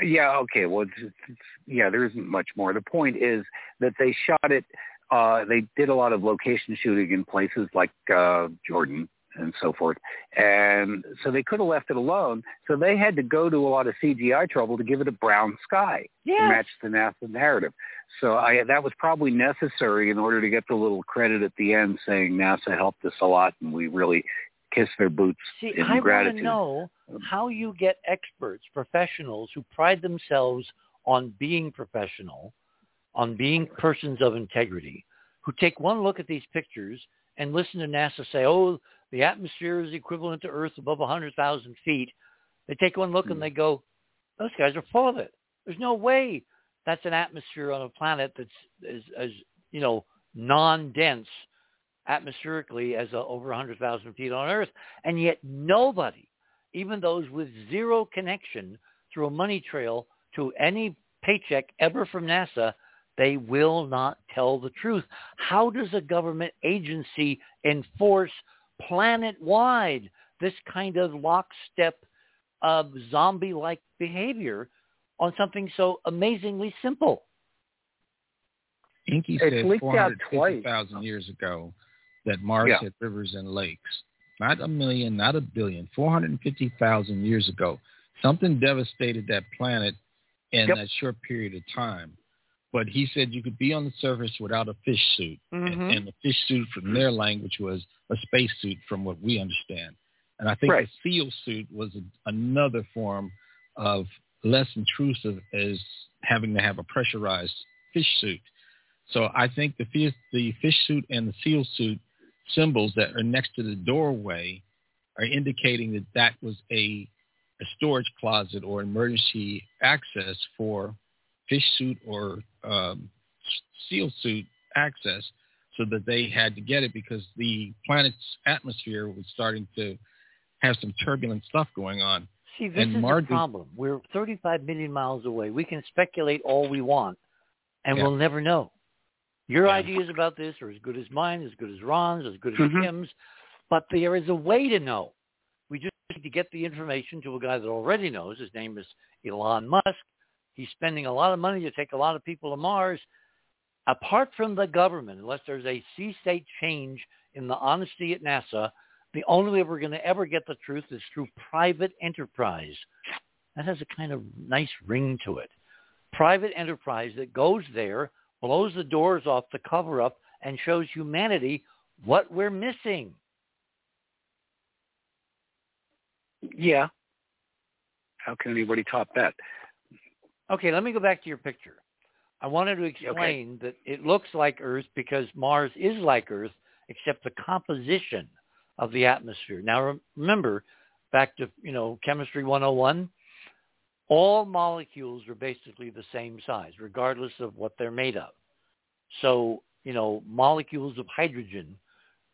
Yeah, okay. Well, it's, it's, yeah, there isn't much more. The point is that they shot it, uh, they did a lot of location shooting in places like uh, Jordan and so forth. And so they could have left it alone. So they had to go to a lot of CGI trouble to give it a brown sky to match the NASA narrative. So I, that was probably necessary in order to get the little credit at the end saying NASA helped us a lot and we really kiss their boots See, in I want to know how you get experts, professionals who pride themselves on being professional, on being persons of integrity, who take one look at these pictures and listen to NASA say, oh, the atmosphere is equivalent to Earth above 100,000 feet. They take one look Hmm. and they go, those guys are full of it. There's no way that's an atmosphere on a planet that's as, as you know, non-dense atmospherically as uh, over 100,000 feet on Earth. And yet nobody, even those with zero connection through a money trail to any paycheck ever from NASA, they will not tell the truth. How does a government agency enforce planet-wide this kind of lockstep of zombie-like behavior on something so amazingly simple? Inky said leaked out twice. 450,000 years ago that Mars Yeah. had rivers and lakes. Not a million, not a billion, 450,000 years ago. Something devastated that planet in Yep. that short period of time. But he said you could be on the surface without a fish suit. Mhm. And, and the fish suit from their language was a space suit from what we understand. And I think Right. the seal suit was a, another form of less intrusive as having to have a pressurized fish suit. So I think the fish, the fish suit and the seal suit symbols that are next to the doorway are indicating that that was a, a storage closet or emergency access for fish suit or um, seal suit access so that they had to get it because the planet's atmosphere was starting to have some turbulent stuff going on. See, this And is Margie- the problem. We're 35 million miles away. We can speculate all we want, and Yeah. we'll never know. Your Yeah. ideas about this are as good as mine, as good as Ron's, as good as Mhm. Kim's, but there is a way to know. We just need to get the information to a guy that already knows. His name is Elon Musk. He's spending a lot of money to take a lot of people to Mars. Apart from the government, unless there's a C-state change in the honesty at NASA, the only way we're going to ever get the truth is through private enterprise. That has a kind of nice ring to it. Private enterprise that goes there, blows the doors off the cover up, and shows humanity what we're missing. Yeah. How can anybody top that? Okay, let me go back to your picture. I wanted to explain that it looks like Earth because Mars is like Earth, except the composition of the atmosphere. Now remember, back to you know chemistry 101, all molecules are basically the same size, regardless of what they're made of. So you know molecules of hydrogen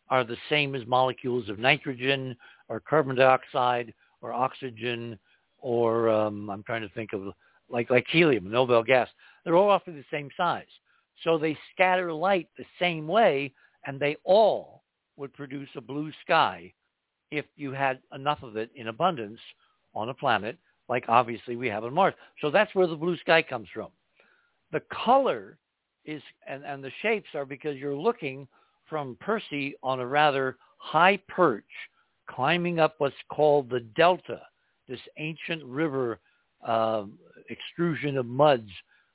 are the same as molecules of nitrogen or carbon dioxide or oxygen or um, I'm trying to think of like like helium, Nobel gas. They're all roughly the same size. So they scatter light the same way, and they all would produce a blue sky if you had enough of it in abundance on a planet, like obviously we have on Mars. So that's where the blue sky comes from. The color is and, and the shapes are because you're looking from Percy on a rather high perch, climbing up what's called the delta, this ancient river um, extrusion of muds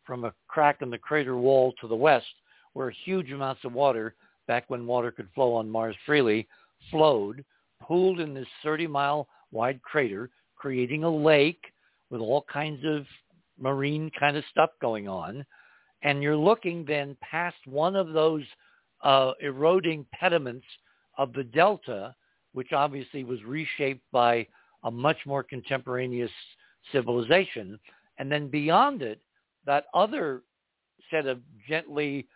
from a crack in the crater wall to the west, where huge amounts of water, back when water could flow on Mars freely, flowed, pooled in this 30-mile wide crater, creating a lake with all kinds of marine kind of stuff going on. And you're looking then past one of those uh, eroding pediments of the delta, which obviously was reshaped by a much more contemporaneous civilization. And then beyond it, that other set of gently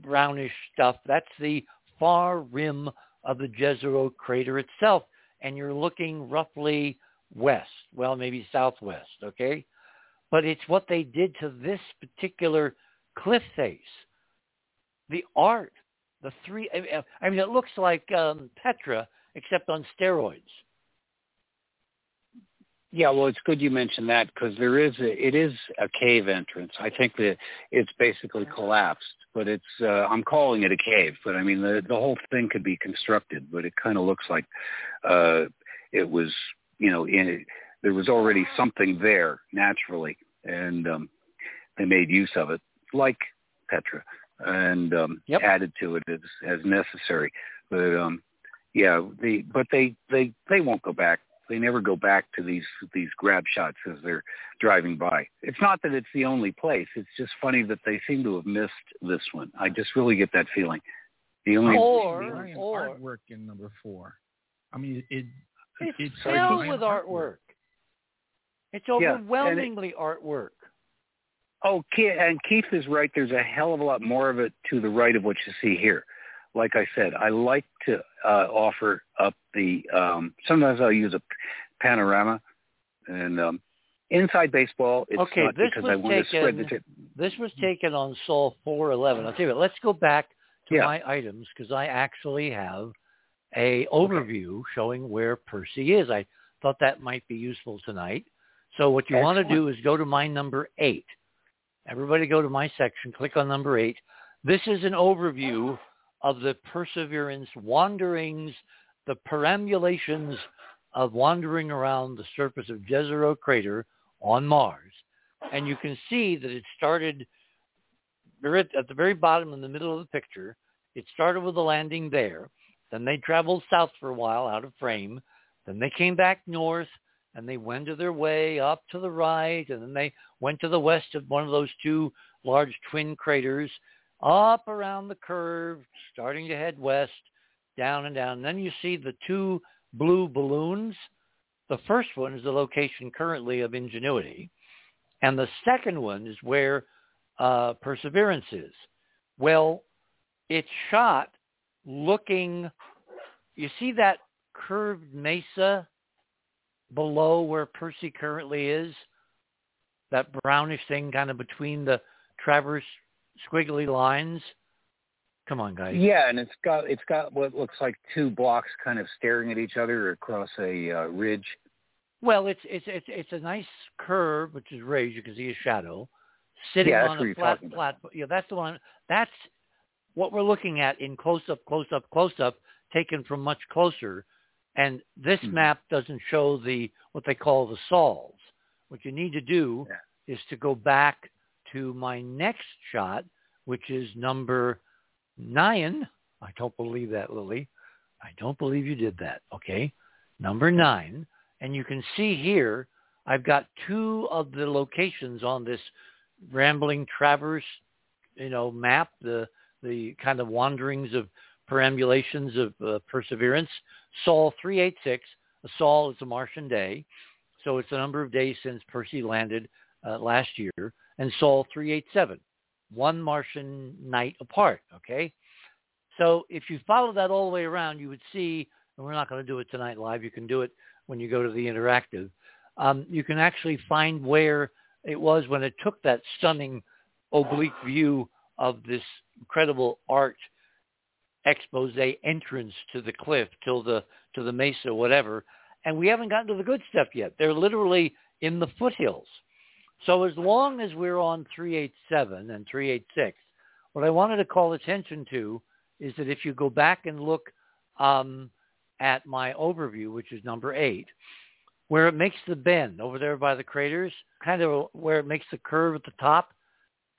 brownish stuff, that's the far rim of the Jezero crater itself. And you're looking roughly west, well, maybe southwest, okay? But it's what they did to this particular cliff face. The art, the three, I mean, it looks like um, Petra, except on steroids. Yeah, well, it's good you mentioned that because there is a, it is a cave entrance. I think that it's basically collapsed, but it's uh, I'm calling it a cave. But I mean, the the whole thing could be constructed, but it kind of looks like uh, it was, you know, in there was already something there naturally, and um, they made use of it, like Petra, and um, yep. added to it as as necessary. But um, yeah, they but they they they won't go back they never go back to these these grab shots as they're driving by. It's not that it's the only place. It's just funny that they seem to have missed this one. I just really get that feeling. The only or, the or artwork in number four. I mean, it, it's it's filled with artwork. It's overwhelmingly yeah, it, artwork. Oh, and Keith is right. There's a hell of a lot more of it to the right of what you see here like I said, I like to uh, offer up the. Um, sometimes I'll use a panorama, and um, inside baseball, it's okay, not this because was I want taken, to spread the. T- this was taken on Sol 411. I'll tell you what. Let's go back to yeah. my items because I actually have a overview okay. showing where Percy is. I thought that might be useful tonight. So what you Excellent. want to do is go to my number eight. Everybody go to my section, click on number eight. This is an overview of the perseverance wanderings, the perambulations of wandering around the surface of Jezero crater on Mars. And you can see that it started at the very bottom in the middle of the picture. It started with a landing there. Then they traveled south for a while out of frame. Then they came back north and they wended their way up to the right. And then they went to the west of one of those two large twin craters up around the curve, starting to head west, down and down. And then you see the two blue balloons. The first one is the location currently of Ingenuity. And the second one is where uh, Perseverance is. Well, it's shot looking, you see that curved mesa below where Percy currently is? That brownish thing kind of between the Traverse squiggly lines. Come on, guys. Yeah, and it's got it's got what looks like two blocks kind of staring at each other across a uh, ridge. Well, it's it's it's it's a nice curve, which is raised. You can see a shadow sitting yeah, on a flat flat. Yeah, that's the one. That's what we're looking at in close up, close up, close up, taken from much closer. And this mm-hmm. map doesn't show the what they call the sols. What you need to do yeah. is to go back to my next shot, which is number nine. I don't believe that, Lily. I don't believe you did that. Okay. Number nine. And you can see here, I've got two of the locations on this rambling traverse, you know, map, the, the kind of wanderings of perambulations of uh, perseverance. Sol 386. A Sol is a Martian day. So it's a number of days since Percy landed uh, last year and Sol 387, one Martian night apart, okay? So if you follow that all the way around, you would see, and we're not going to do it tonight live, you can do it when you go to the interactive, um, you can actually find where it was when it took that stunning oblique view of this incredible art expose entrance to the cliff, till the to the mesa, whatever. And we haven't gotten to the good stuff yet. They're literally in the foothills. So as long as we're on 387 and 386, what I wanted to call attention to is that if you go back and look um, at my overview, which is number eight, where it makes the bend over there by the craters, kind of where it makes the curve at the top,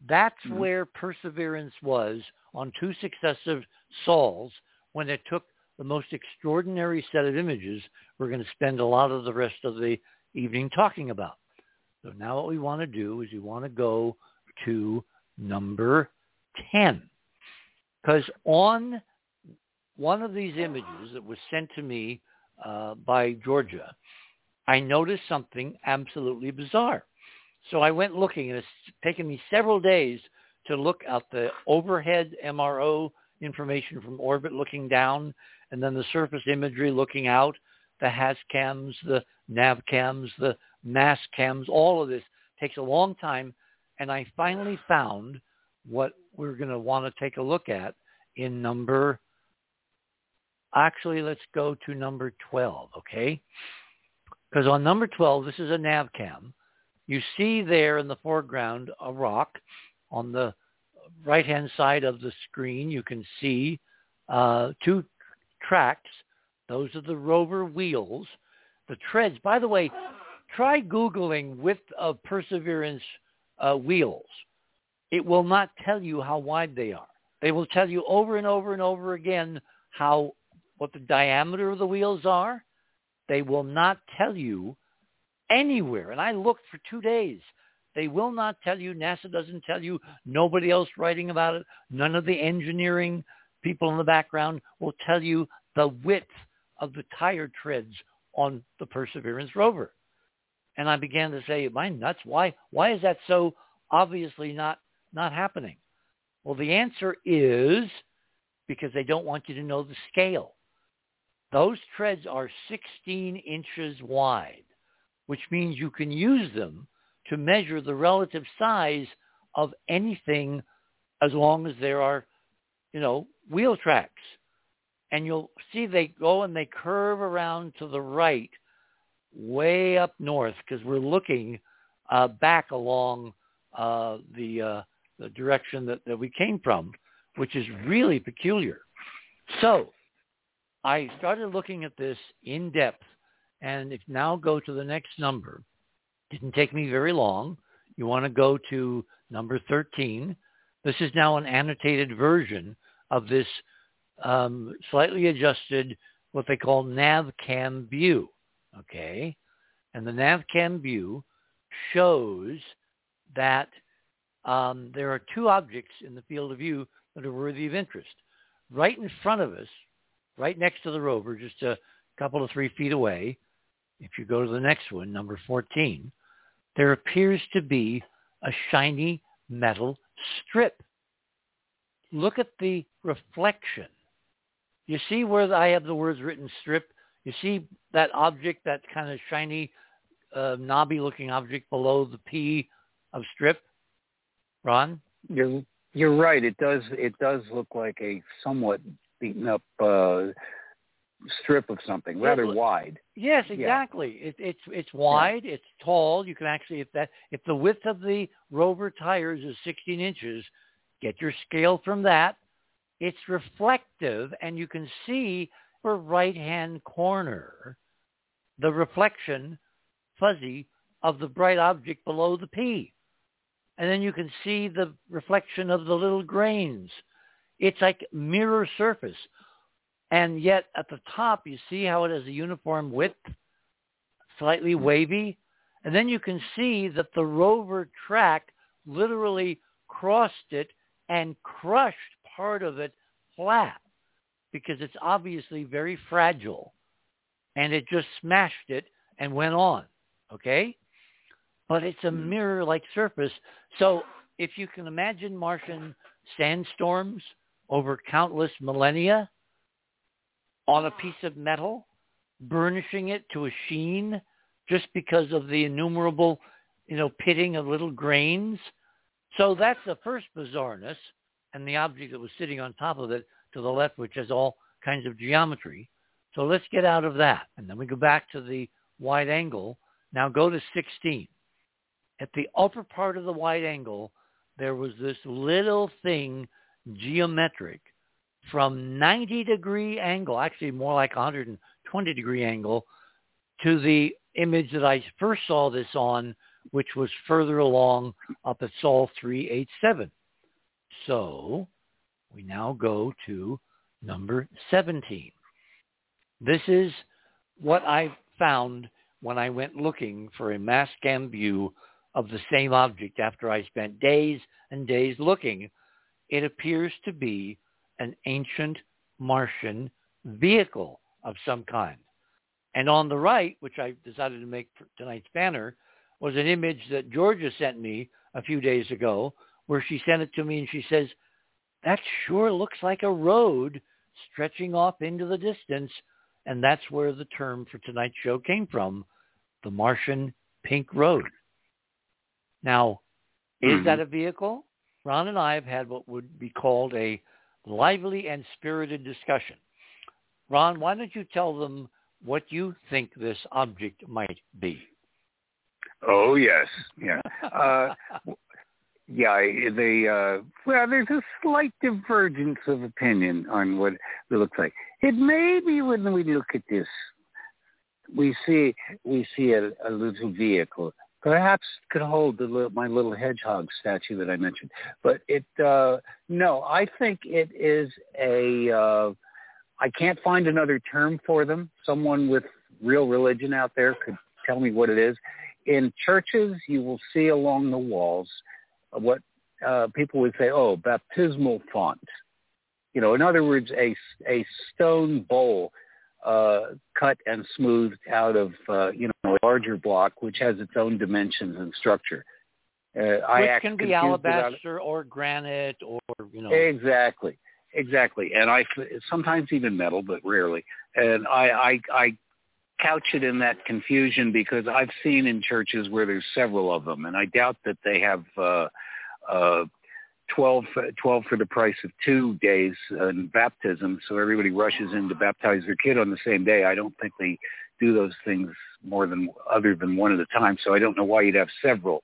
that's mm-hmm. where Perseverance was on two successive sols when it took the most extraordinary set of images we're going to spend a lot of the rest of the evening talking about. So now what we want to do is we want to go to number 10. Because on one of these images that was sent to me uh, by Georgia, I noticed something absolutely bizarre. So I went looking, and it's taken me several days to look at the overhead MRO information from orbit looking down, and then the surface imagery looking out. the has cams, the NAVCAMs, the mass cams, all of this takes a long time. And I finally found what we're going to want to take a look at in number, actually let's go to number 12, okay? Because on number 12, this is a nav cam. You see there in the foreground a rock. On the right-hand side of the screen, you can see uh, two tracks. Those are the rover wheels. The treads, by the way, try Googling width of Perseverance uh, wheels. It will not tell you how wide they are. They will tell you over and over and over again how what the diameter of the wheels are. They will not tell you anywhere. And I looked for two days. They will not tell you. NASA doesn't tell you. Nobody else writing about it. None of the engineering people in the background will tell you the width of the tire treads on the Perseverance rover. And I began to say, "My nuts! Why? Why is that so obviously not not happening?" Well, the answer is because they don't want you to know the scale. Those treads are 16 inches wide, which means you can use them to measure the relative size of anything as long as there are, you know, wheel tracks. And you'll see they go and they curve around to the right way up north because we're looking uh, back along uh, the, uh, the direction that, that we came from, which is really peculiar. So I started looking at this in depth, and if now go to the next number. Didn't take me very long. You want to go to number 13. This is now an annotated version of this um, slightly adjusted, what they call NavCam view. Okay, and the NavCam view shows that um, there are two objects in the field of view that are worthy of interest. Right in front of us, right next to the rover, just a couple of three feet away, if you go to the next one, number 14, there appears to be a shiny metal strip. Look at the reflection. You see where I have the words written strip? You see that object, that kind of shiny, uh, knobby-looking object below the P of strip? Ron? You're you're right. It does it does look like a somewhat beaten up uh, strip of something, rather Well, wide. Yes, exactly. It, it's it's wide. It's tall. You can actually, if that if the width of the rover tires is 16 inches, get your scale from that. It's reflective, and you can see the right hand corner the reflection, fuzzy, of the bright object below the P. And then you can see the reflection of the little grains. It's like mirror surface. And yet at the top, you see how it has a uniform width, slightly mm-hmm. wavy. And then you can see that the rover track literally crossed it and crushed part of it flat because it's obviously very fragile. And it just smashed it and went on. Okay? But it's a hmm. mirror-like surface. So if you can imagine Martian sandstorms over countless millennia, on a piece of metal, burnishing it to a sheen just because of the innumerable, you know, pitting of little grains. So that's the first bizarreness. And the object that was sitting on top of it to the left, which has all kinds of geometry. So let's get out of that. And then we go back to the wide angle. Now go to 16. At the upper part of the wide angle, there was this little thing, geometric, from 90 degree angle, actually more like 120 degree angle, to the image that I first saw this on, which was further along up at Sol 387. So we now go to number 17. This is what I found when I went looking for a mass cam view of the same object after I spent days and days looking. It appears to be an ancient Martian vehicle of some kind. And on the right, which I decided to make for tonight's banner, was an image that Georgia sent me a few days ago where she sent it to me and she says, that sure looks like a road stretching off into the distance. And that's where the term for tonight's show came from, the Martian Pink Road. Now, is Mhm. that a vehicle? Ron and I have had what would be called a lively and spirited discussion. Ron, why don't you tell them what you think this object might be? Oh yes, yeah, uh, yeah. They uh, well, there's a slight divergence of opinion on what it looks like. It may be when we look at this, we see we see a, a little vehicle. Perhaps could hold the my little hedgehog statue that I mentioned, but it uh, no. I think it is a. Uh, I can't find another term for them. Someone with real religion out there could tell me what it is. In churches, you will see along the walls what uh, people would say, oh, baptismal font. You know, in other words, a, a stone bowl uh, cut and smoothed out of, uh, you know, a larger block, which has its own dimensions and structure. Uh, I Which act can be alabaster or granite or, you know. Exactly, exactly. And I sometimes even metal, but rarely. And I, I, I couch it in that confusion because I've seen in churches where there's several of them, and I doubt that they have uh, uh, 12, 12 for the price of two days in baptism. So everybody rushes in to baptize their kid on the same day. I don't think they do those things more than other than one at a time. So I don't know why you'd have several.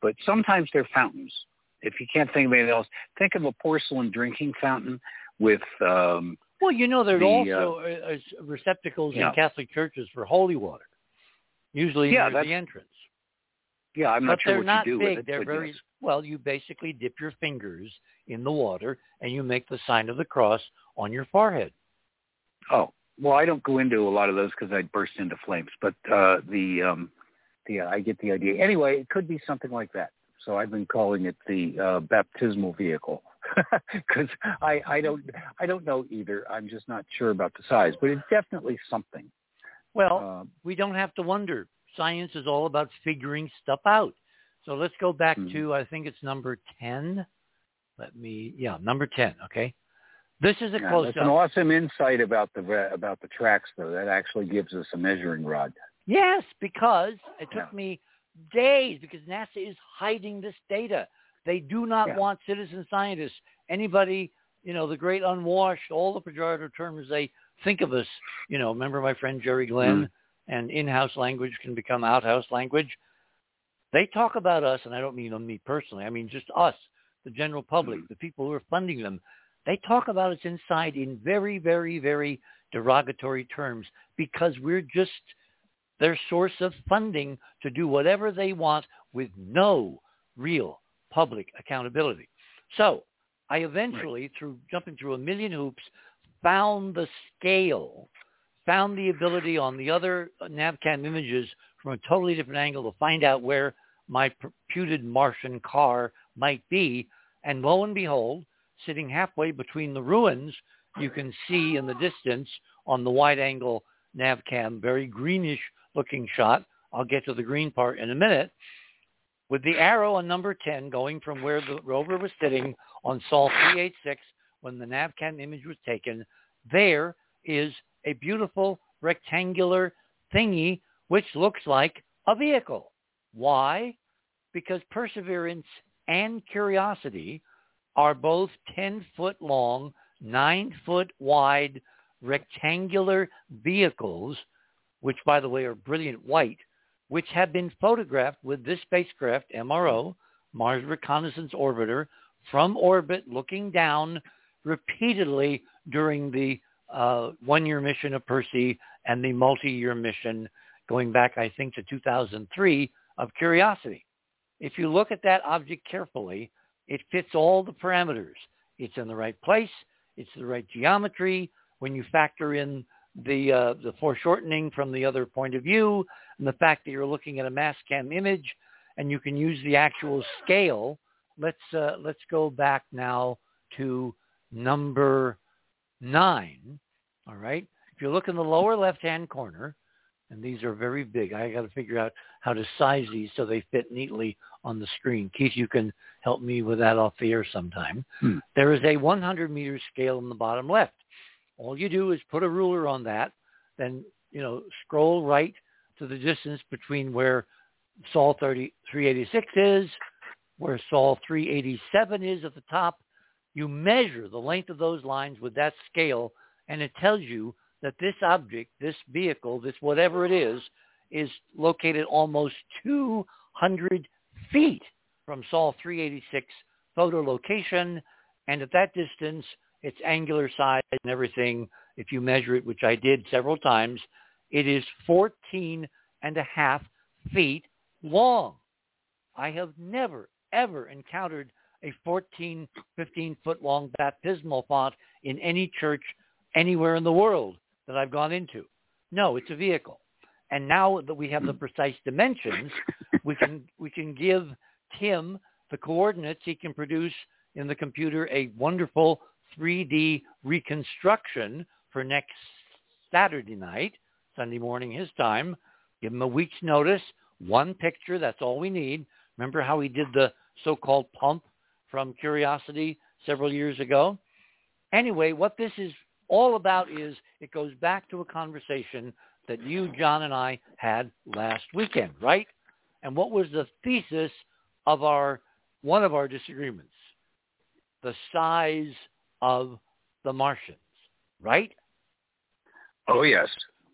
But sometimes they're fountains. If you can't think of anything else, think of a porcelain drinking fountain with um, Well, you know, there are the, also uh, uh, receptacles yeah. in Catholic churches for holy water, usually Yeah, near the entrance. yeah, I'm not but sure what not you do big. with it. they're very yes. well. You basically dip your fingers in the water and you make the sign of the cross on your forehead. Oh, well, I don't go into a lot of those because I'd burst into flames. But uh, the um, the I get the idea. Anyway, it could be something like that. So I've been calling it the uh, baptismal vehicle because I I don't I don't know either. I'm just not sure about the size, but it's definitely something. Well, Um, we don't have to wonder. Science is all about figuring stuff out. So let's go back Mhm. to I think it's number ten. Let me yeah number ten. Okay, this is a yeah, close that's up. an awesome insight about the about the tracks, though. That actually gives us a measuring rod. Yes, because it took Yeah. me days because NASA is hiding this data. They do not Yeah. want citizen scientists, anybody, you know, the great unwashed, all the pejorative terms they think of us. You know, remember my friend Jerry Glenn and in-house language can become out-house language. They talk about us, and I don't mean on me personally. I mean just us, the general public, Mhm. the people who are funding them. They talk about us inside in very, very, very derogatory terms because we're just their source of funding to do whatever they want with no real public accountability. So I eventually, through jumping through a million hoops, found the scale, found the ability on the other NavCam images from a totally different angle to find out where my purported Martian car might be. And lo and behold, sitting halfway between the ruins, you can see in the distance on the wide angle NavCam, very greenish looking shot. I'll get to the green part in a minute. With the arrow on number 10 going from where the rover was sitting on Sol 386 when the NavCam image was taken, there is a beautiful rectangular thingy which looks like a vehicle. Why? Because Perseverance and Curiosity are both 10 foot long, 9 foot wide rectangular vehicles, which by the way are brilliant white, which have been photographed with this spacecraft, MRO, Mars Reconnaissance Orbiter, from orbit looking down repeatedly during the uh, one-year mission of Percy and the multi-year mission going back, I think, to 2003 of Curiosity. If you look at that object carefully, it fits all the parameters. It's in the right place. It's the right geometry. When you factor in the uh, the foreshortening from the other point of view, and the fact that you're looking at a mass cam image, and you can use the actual scale. Let's uh, let's go back now to number nine. All right. If you look in the lower left-hand corner, and these are very big. I got to figure out how to size these so they fit neatly on the screen. Keith, you can help me with that off the air sometime. Hmm. There is a 100 meter scale in the bottom left. All you do is put a ruler on that, then you know scroll right to the distance between where Sol 30, 386 is, where Sol 387 is at the top. You measure the length of those lines with that scale, and it tells you that this object, this vehicle, this whatever it is, is located almost 200 feet from Sol 386 photo location. And at that distance, its angular size and everything, if you measure it, which I did several times, it is 14 and a half feet long. I have never, ever encountered a 14, 15 foot long baptismal font in any church anywhere in the world that I've gone into. No, it's a vehicle. And now that we have the precise dimensions, we can we can give Tim the coordinates. He can produce in the computer a wonderful 3D reconstruction for next Saturday night, Sunday morning his time. Give him a week's notice, one picture, that's all we need. Remember how he did the so-called pump from Curiosity several years ago? Anyway, what this is all about is it goes back to a conversation that you, John, and I had last weekend, right? And what was the thesis of our one of our disagreements? The size of the Martians, right? Oh, yes.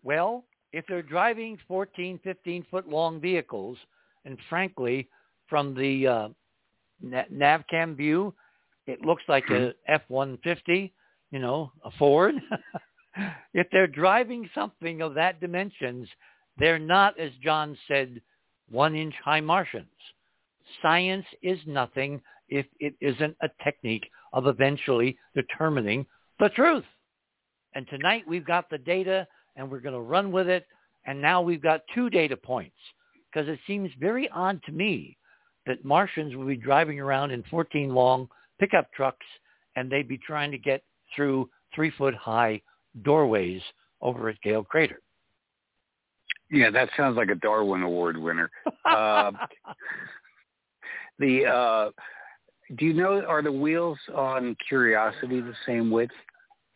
Well, if they're driving 14, 15 foot long vehicles, and frankly, from the uh, NavCam view, it looks like a mm-hmm. F-150, you know, a Ford. if they're driving something of that dimensions, they're not, as John said, one-inch high Martians. Science is nothing if it isn't a technique of eventually determining the truth. And tonight we've got the data and we're going to run with it. And now we've got two data points because it seems very odd to me that Martians would be driving around in 14 long pickup trucks and they'd be trying to get through three foot high doorways over at Gale Crater. Yeah, that sounds like a Darwin Award winner. uh, the uh, do you know are the wheels on Curiosity the same width?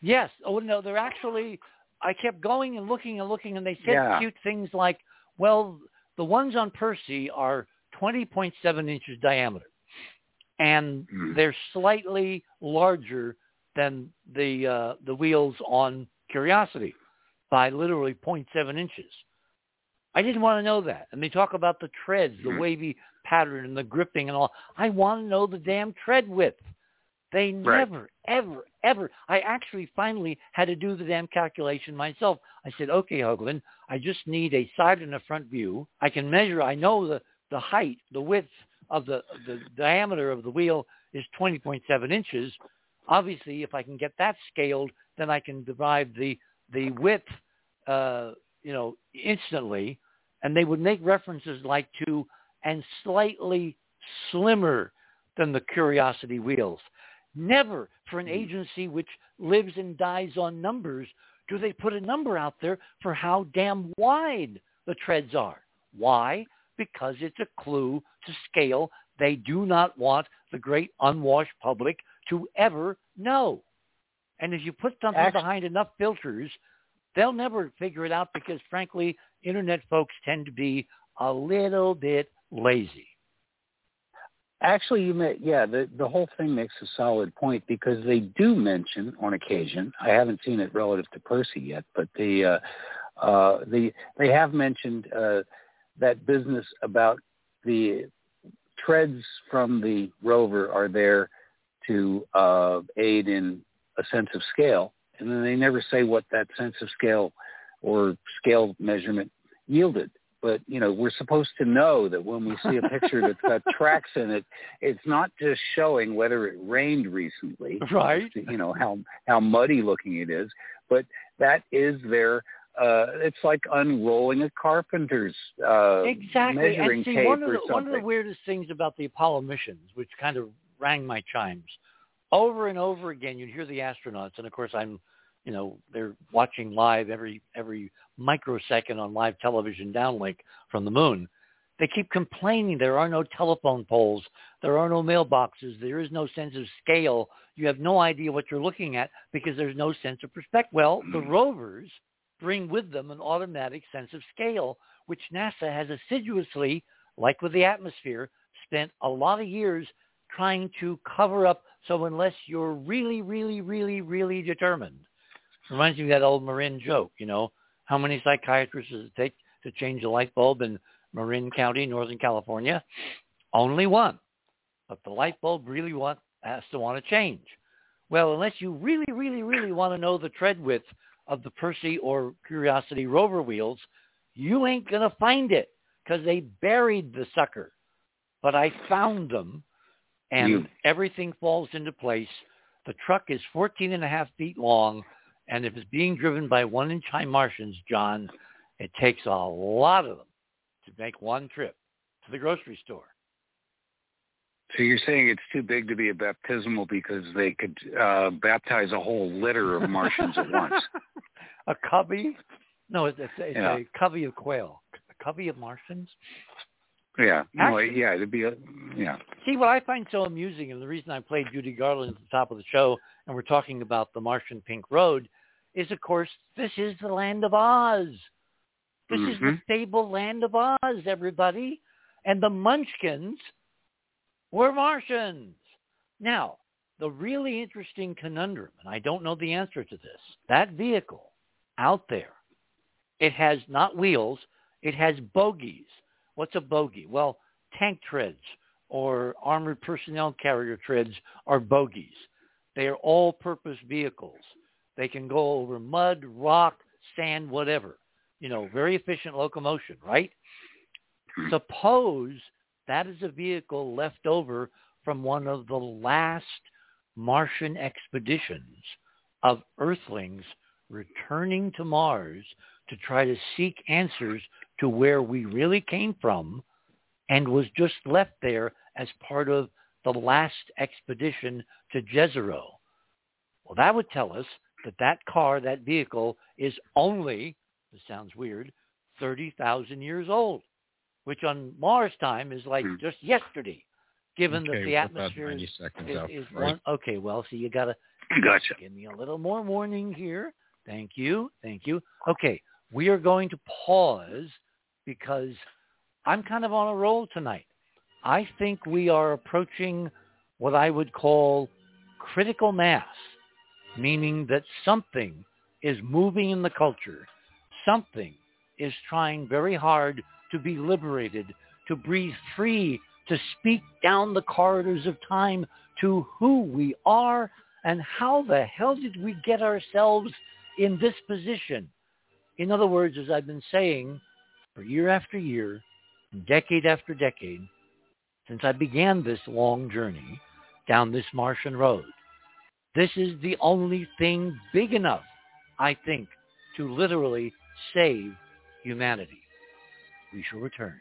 Yes. Oh no, they're actually. I kept going and looking and looking, and they said yeah. cute things like, "Well, the ones on Percy are 20.7 inches diameter, and mm. they're slightly larger than the uh, the wheels on Curiosity by literally 0.7 inches." I didn't want to know that. And they talk about the treads, the mm-hmm. wavy pattern and the gripping and all. I want to know the damn tread width. They right. never, ever, ever. I actually finally had to do the damn calculation myself. I said, okay, Hoagland, I just need a side and a front view. I can measure. I know the, the height, the width of the, the diameter of the wheel is 20.7 inches. Obviously, if I can get that scaled, then I can derive the, the width, uh, you know, instantly. And they would make references like to and slightly slimmer than the Curiosity wheels. Never for an hmm. agency which lives and dies on numbers do they put a number out there for how damn wide the treads are. Why? Because it's a clue to scale they do not want the great unwashed public to ever know. And if you put something Actually, behind enough filters, they'll never figure it out because, frankly, internet folks tend to be a little bit lazy. Actually, you may, yeah, the the whole thing makes a solid point because they do mention on occasion. I haven't seen it relative to Percy yet, but the uh, uh, the they have mentioned uh, that business about the treads from the rover are there to uh, aid in a sense of scale, and then they never say what that sense of scale or scale measurement yielded. But you know we're supposed to know that when we see a picture that's got tracks in it it's not just showing whether it rained recently right. you know how how muddy looking it is but that is their uh it's like unrolling a carpenter's uh exactly. Measuring see, tape one of the, or something. one of the weirdest things about the apollo missions which kind of rang my chimes over and over again you'd hear the astronauts and of course i'm you know they're watching live every every microsecond on live television downlink from the moon. They keep complaining there are no telephone poles there are no mailboxes there is no sense of scale. You have no idea what you're looking at because there's no sense of perspective. Well the hmm. rovers bring with them an automatic sense of scale, which NASA has assiduously, like with the atmosphere, spent a lot of years trying to cover up. So unless you're really, really, really, really determined, reminds me of that old Marin joke, you know, how many psychiatrists does it take to change a light bulb in Marin County, Northern California? Only one. But the light bulb really want, has to want to change. Well, unless you really, really, really want to know the tread width of the Percy or Curiosity rover wheels, you ain't going to find it because they buried the sucker. But I found them and you. everything falls into place. The truck is 14 and a half feet long. And if it's being driven by one-inch high Martians, John, it takes a lot of them to make one trip to the grocery store. So you're saying it's too big to be a baptismal because they could uh, baptize a whole litter of Martians at once? a covey? No, it's, it's, it's yeah. a covey of quail. A covey of Martians? Yeah. Actually, no, yeah, it'd be a yeah. See what I find so amusing and the reason I played Judy Garland at the top of the show and we're talking about the Martian Pink Road is of course this is the land of Oz. This mm-hmm. is the stable mm-hmm. land of Oz, everybody. And the Munchkins were Martians. Now, the really interesting conundrum, and I don't know the answer to this, that vehicle out there, it has not wheels, it has bogies. What's a bogie? Well, tank treads or armored personnel carrier treads are bogies. They are all-purpose vehicles. They can go over mud, rock, sand, whatever. You know, very efficient locomotion, right? Hmm. Suppose that is a vehicle left over from one of the last Martian expeditions of Earthlings returning to Mars to try to seek answers to where we really came from and was just left there as part of the last expedition to Jezero. Well, that would tell us that that car, that vehicle, is only, this sounds weird, 30,000 years old, which on Mars time is like hmm. just yesterday, given okay, that the atmosphere is, is, up, is right? one. Okay, well, so you got to gotcha. give me a little more warning here. Thank you. Thank you. Okay, we are going to pause because I'm kind of on a roll tonight. I think we are approaching what I would call critical mass, meaning that something is moving in the culture. Something is trying very hard to be liberated, to breathe free, to speak down the corridors of time to who we are and how the hell did we get ourselves in this position. In other words, as I've been saying for year after year, decade after decade, since I began this long journey down this Martian road, this is the only thing big enough, I think, to literally save humanity. We shall return.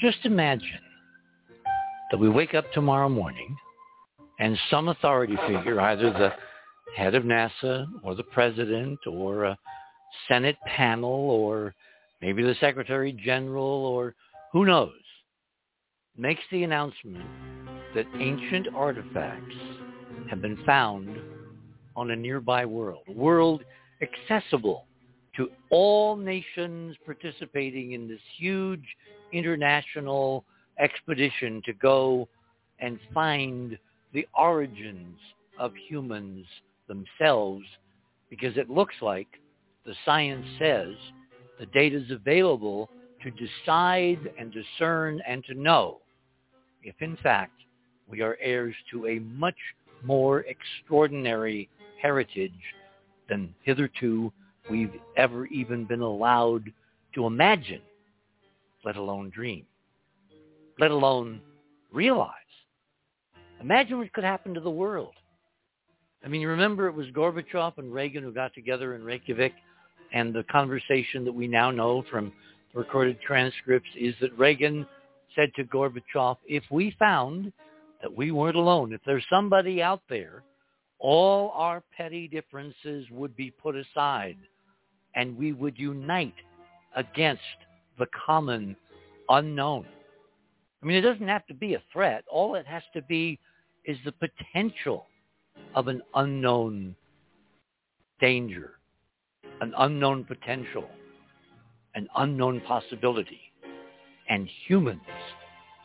just imagine that we wake up tomorrow morning and some authority figure, either the head of NASA or the president or a Senate panel or maybe the Secretary General or who knows, makes the announcement that ancient artifacts have been found on a nearby world, a world accessible to all nations participating in this huge international expedition to go and find the origins of humans themselves because it looks like the science says the data is available to decide and discern and to know if in fact we are heirs to a much more extraordinary heritage than hitherto we've ever even been allowed to imagine, let alone dream, let alone realize. Imagine what could happen to the world. I mean, you remember it was Gorbachev and Reagan who got together in Reykjavik, and the conversation that we now know from recorded transcripts is that Reagan said to Gorbachev, if we found that we weren't alone, if there's somebody out there, all our petty differences would be put aside and we would unite against the common unknown. I mean, it doesn't have to be a threat. All it has to be is the potential of an unknown danger, an unknown potential, an unknown possibility. And humans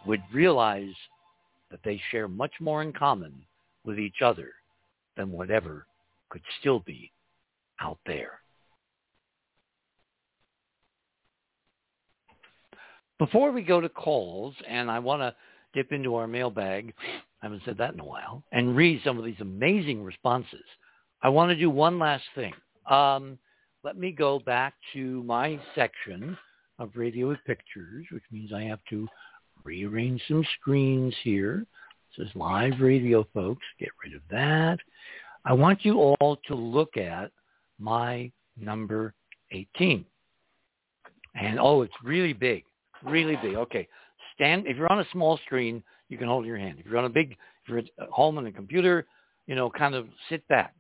would realize that they share much more in common with each other than whatever could still be out there. Before we go to calls, and I want to dip into our mailbag, I haven't said that in a while, and read some of these amazing responses, I want to do one last thing. Um, let me go back to my section of radio with pictures, which means I have to rearrange some screens here. It says live radio, folks. Get rid of that. I want you all to look at my number 18. And oh, it's really big. Really big. Okay. Stand. If you're on a small screen, you can hold your hand. If you're on a big, if you're at home on a computer, you know, kind of sit back.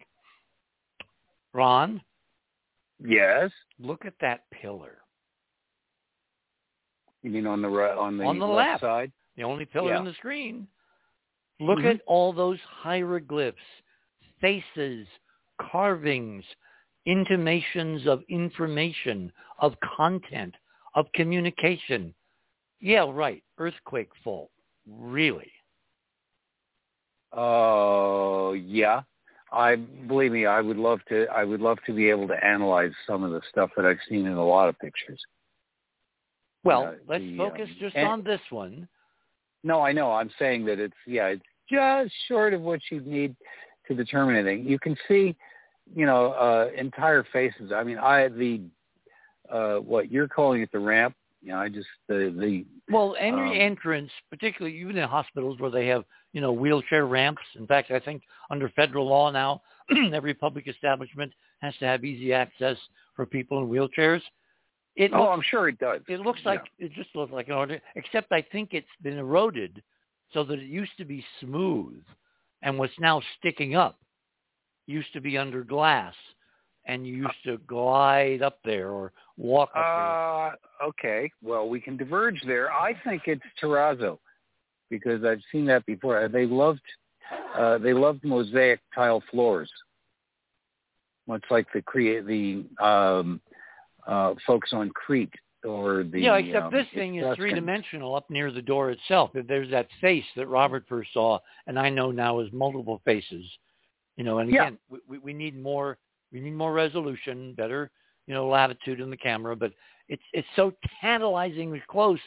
Ron. Yes. Look at that pillar. You mean on the right, on the, on the left, left, side? The only pillar Yeah. on the screen. Look Mhm. at all those hieroglyphs, faces, carvings, intimations of information, of content, of communication. Yeah, right. Earthquake fault. Really? Oh, yeah. I believe me, I would love to. I would love to be able to analyze some of the stuff that I've seen in a lot of pictures. Well, Yeah, let's the, focus um, just and- on this one. No, I know. I'm saying that it's yeah, it's just short of what you'd need to determine anything. You can see, you know, uh, entire faces. I mean, I the uh, what you're calling it the ramp. You know, I just the the Well, any Um, entrance, particularly even in hospitals where they have, you know, wheelchair ramps. In fact, I think under federal law now, every public establishment has to have easy access for people in wheelchairs. It oh, looks, I'm sure it does. it looks like it just looks like an order, except I think it's been eroded so that it used to be smooth, and what's now sticking up used to be under glass, and you used to glide up there or walk up there. Uh, okay. Well, we can diverge there. I think it's terrazzo because I've seen that before. They loved uh, they loved mosaic tile floors, much like the create the um, uh, folks on Crete or the yeah, except um, this thing is three dimensional up near the door itself. There's that face that Robert first saw, and I know now is multiple faces. You know, and again, we, we, we need more we need more resolution, better you know latitude in the camera, but it's it's so tantalizingly close,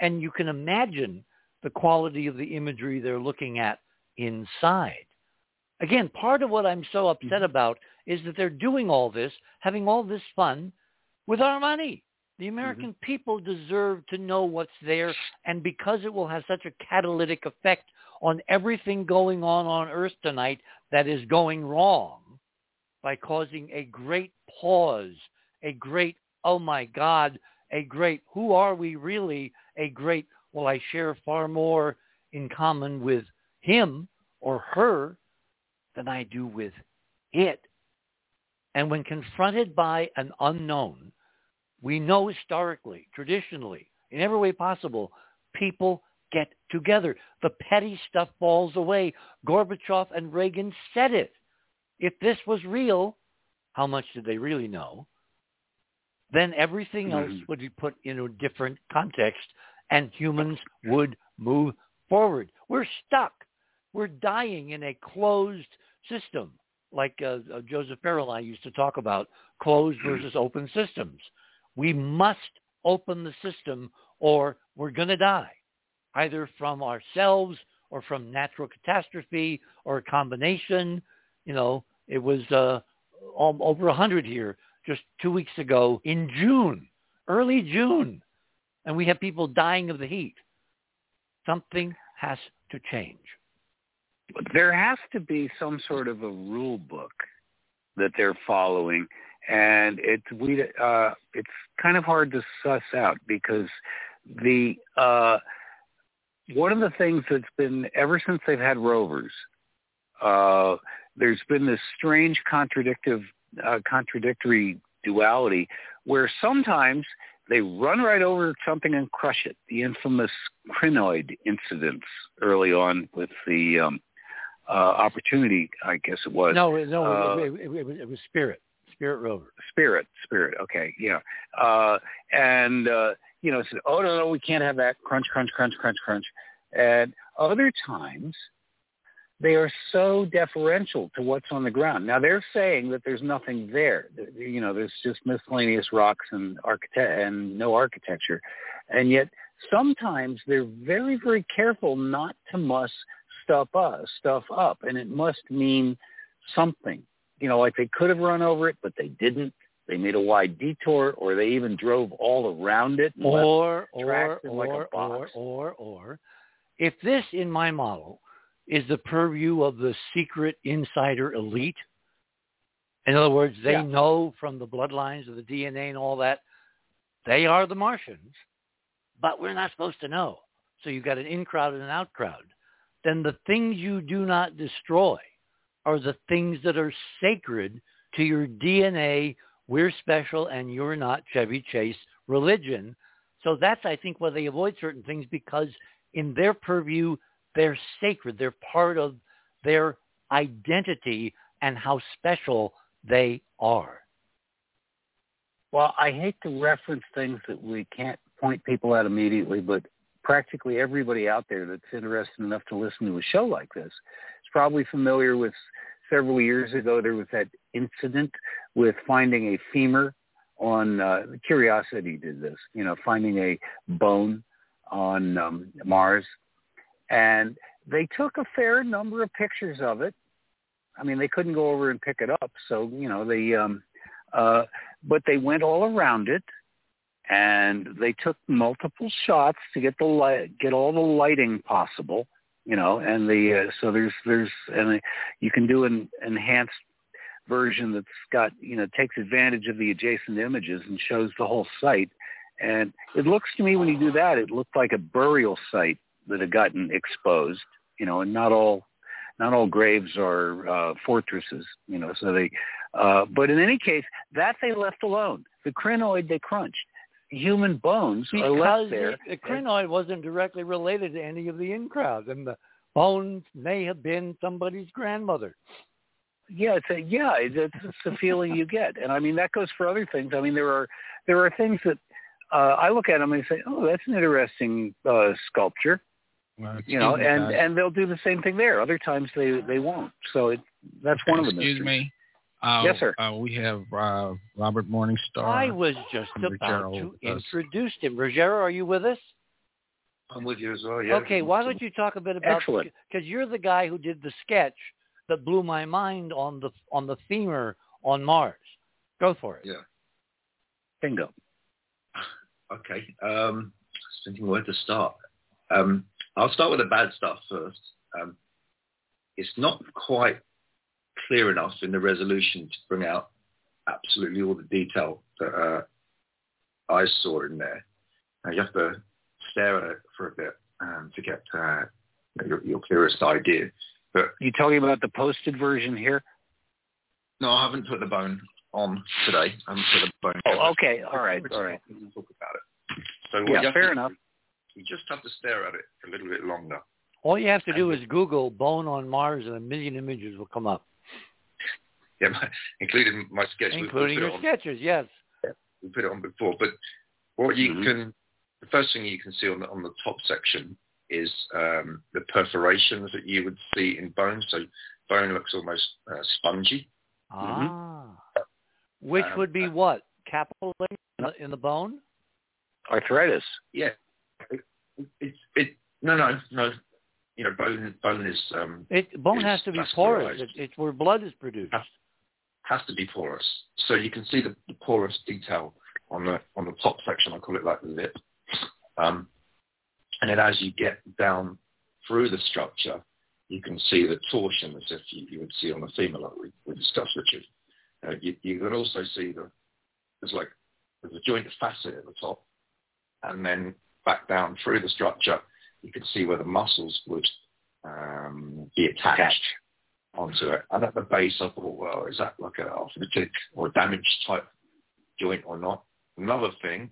and you can imagine the quality of the imagery they're looking at inside. Again, part of what I'm so upset Mm-hmm. about is that they're doing all this, having all this fun with our money. The American people deserve to know what's there, and because it will have such a catalytic effect on everything going on on Earth tonight that is going wrong by causing a great pause, a great, oh my God, a great, who are we really, a great, well, I share far more in common with him or her than I do with it. And when confronted by an unknown, we know historically, traditionally, in every way possible, people get together. The petty stuff falls away. Gorbachev and Reagan said it. If this was real, how much did they really know? Then everything else Mhm. would be put in a different context and humans would move forward. We're stuck. We're dying in a closed system, like uh, uh, Joseph Farrell and I used to talk about, closed versus open systems. We must open the system or we're going to die, either from ourselves or from natural catastrophe or a combination. You know, it was uh, over 100 here just two weeks ago in June, early June, and we have people dying of the heat. Something has to change. there has to be some sort of a rule book that they're following and it's we uh it's kind of hard to suss out because the uh one of the things that's been ever since they've had rovers uh there's been this strange contradictive uh, contradictory duality where sometimes they run right over something and crush it the infamous crinoid incidents early on with the um uh, opportunity, I guess it was. No, no, Uh, it, it, it, was, it was Spirit, Spirit Rover. Spirit, Spirit. Okay, yeah. Uh, and uh, you know, said, "Oh no, no, we can't have that." Crunch, crunch, crunch, crunch, crunch. And other times, they are so deferential to what's on the ground. Now they're saying that there's nothing there. You know, there's just miscellaneous rocks and architect and no architecture, and yet sometimes they're very, very careful not to muss stuff up, stuff up, and it must mean something. You know, like they could have run over it, but they didn't. They made a wide detour, or they even drove all around it. Or, or, or, like a or, or, or, if this, in my model, is the purview of the secret insider elite, in other words, they Yeah. know from the bloodlines of the DNA and all that, they are the Martians, but we're not supposed to know. So you've got an in crowd and an out crowd. Then the things you do not destroy are the things that are sacred to your DNA. We're special and you're not Chevy Chase religion. So that's, I think, why they avoid certain things because in their purview, they're sacred. They're part of their identity and how special they are. Well, I hate to reference things that we can't point people at immediately, but practically everybody out there that's interested enough to listen to a show like this is probably familiar with several years ago there was that incident with finding a femur on uh, Curiosity did this, you know, finding a bone on um, Mars, and they took a fair number of pictures of it. I mean, they couldn't go over and pick it up, so you know they. Um, uh, but they went all around it and they took multiple shots to get the light, get all the lighting possible, you know, and the uh, so there's there's and you can do an enhanced version that's got you know takes advantage of the adjacent images and shows the whole site. And it looks to me when you do that, it looked like a burial site that had gotten exposed, you know, and not all not all graves are uh, fortresses, you know. So they, uh, but in any case, that they left alone. The crinoid they crunched. Human bones are left there. the, the crinoid wasn't directly related to any of the in crowds, and the bones may have been somebody's grandmother. Yeah, it's a yeah, it's, it's the feeling you get, and I mean that goes for other things. I mean there are there are things that uh, I look at them and say, "Oh, that's an interesting uh, sculpture," Well, you know, me, and guys. and they'll do the same thing there. Other times they they won't. So it, that's one of the Excuse me. Uh, Yes, sir. Uh, we have uh, Robert Morningstar. I was just from about to introduce him. Ruggiero, are you with us? I'm with you as well. Yeah. Okay, why don't you talk a bit about Excellent. because you're the guy who did the sketch that blew my mind on the on the femur on Mars. Go for it. Yeah. Bingo. Okay. Um, just thinking where to start. Um, I'll start with the bad stuff first. Um, it's not quite clear enough in the resolution to bring out absolutely all the detail that uh, I saw in there. Now you have to stare at it for a bit um, to get uh, your, your clearest idea. But You talking about the posted version here? no, I haven't put the bone on today. I haven't put the bone. Oh, okay. All right. All right. We can talk about it. So Yeah, fair to- enough. You just have to stare at it a little bit longer. All you have to do is Google bone on Mars and a million images will come up, Yeah, my, including my sketch. we- we including your sketches. Yes. We put it on before, but what you Mhm. can, the first thing you can see on the on the top section is um, the perforations that you would see in bone. So bone looks almost uh, spongy. Ah. Which Um, would be uh, what? Capital in the, in the bone? Arthritis. Yeah, it, it, no no no. You know, bone bone is um, It bone has to be porous. It, it's where blood is produced. Has- has to be porous. So you can see the, the porous detail on the on the top section. I call it like the lip. Um, and then as you get down through the structure, you can see the torsion as if you, you would see on a femur like we, we discussed, Richard. Uh, you, you can also see the there's like there's a joint facet at the top, and then back down through the structure, you can see where the muscles would um, be attached onto it. And at the base, I thought, well, is that like a arthritic or damaged type joint or not? Another thing,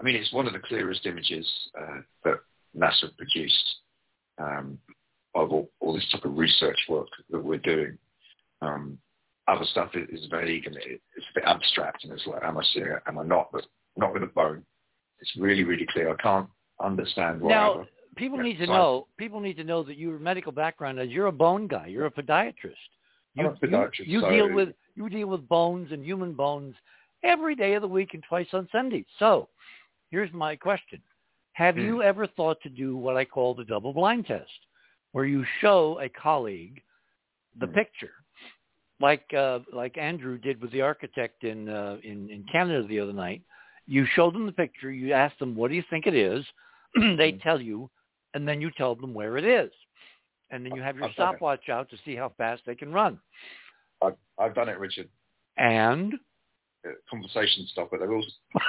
I mean, it's one of the clearest images uh, that NASA produced um, of all, all this type of research work that we're doing. Um, other stuff is, is vague and it, it's a bit abstract, and it's like, am I seeing it? Am I not? But not with a bone. It's really, really clear. I can't understand why. Now, people Yeah, need to sorry. know. People need to know that your medical background is you're a bone guy. You're a podiatrist. I'm You, a podiatrist, you, you so- deal with you deal with bones and human bones every day of the week and twice on Sundays. So, here's my question: Have Hmm. you ever thought to do what I call the double blind test, where you show a colleague the Hmm. picture, like uh, like Andrew did with the architect in uh, in in Canada the other night? You show them the picture. You ask them, "What do you think it is?" they Hmm. tell you, and then you tell them where it is, and then you have your I've stopwatch out to see how fast they can run. I've, I've done it, Richard. And Uh, conversation stuff, but they're all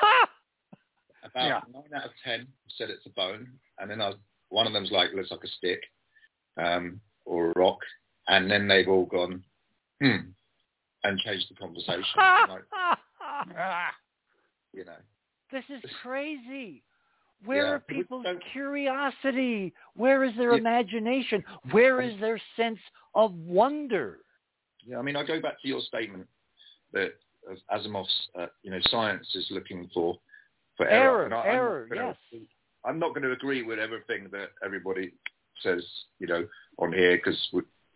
about Yeah. nine out of ten said it's a bone, and then I, one of them's like looks like a stick, um, or a rock, and then they've all gone, hmm, and changed the conversation. like, you know, this is crazy. Where Yeah, are people's curiosity? Where is their Yeah. imagination? Where is their sense of wonder? yeah. I mean, I go back to your statement that Asimov's, uh, you know, science is looking for for error. Error, I- I'm not error, gonna- yes. I'm not going to agree with everything that everybody says, you know, on here because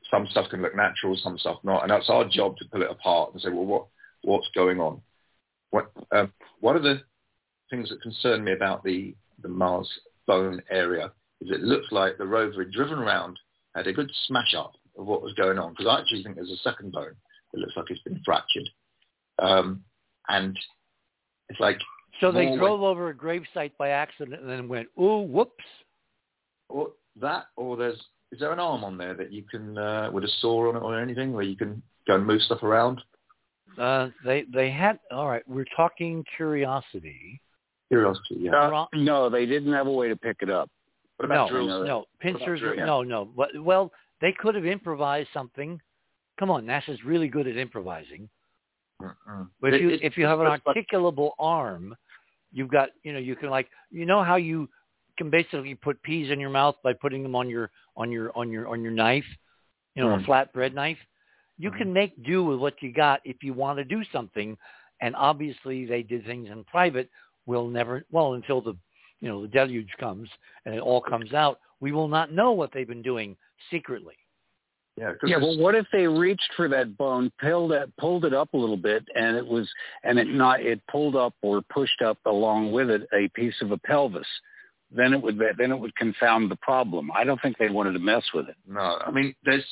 some stuff can look natural, some stuff not, and that's our job to pull it apart and say, well, what what's going on? What um, one of the things that concern me about the the Mars bone area is it looks like the rover had driven around, had a good smash up of what was going on because I actually think there's a second bone that looks like it's been fractured, um, and it's like So they drove over a gravesite by accident and then went, ooh, whoops. Or that, or there's is there an arm on there that you can uh, with a saw on it or anything where you can go and move stuff around? Uh, they they had all right. We're talking curiosity. Curiosity, yeah. Uh, no, they didn't have a way to pick it up. what about no, drills? drills? no pincers. drills? Are, no, no. But, well, they could have improvised something. Come on, NASA's really good at improvising. Mm-mm. But if It- you it- if you have an it's like- articulable arm, you've got you know you can like you know how you can basically put peas in your mouth by putting them on your on your on your on your knife, you know, a Mm. flat bread knife. You Mhm. can make do with what you got if you want to do something. And obviously they did things in private we'll never, well, until the, you know, the deluge comes and it all comes out, we will not know what they've been doing secretly. Yeah, 'cause Yeah, well, what if they reached for that bone, pulled it, pulled it up a little bit, and it was, and it not, it pulled up or pushed up along with it a piece of a pelvis. Then it would, then it would confound the problem. I don't think they wanted to mess with it. No, I mean, there's.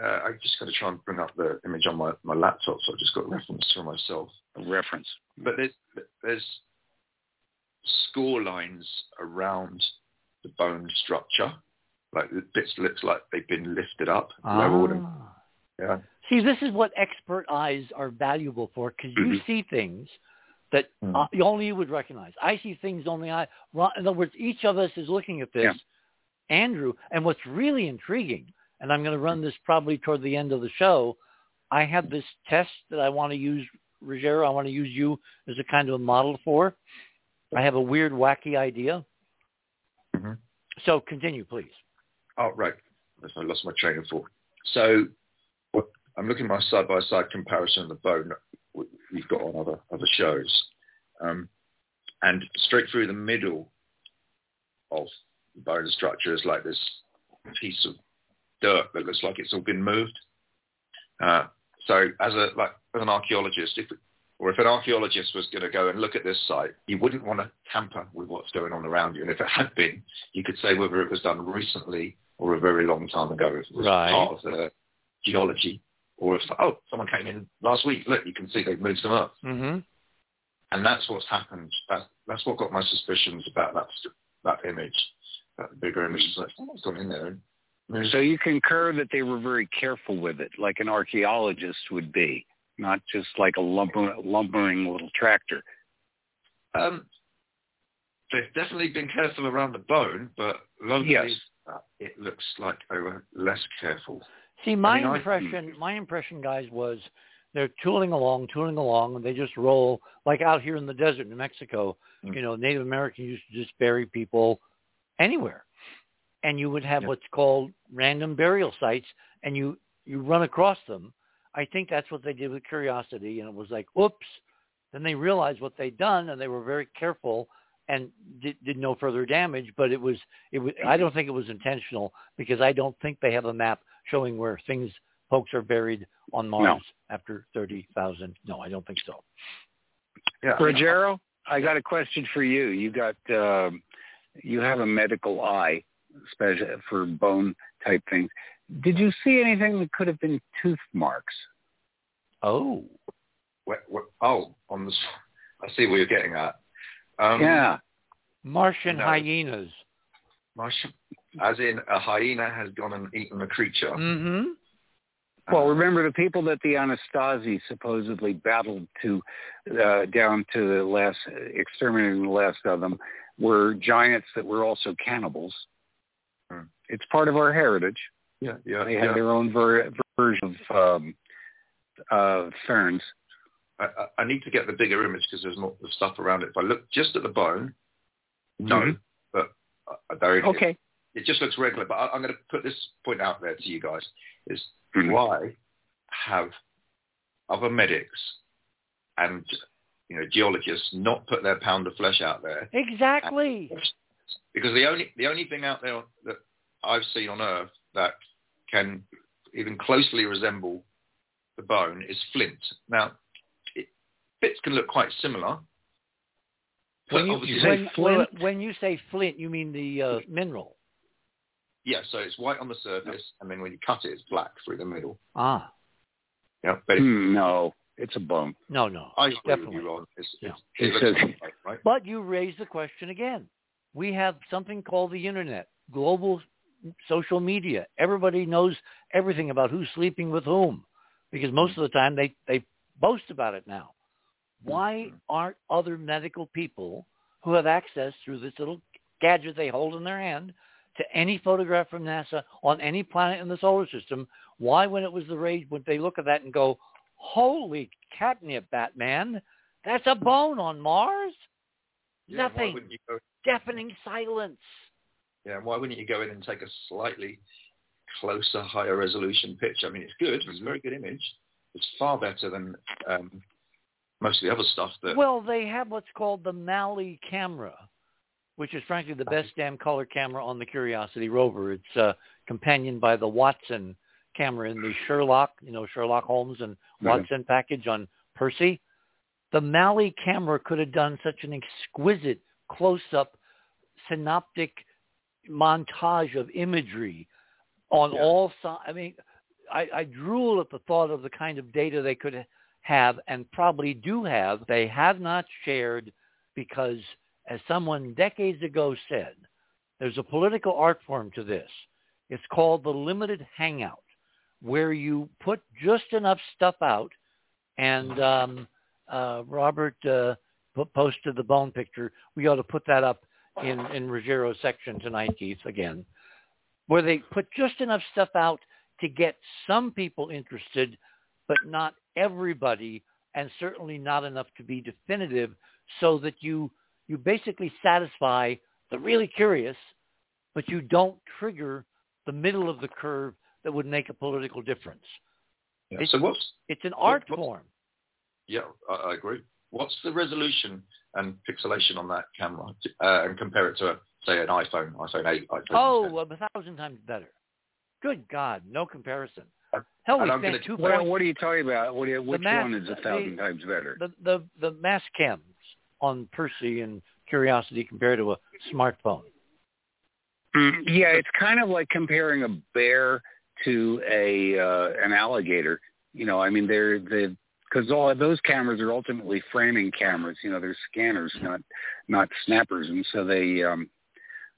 Uh, I just got to try and bring up the image on my, my laptop, so I just got a reference for myself. A reference. But there's there's score lines around the bone structure, like the bits looks like they've been lifted up, leveled, and Ah. yeah, See, this is what expert eyes are valuable for because you Mhm. see things that Mhm. uh, only you would recognize. I see things only I. Ron- In other words, each of us is looking at this, Yeah. Andrew. And what's really intriguing, and I'm going to run this probably toward the end of the show. I have this test that I want to use, Ruggiero. I want to use you as a kind of a model for. I have a weird, wacky idea. Mhm. So continue, please. Oh, right. I lost my train of thought. So what, I'm looking at my side-by-side comparison of the bone we've got on other, other shows. Um, and straight through the middle of the bone structure is like this piece of dirt that looks like it's all been moved. Uh, so as a like as an archaeologist, if or if an archaeologist was going to go and look at this site, you wouldn't want to tamper with what's going on around you. And if it had been, you could say whether it was done recently or a very long time ago, if it was Right. part of the geology, or if oh someone came in last week, look, you can see they've moved them up, Mm-hmm. and that's what's happened. That's that's what got my suspicions about that that image, that bigger image. It's like someone's gone in there and So you concur that they were very careful with it, like an archaeologist would be, not just like a lumber, lumbering little tractor. Um, they've definitely been careful around the bone, but locally Yes. uh, it looks like they were less careful. See, my mean, I- impression, my impression, guys, was they're tooling along, tooling along, and they just roll like out here in the desert, New Mexico. Mm. You know, Native Americans used to just bury people anywhere, and you would have Yeah. what's called random burial sites, and you you run across them. I think that's what they did with Curiosity, and it was like, oops. Then they realized what they'd done, and they were very careful and did, did no further damage. But it was it was. I don't think it was intentional because I don't think they have a map showing where things folks are buried on Mars after thirty thousand. No, I don't think so. Yeah, Ruggiero, I got a question for you. You got um you have a medical eye, especially for bone type things. Did you see anything that could have been tooth marks? Oh, Where- where- oh, on the. s- I see what you're getting at. Um, yeah. Martian No. hyenas. Martian, as in a hyena has gone and eaten a creature. Mm-hmm. Well, remember the people that the Anasazi supposedly battled to uh, down to the last, exterminating the last of them, were giants that were also cannibals. It's part of our heritage. yeah, yeah, They have yeah. their own ver- version of um, uh, ferns. I, I- I need to get the bigger image because there's more the stuff around it. If I look just at the bone, no, Mhm. but I, I don't. Okay. It just looks regular. But I, I'm going to put this point out there to you guys: is Mhm. why have other medics and you know geologists not put their pound of flesh out there? Exactly. Because the only the only thing out there that I've seen on Earth that can even closely resemble the bone is flint. Now, it, bits can look quite similar. When you, obviously- say when, flint? when, when you say flint, you mean the uh, mineral. yeah, so it's white on the surface, and then when you cut it, it's black through the middle. Ah, Yeah, but it's, Hmm, no, it's a bone. no, no. I definitely. you, It's, Yeah. it's, He it looks says- like right? But you raise the question again. We have something called the internet, global social media. Everybody knows everything about who's sleeping with whom because most of the time they, they boast about it now. Why aren't other medical people who have access through this little gadget they hold in their hand to any photograph from NASA on any planet in the solar system, why when it was the rage would they look at that and go, holy catnip, Batman, that's a bone on Mars? Yeah, Nothing. go, Deafening silence. Yeah, why wouldn't you go in and take a slightly closer, higher resolution picture? I mean, it's good. It's a very good image. It's far better than um, most of the other stuff that. Well, they have what's called the MAHLI camera, which is frankly the best damn color camera on the Curiosity rover. It's uh, companioned by the Watson camera in the Sherlock, you know, Sherlock Holmes and Watson package on Percy. The MAHLI camera could have done such an exquisite close-up synoptic montage of imagery on Yeah. all sides. I mean, I, I drool at the thought of the kind of data they could have and probably do have. They have not shared because, as someone decades ago said, there's a political art form to this. It's called the limited hangout, where you put just enough stuff out. And um, uh, Robert uh, posted the bone picture. We ought to put that up in in Ruggiero's section tonight, Keith, again, where they put just enough stuff out to get some people interested, but not everybody, and certainly not enough to be definitive, so that you you basically satisfy the really curious, but you don't trigger the middle of the curve that would make a political difference. Yeah. It's- So what's It's an art what- form. yeah, I, I agree. What's the resolution and pixelation on that camera, uh, and compare it to a, say an iPhone, iPhone 8, iPhone Oh, 10? well, a thousand times better. Good God, no comparison. Uh, Hell, we and spent two What, points. what are you talking about? What you, which mass- one is a the- thousand times better? The, the the mass cams on Percy and Curiosity compared to a smartphone. Mm, yeah, it's kind of like comparing a bear to a uh, an alligator. You know, I mean, they're the because all of those cameras are ultimately framing cameras. You know, they're scanners, not not snappers, and so they. um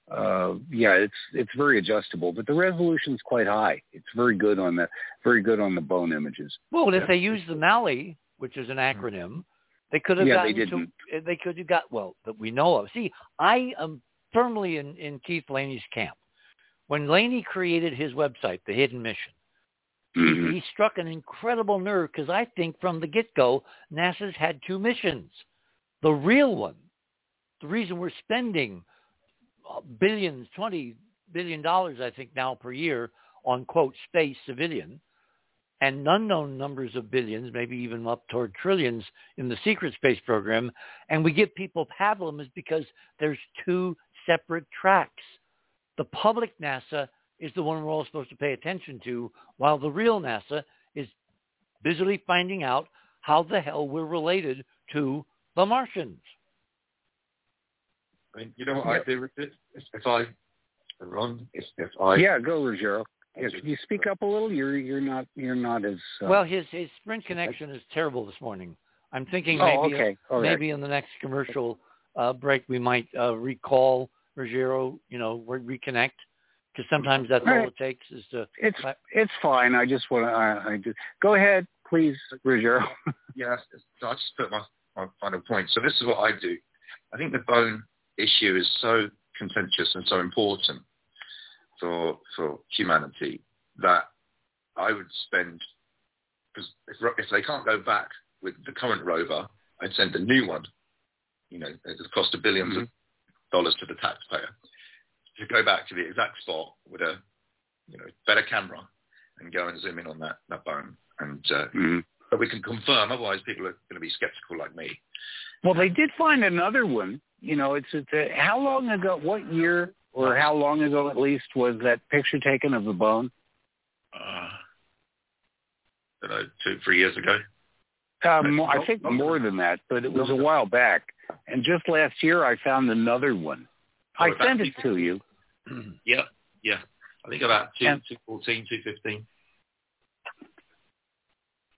uh yeah it's it's very adjustable but the resolution's quite high it's very good on the very good on the bone images Well, if Yeah. they use the MAHLI, which is an acronym, they could have Yeah, they gotten to. They could have got well that we know of. See, I am firmly in in Keith Laney's camp. When Laney created his website, The Hidden Mission, Mhm. he struck an incredible nerve because I think from the get-go, NASA's had two missions. The real one, the reason we're spending uh, billions, $20 billion, I think now per year on, quote, space civilian, and unknown numbers of billions, maybe even up toward trillions in the secret space program, and we give people pablum is because there's two separate tracks. The public NASA is the one we're all supposed to pay attention to, while the real NASA is busily finding out how the hell we're related to the Martians. I mean, you know what I do with it? If, if I, Ron, if, if I... yeah go Ruggiero yeah, can you. speak up a little you're you're not you're not as uh, Well, his his Sprint connection is terrible this morning. I'm thinking oh maybe okay. All right. maybe in the next commercial uh, break we might uh, recall Ruggiero, you know, re- reconnect because sometimes that's all, All right. it takes is to. It's it's fine. I just want to. I, I just go ahead, please, Ruggiero. Yeah, so I just put my, my final point. So this is what I do. I think the bone issue is so contentious and so important for for humanity that I would spend because if, if they can't go back with the current rover, I'd send a new one. You know, it would cost a 1000000000s of mm-hmm. dollars to the taxpayer to go back to the exact spot with a you know better camera and go and zoom in on that that bone and uh, Mhm. but we can confirm. Otherwise, people are going to be skeptical like me. Well, they did find another one. You know, it's, it's a, how long ago? What year or how long ago at least was that picture taken of the bone? Uh, I don't know, two, three years ago. More, I think more than that, but it was a while back. And just last year, I found another one. I Oh, sent it to you. Yeah, yeah. I think about two, And- 214, 215.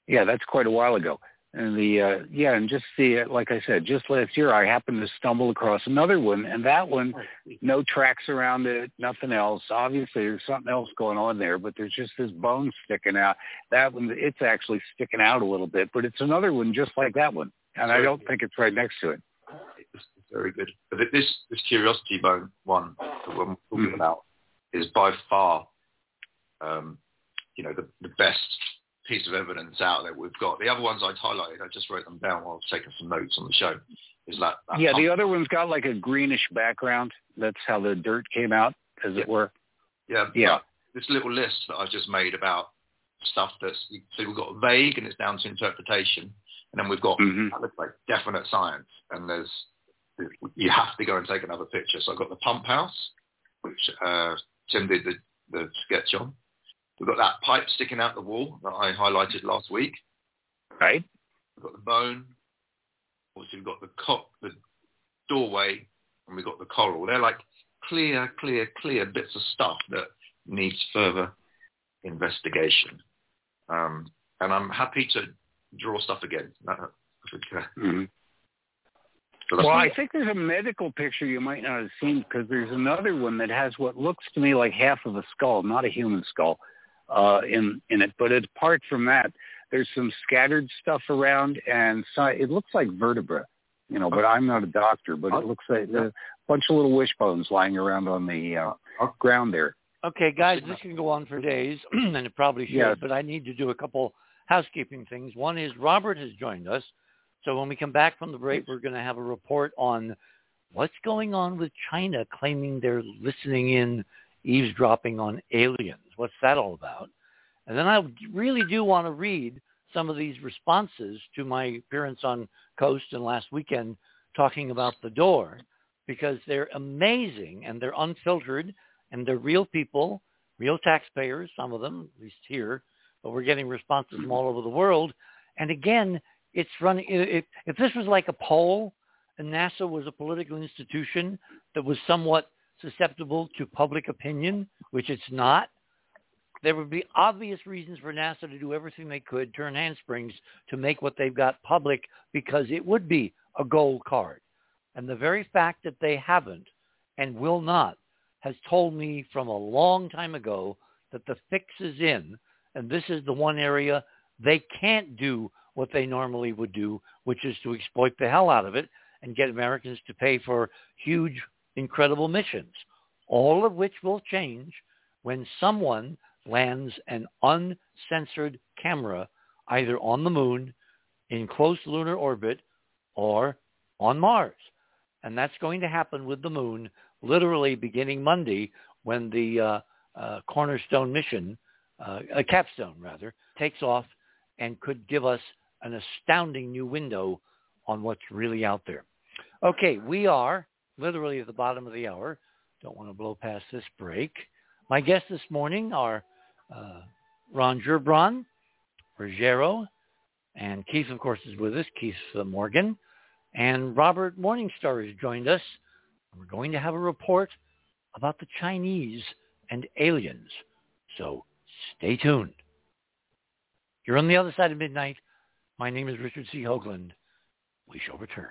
Yeah, that's quite a while ago. And the uh, yeah, and just the like I said, just last year I happened to stumble across another one, and that one, no tracks around it, nothing else. Obviously, there's something else going on there, but there's just this bone sticking out. That one, it's actually sticking out a little bit, but it's another one just like that one, and I don't think it's right next to it. Very good. But this this curiosity bone one that we're talking Mhm. about is by far, um, you know, the, the best piece of evidence out there we've got. The other ones I'd highlighted, I just wrote them down while I was taking some notes on the show. Is that, that Yeah, the other one's got like a greenish background. That's how the dirt came out, as Yeah. it were. Yeah, Yeah. This little list that I've just made about stuff that's so we've got vague and it's down to interpretation, And then we've got Mhm. that looks like definite science, and there's you have to go and take another picture. So I've got the pump house, which uh, Tim did the, the sketch on. We've got that pipe sticking out the wall that I highlighted last week. Right? We've got the bone. Obviously, we've got the co- the doorway, and we've got the coral. They're like clear, clear, clear bits of stuff that needs further investigation. Um, and I'm happy to draw stuff again. That- I think, uh, Mhm. So that's Well, my- I think there's a medical picture you might not have seen because there's another one that has what looks to me like half of a skull, not a human skull, uh, in in it. But apart from that, there's some scattered stuff around, and so it looks like vertebra. You know, but I'm not a doctor, but it looks like a bunch of little wishbones lying around on the uh, ground there. Okay, guys, this can go on for days, and it probably should, Yes. but I need to do a couple housekeeping things. One is Robert has joined us. So when we come back from the break, we're going to have a report on what's going on with China claiming they're listening in, eavesdropping on aliens. What's that all about? And then I really do want to read some of these responses to my appearance on Coast and last weekend talking about the door because they're amazing and they're unfiltered and they're real people, real taxpayers, some of them, at least here, but we're getting responses from all over the world. And again, it's running, if, if this was like a poll and NASA was a political institution that was somewhat susceptible to public opinion, which it's not, there would be obvious reasons for NASA to do everything they could, turn handsprings to make what they've got public because it would be a gold card. And the very fact that they haven't and will not has told me from a long time ago that the fix is in, and this is the one area they can't do what they normally would do, which is to exploit the hell out of it and get Americans to pay for huge, incredible missions, all of which will change when someone lands an uncensored camera either on the moon, in close lunar orbit, or on Mars. And that's going to happen with the moon literally beginning Monday when the uh, uh, Cornerstone mission, uh, a capstone rather, takes off and could give us an astounding new window on what's really out there. Okay, we are literally at the bottom of the hour. Don't want to blow past this break. My guests this morning are uh, Ron Gerbron, Ruggiero, and Keith, of course, is with us, Keith uh, Morgan. And Robert Morningstar has joined us. We're going to have a report about the Chinese and aliens. So stay tuned. You're on the other side of midnight. My name is Richard C. Hoagland. We shall return.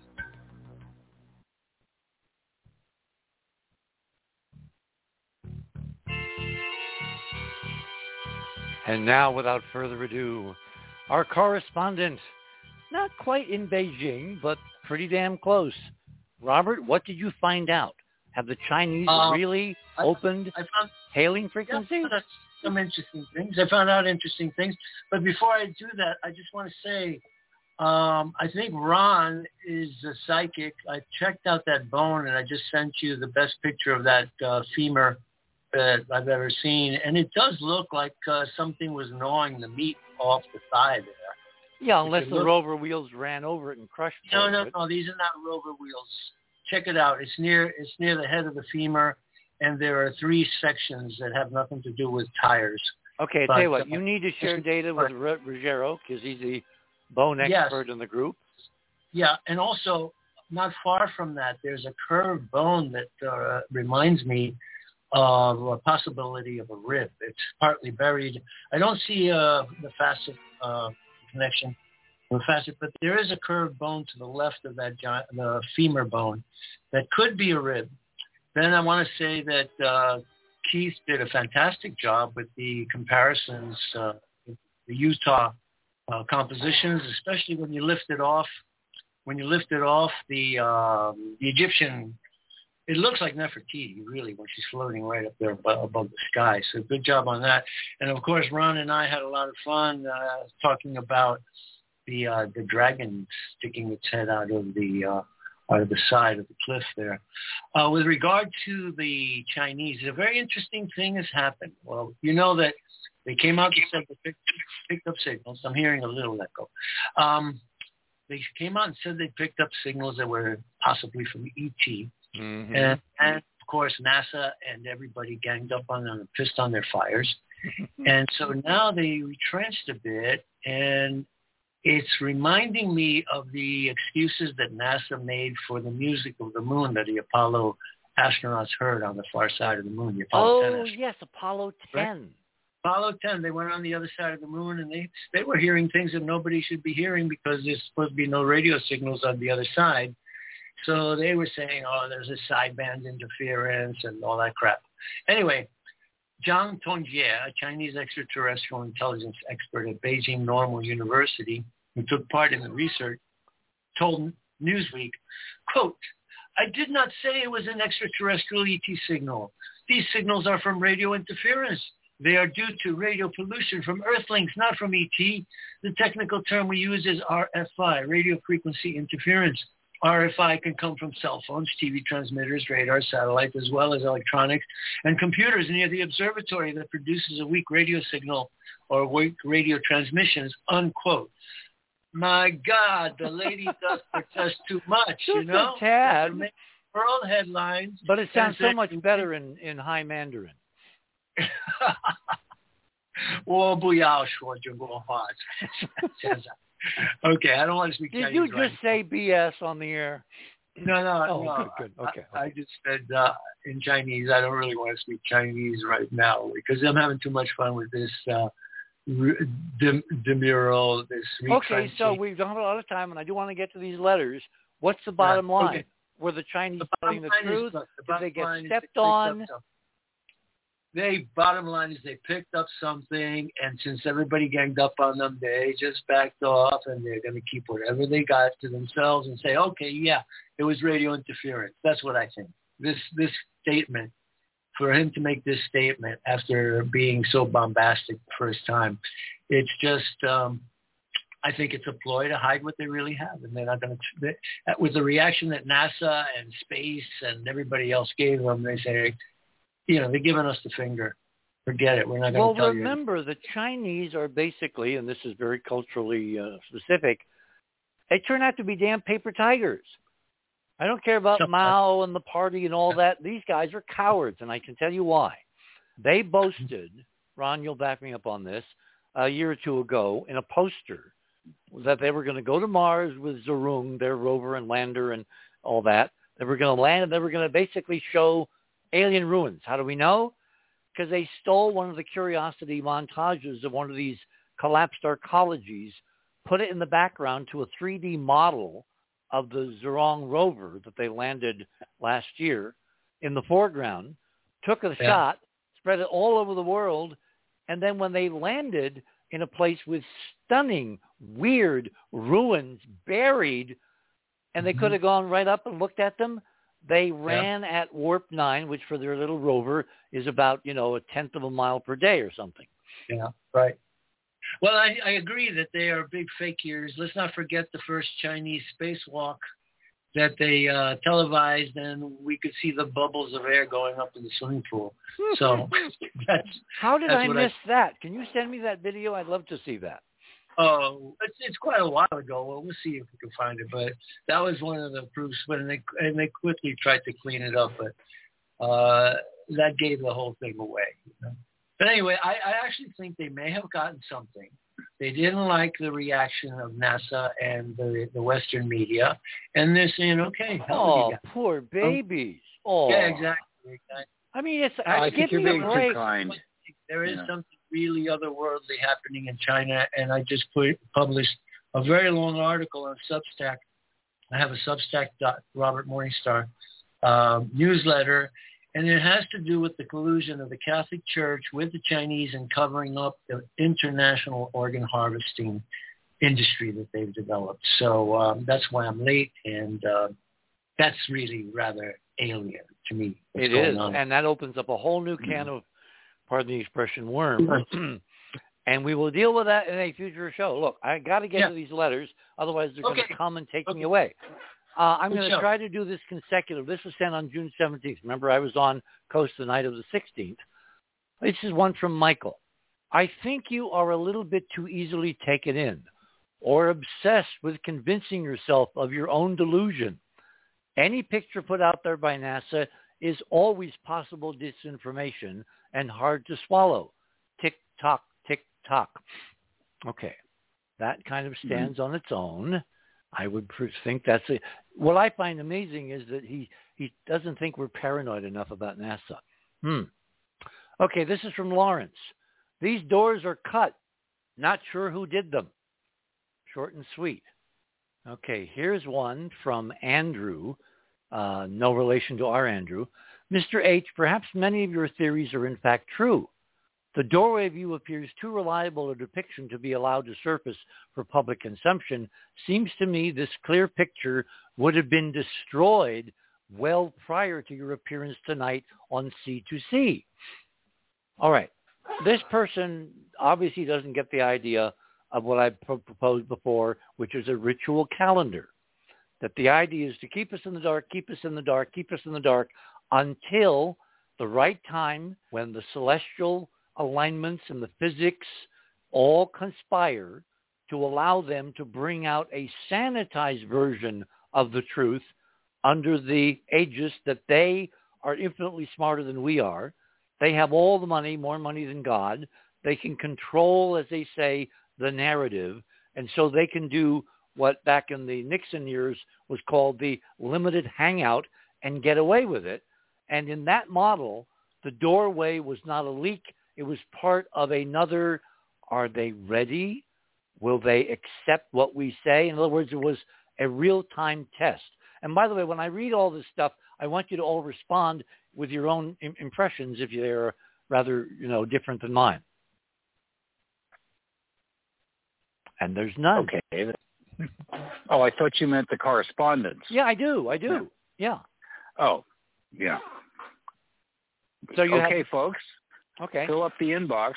And now, without further ado, our correspondent, not quite in Beijing, but pretty damn close. Robert, what did you find out? Have the Chinese Uh, really I- opened I found hailing yeah, frequencies? that's some interesting things. I found out interesting things. But before I do that, I just want to say, um, I think Ron is a psychic. I checked out that bone, and I just sent you the best picture of that uh, femur that I've ever seen, and it does look like uh, something was gnawing the meat off the thigh there. yeah, unless the look- rover wheels ran over it and crushed it. No, no, no. These are not rover wheels. Check it out. It's near it's near the head of the femur, and there are three sections that have nothing to do with tires. Okay, But, tell you what, uh, you need to share data with Ru- Ruggiero because he's the bone Yes. expert in the group. Yeah, and also not far from that, there's a curved bone that uh, reminds me of a possibility of a rib. It's partly buried. I don't see uh, the facet uh, connection, the facet, but there is a curved bone to the left of that giant, the femur bone that could be a rib. Then I want to say that uh, Keith did a fantastic job with the comparisons, uh, the Utah uh, compositions, especially when you lift it off when you lift it off the um, the Egyptian, it looks like Nefertiti really when she's floating right up there above, the sky. So good job on that. And of course, Ron and I had a lot of fun uh, talking about the uh, the dragon sticking its head out of the uh, out of the side of the cliff there. Uh, with regard to the Chinese, a very interesting thing has happened. Well, you know that they came out and said they picked, picked up signals. I'm hearing a little echo. Um, they came out and said they picked up signals that were possibly from ET. Mhm. And, and of course, NASA and everybody ganged up on them and pissed on their fires. and so now they retrenched a bit, and it's reminding me of the excuses that NASA made for the music of the moon that the Apollo astronauts heard on the far side of the moon. The Apollo Oh, astronauts. yes, Apollo Right. 10. Apollo 10, they went on the other side of the moon and they they were hearing things that nobody should be hearing because there's supposed to be no radio signals on the other side. So they were saying, oh, there's a sideband interference and all that crap. Anyway, Zhang Tongjie, a Chinese extraterrestrial intelligence expert at Beijing Normal University, who took part in the research, told Newsweek, quote, I did not say it was an extraterrestrial ET signal. These signals are from radio interference. They are due to radio pollution from Earthlings, not from ET. The technical term we use is RFI, radio frequency interference. RFI can come from cell phones, TV transmitters, radar, satellites, as well as electronics and computers near the observatory that produces a weak radio signal or weak radio transmissions, unquote. My God, the lady does protest too much, you Just a know? tad. Make World headlines. But it sounds so much better in, in High Mandarin. okay, I don't want to speak. Did you just right say BS on the air? No, no, oh, no. Good, good. Okay. I, I just said uh, in Chinese. I don't really want to speak Chinese right now because I'm having too much fun with this uh, dem- demurral. This okay. So we've done a lot of time, and I do want to get to these letters. What's the bottom line? Were the Chinese telling the truth? Is, the Did they get stepped on? They bottom line is they picked up something, and since everybody ganged up on them, they just backed off, and they're going to keep whatever they got to themselves and say, okay, yeah, it was radio interference. That's what I think. This this statement, for him to make this statement after being so bombastic the first time, it's just. um I think it's a ploy to hide what they really have, and they're not going to. With the reaction that NASA and space and everybody else gave them, they say, you know, they're giving us the finger. Forget it. We're not going Well, to tell you Well remember, the Chinese are basically, and this is very culturally uh, specific, they turn out to be damn paper tigers. I don't care about Mao and the party and all that. These guys are cowards, and I can tell you why. They boasted, Ron, you'll back me up on this, a year or two ago in a poster that they were going to go to Mars with Zhurong, their rover and lander and all that. They were going to land and they were going to basically show alien ruins. How do we know? Because they stole one of the curiosity montages of one of these collapsed arcologies, put it in the background to a 3D model of the Zhurong rover that they landed last year in the foreground, took a Yeah. shot, spread it all over the world, And then when they landed in a place with stunning, weird ruins buried, and they Mhm. could have gone right up and looked at them, they ran at warp nine, which for their little rover is about, you know, a tenth of a mile per day or something. Yeah, right. Well, I, I agree that they are big fakiers. Let's not forget the first Chinese spacewalk that they uh, televised, and we could see the bubbles of air going up in the swimming pool. So that's How did That's I what I- miss that? Can you send me that video? I'd love to see that. Oh, it's it's quite a while ago. Well, we'll see if we can find it. But that was one of the proofs when they and they quickly tried to clean it up, but uh, that gave the whole thing away. You know? But anyway, I, I actually think they may have gotten something. They didn't like the reaction of NASA and the, the Western media, and they're saying, "Okay, hell Oh, you poor babies. Oh, Yeah, exactly. exactly. I mean, it's I give think you're me a being too kind. There is Yeah. something really otherworldly happening in China, and I just put, published a very long article on Substack. I have a Substack Robert Morningstar um, newsletter, and it has to do with the collusion of the Catholic Church with the Chinese and covering up the international organ harvesting industry that they've developed. So um, that's why I'm late, and uh, that's really rather alien to me. It is, on. and that opens up a whole new can of, pardon the expression, worm. and we will deal with that in a future show. Look, I got to get Yeah. to these letters, otherwise they're going to come and take me away. Uh, I'm going to try to do this consecutive. This was sent on June 17th. Remember, I was on Coast the night of the 16th. This is one from Michael. I think you are a little bit too easily taken in or obsessed with convincing yourself of your own delusion. Any picture put out there by NASA is always possible disinformation and hard to swallow. Tick tock, tick tock. Okay, that kind of stands on its own. I would think that's it. What I find amazing is that he he doesn't think we're paranoid enough about NASA. Hmm. Okay, this is from Lawrence. These doors are cut. Not sure who did them. Short and sweet. Okay, here's one from Andrew. Uh, no relation to our Andrew. Mr. H, perhaps many of your theories are in fact true. The doorway view appears too reliable a depiction to be allowed to surface for public consumption. Seems to me this clear picture would have been destroyed well prior to your appearance tonight on C2C. All right. This person obviously doesn't get the idea of what I pro- proposed before, which is a ritual calendar. That the idea is to keep us in the dark, keep us in the dark, keep us in the dark until the right time when the celestial alignments and the physics all conspire to allow them to bring out a sanitized version of the truth under the aegis that they are infinitely smarter than we are. They have all the money, more money than God. They can control, as they say, the narrative. And so they can do what back in the Nixon years was called the limited hangout and get away with it. And in that model, the doorway was not a leak. It was part of another, are they ready? Will they accept what we say? In other words, it was a real-time test. And by the way, when I read all this stuff, I want you to all respond with your own im- impressions if they're rather, you know, different than mine. And there's none. Okay. Oh, I thought you meant the correspondence. Yeah, I do. I do. Yeah. Oh, yeah. So you okay, have folks, okay. fill up the inbox.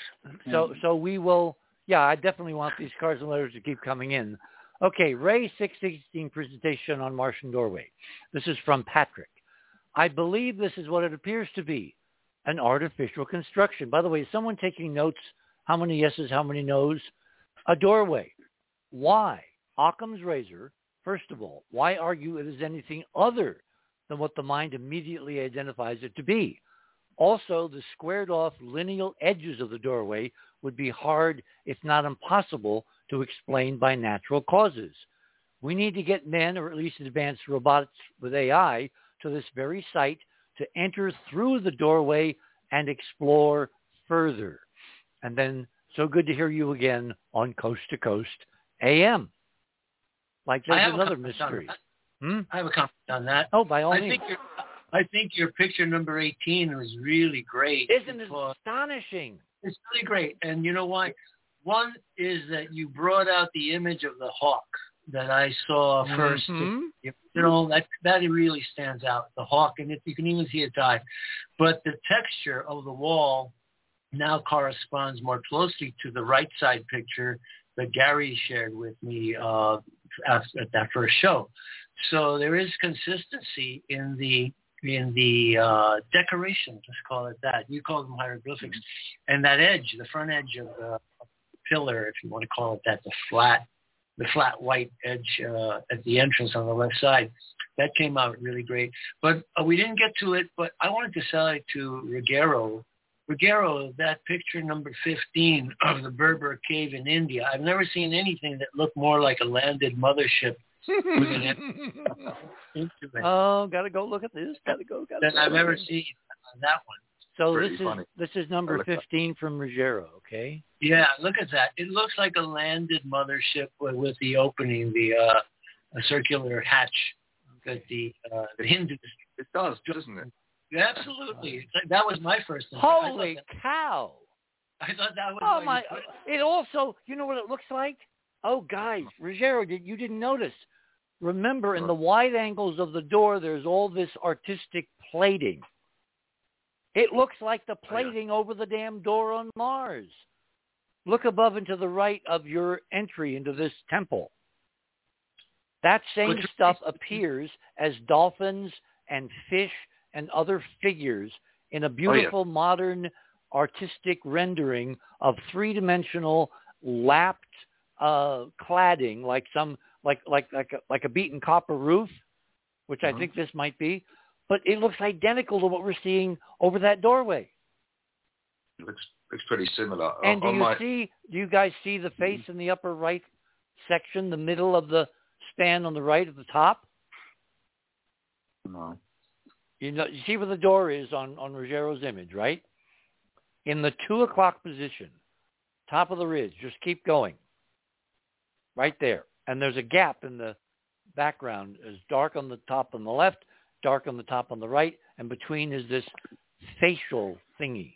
So so we will. Yeah, I definitely want these cards and letters to keep coming in. Okay, Ray six sixteen presentation on Martian doorway. This is from Patrick. I believe this is what it appears to be, an artificial construction. By the way, is someone taking notes? How many yeses? How many nos? A doorway. Why? Occam's razor. First of all, why argue it is anything other than what the mind immediately identifies it to be? Also, the squared off lineal edges of the doorway would be hard, if not impossible, to explain by natural causes. We need to get men, or at least advanced robots with AI, to this very site to enter through the doorway and explore further. And then, so good to hear you again on Coast to Coast AM. Like there's another mystery. Hmm? I have a comment on that. Oh, by all I means. think your, I think your picture number 18 was really great. Isn't it astonishing? it's really great. And you know why? One is that you brought out the image of the hawk that I saw 1st Mhm. You know that that really stands out. The hawk, and it, you can even see it die. But the texture of the wall now corresponds more closely to the right side picture that Gary shared with me uh, at, at that first show. So there is consistency in the in the uh, decorations. Let's call it that. You call them hieroglyphics, and that edge, the front edge of the pillar, if you want to call it that, the flat the flat white edge uh, at the entrance on the left side. That came out really great. But uh, we didn't get to it, but I wanted to sell it to Ruggiero. Ruggiero, that picture number 15 of the Barabar cave in India, I've never seen anything that looked more like a landed mothership oh, gotta go look at this. Gotta go. Gotta than go. I've ever seen on that one. So Pretty this is funny. this is number I looked up. fifteen from Ruggiero. Okay. Yeah, look at that. It looks like a landed mothership with, with the opening, the uh, a circular hatch that the uh, the Hindus. It does, doesn't it? Yeah, absolutely. It's like- That was my first. impression. I thought Holy that- cow! I thought that was. Oh my! It also, you know what it looks like? Oh, guys, Ruggiero, did you didn't notice? Remember, in the wide angles of the door, there's all this artistic plating. It looks like the plating over the damn door on Mars. Look above and to the right of your entry into this temple. That same stuff appears as dolphins and fish and other figures in a beautiful modern artistic rendering of three-dimensional lapped uh, cladding, like some like like like a, like a beaten copper roof, which I Mhm. think this might be. But it looks identical to what we're seeing over that doorway. It looks looks pretty similar. And do you my, see? Do you guys see the face in the upper right section, the middle of the stand on the right at the top? No. You know, you see where the door is on on Ruggiero's image, right? In the two o'clock position, top of the ridge. Just keep going. Right there, and there's a gap in the background. It's dark on the top on the left, dark on the top on the right, and between is this facial thingy.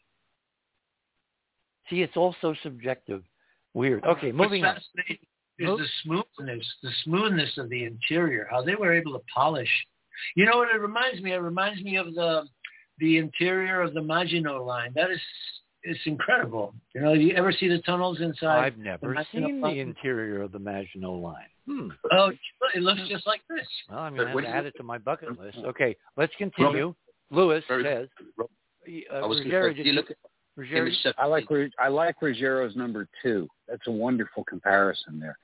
See, it's also subjective. Weird. Oh, okay, moving on. What's fascinating is the smoothness, the smoothness of the interior, how they were able to polish. You know what it reminds me? It reminds me of the the interior of the Maginot Line. That is, it's incredible. You know, do you ever see the tunnels inside? I've never Maginot seen the interior of the Maginot Line. Hmm. Oh, it looks just like this. Well, I'm going to add it to my bucket list. Okay, let's continue. Lewis Very- says, Rob, uh, I Ruggiero, going to say, did you look at Ruggiero- I like Ru- I like Ruggiero's number two. That's a wonderful comparison there.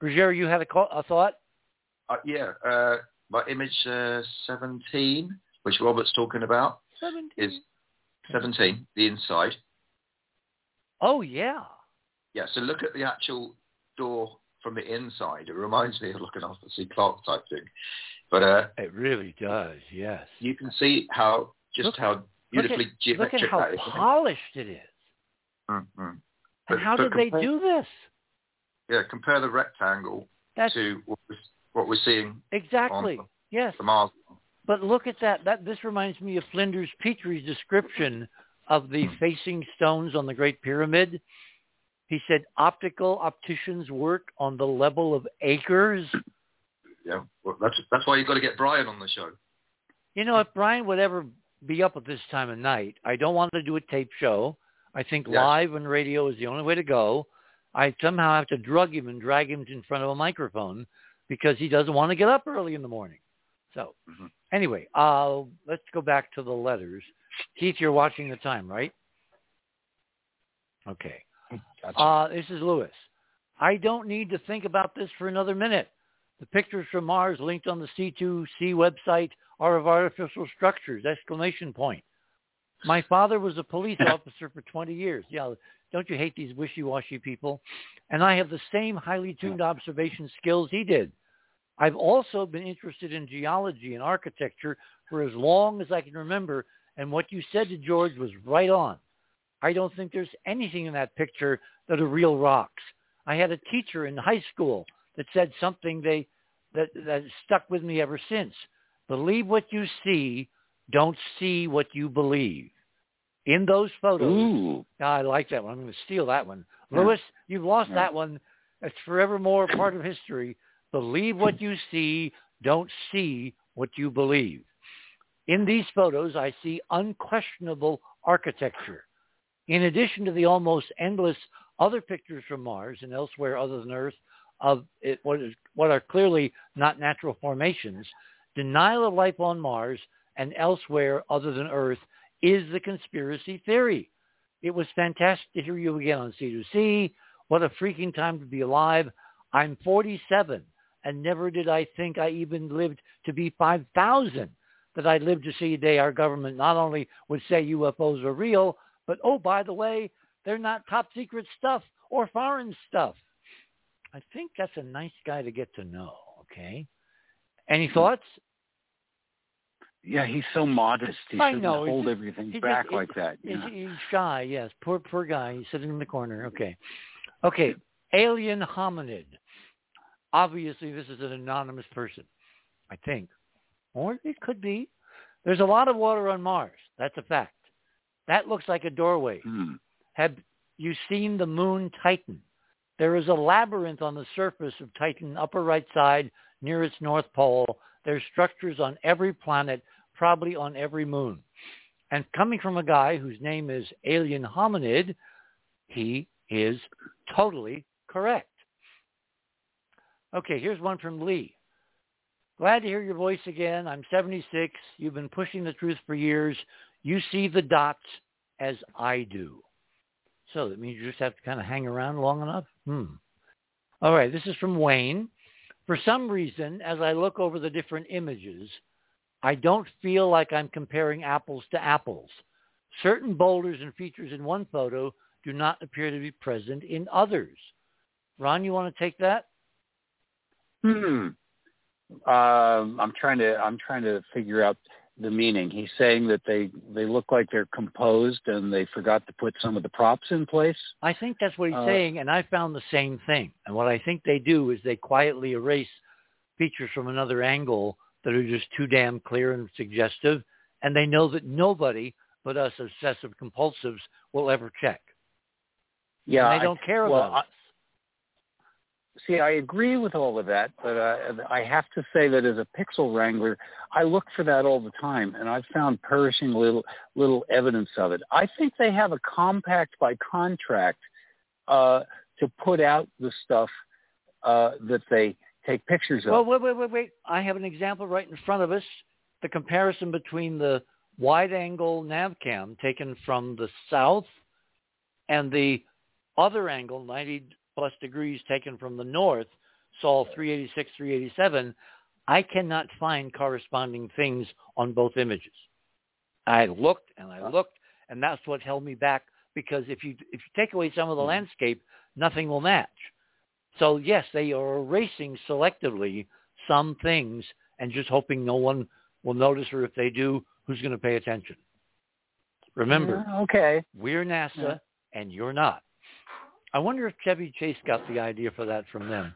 Ruggiero, you had a, call, a thought? uh, yeah, uh, my image uh, 17, which Robert's talking about, is 17, the inside. Oh, yeah. Yeah, so look at the actual door from the inside. It reminds me of looking off the C. Clark type thing. But uh, It really does, yes. you can see how just Look- how beautifully look at, geometric look at how that it? polished it is. Mm, mm. And But- how but did they do this? Yeah, compare the rectangle That's to what we're, what we're seeing exactly, on- yes. the Mars. But look at that. That This reminds me of Flinders Petrie's description of the facing stones on the Great Pyramid. He said optical opticians work on the level of acres. Yeah, well, that's that's why you've got to get Brian on the show. You know, if Brian would ever be up at this time of night, I don't want to do a tape show. I think Yes. live and radio is the only way to go. I somehow have to drug him and drag him in front of a microphone because he doesn't want to get up early in the morning. So Mhm. Anyway, uh, let's go back to the letters. Keith, you're watching the time, right? Okay. Gotcha. Uh, this is Lewis. I don't need to think about this for another minute. The pictures from Mars linked on the C2C website are of artificial structures, exclamation point. My father was a police officer for 20 years. Yeah, don't you hate these wishy-washy people? And I have the same highly tuned observation skills he did. I've also been interested in geology and architecture for as long as I can remember, and what you said to George was right on. I don't think there's anything in that picture that are real rocks. I had a teacher in high school that said something they that that stuck with me ever since. Believe what you see, don't see what you believe. In those photos, Ooh. Ah, I like that one. I'm going to steal that one. Yeah. Lewis, you've lost Yeah. that one. It's forevermore part of history. Believe what you see. Don't see what you believe. In these photos, I see unquestionable architecture. In addition to the almost endless other pictures from Mars and elsewhere other than Earth of it, what, is, what are clearly not natural formations, denial of life on Mars and elsewhere other than Earth is the conspiracy theory. It was fantastic to hear you again on C2C. What a freaking time to be alive. I'm 47 and never did I think I even lived to be 5,000 that I'd live to see a day our government not only would say UFOs are real, but oh, by the way, they're not top secret stuff or foreign stuff. I think that's a nice guy to get to know, okay? Any hmm. thoughts? Yeah, he's so modest. He I shouldn't know, hold just- everything back just- like that. He's, Yeah. he's shy, yes. Poor, poor guy. He's sitting in the corner. Okay. Okay. Alien hominid. Obviously, this is an anonymous person, I think. Or it could be. There's a lot of water on Mars. That's a fact. That looks like a doorway. Hmm. Have you seen the moon Titan? There is a labyrinth on the surface of Titan, upper right side, near its north pole. There's structures on every planet, probably on every moon. And coming from a guy whose name is Alien Hominid, he is totally correct. Okay, here's one from Lee. Glad to hear your voice again. I'm 76. You've been pushing the truth for years. You see the dots as I do. So that means you just have to kind of hang around long enough? Hmm. All right, this is from Wayne. For some reason, as I look over the different images, I don't feel like I'm comparing apples to apples. Certain boulders and features in one photo do not appear to be present in others. Ron, you want to take that? Hmm. Um, I'm trying to I'm trying to figure out the meaning. He's saying that they they look like they're composed and they forgot to put some of the props in place. I think that's what he's Uh, saying, and I found the same thing. And what I think they do is they quietly erase features from another angle that are just too damn clear and suggestive, and they know that nobody but us obsessive compulsives will ever check. Yeah, and they don't care well, about I- us. See, I agree with all of that, but uh, I have to say that as a pixel wrangler, I look for that all the time, and I've found perishing little little evidence of it. I think they have a compact by contract uh, to put out the stuff uh, that they take pictures of. Well, wait, wait, wait, wait. I have an example right in front of us. The comparison between the wide-angle NavCam taken from the south and the other angle, 90 plus degrees taken from the north, Sol 386, 387, I cannot find corresponding things on both images. I looked and I uh. looked, and that's what held me back because if you if you take away some of the mm-hmm. landscape, nothing will match. So yes, they are erasing selectively some things and just hoping no one will notice, or if they do, who's going to pay attention? Remember, Yeah, okay. we're NASA Yeah. and you're not. I wonder if Chevy Chase got the idea for that from them.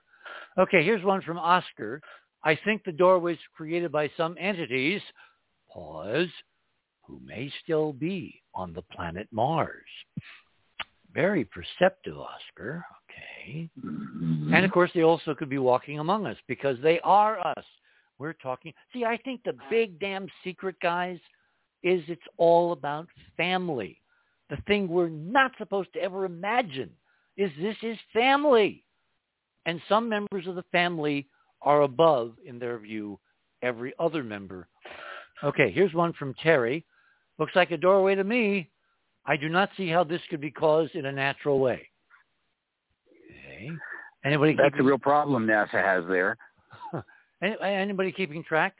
Okay, here's one from Oscar. I think the doorways created by some entities, pause, who may still be on the planet Mars. Very perceptive, Oscar. Okay. Mhm. And of course, they also could be walking among us because they are us. We're talking. See, I think the big damn secret, guys, is it's all about family. The thing we're not supposed to ever imagine is this is family. And some members of the family are above, in their view, every other member. Okay, here's one from Terry. Looks like a doorway to me. I do not see how this could be caused in a natural way. Okay. Anybody That's a real problem NASA has there. anybody keeping track?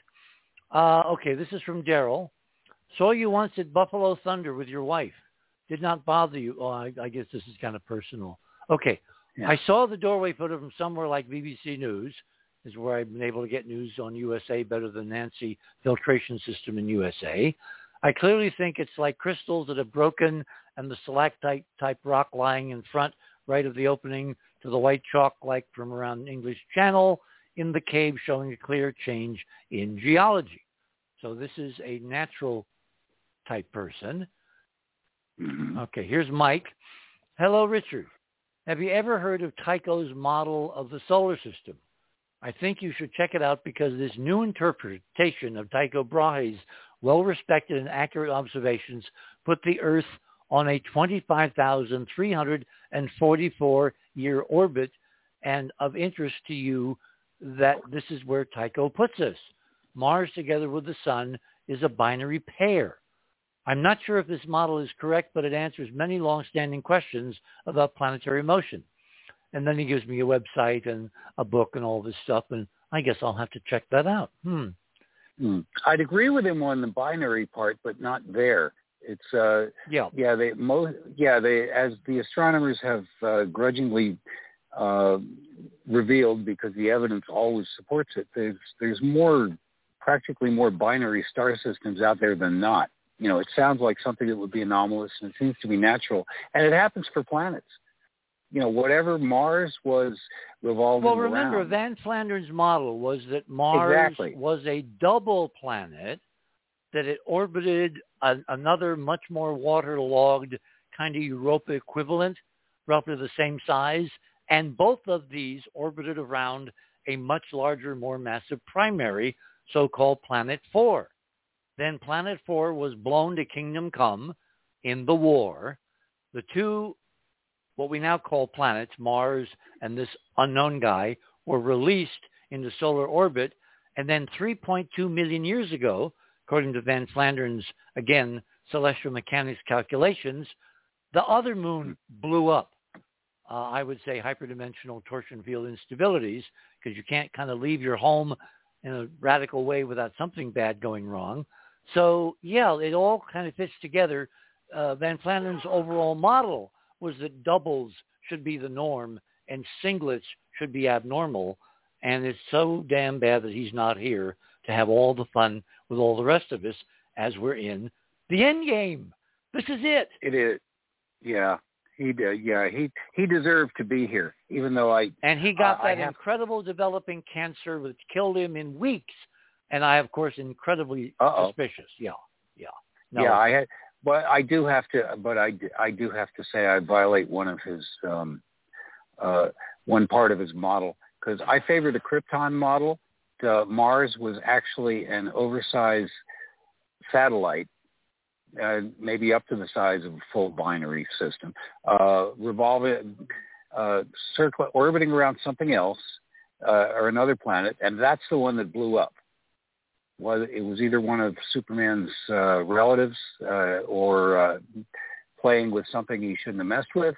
Uh, okay, this is from Daryl. Saw you once at Buffalo Thunder with your wife. Did not bother you. Oh, I, I guess this is kind of personal. Okay. Yeah. I saw the doorway photo from somewhere like BBC News, is where I've been able to get news on USA better than Nancy filtration system in USA. I clearly think it's like crystals that have broken and the stalactite type rock lying in front right of the opening to the white chalk like from around English Channel in the cave showing a clear change in geology. So this is a natural type person. Mhm. Okay, here's Mike. Hello, Richard. Have you ever heard of Tycho's model of the solar system? I think you should check it out because this new interpretation of Tycho Brahe's well-respected and accurate observations put the Earth on a 25,344 year orbit and of interest to you that this is where Tycho puts us. Mars together with the sun is a binary pair. I'm not sure if this model is correct, but it answers many long-standing questions about planetary motion. And then he gives me a website and a book and all this stuff, and I guess I'll have to check that out. Hmm. Hmm. I'd agree with him on the binary part, but not there. It's uh, Yeah. yeah, they mo- yeah, they as the astronomers have uh, grudgingly uh, revealed because the evidence always supports it. There's there's more practically more binary star systems out there than not. You know, it sounds like something that would be anomalous and it seems to be natural, and it happens for planets. You know, whatever Mars was revolving around. Well, remember, around. Van Flandern's model was that Mars Exactly. was a double planet, that it orbited a, another much more waterlogged kind of Europa equivalent, roughly the same size, and both of these orbited around a much larger, more massive primary, so-called Planet 4. Then Planet 4 was blown to Kingdom Come in the war. The two what we now call planets, Mars and this unknown guy, were released into solar orbit. And then 3.2 million years ago, according to Van Flandern's, again, celestial mechanics calculations, the other moon blew up. Uh, I would say hyperdimensional torsion field instabilities, because you can't kind of leave your home in a radical way without something bad going wrong. So, yeah, it all kind of fits together. Uh, Van Flandern's overall model was that doubles should be the norm and singlets should be abnormal. And it's so damn bad that he's not here to have all the fun with all the rest of us as we're in the end game. This is it. It is, yeah. He did, yeah. He he deserved to be here, even though I And he got Uh, that have- incredible developing cancer which killed him in weeks. And I, of course, incredibly Uh-oh. suspicious. Yeah, yeah. No, yeah I had, but I do have to, but I, I do have to say I violate one of his um, uh, one part of his model because I favor the Krypton model. Mars was actually an oversized satellite, uh, maybe up to the size of a full binary system, uh, revolving, uh, circle, orbiting around something else uh, or another planet, and that's the one that blew up. Was it was either one of Superman's uh, relatives uh, or uh, playing with something he shouldn't have messed with,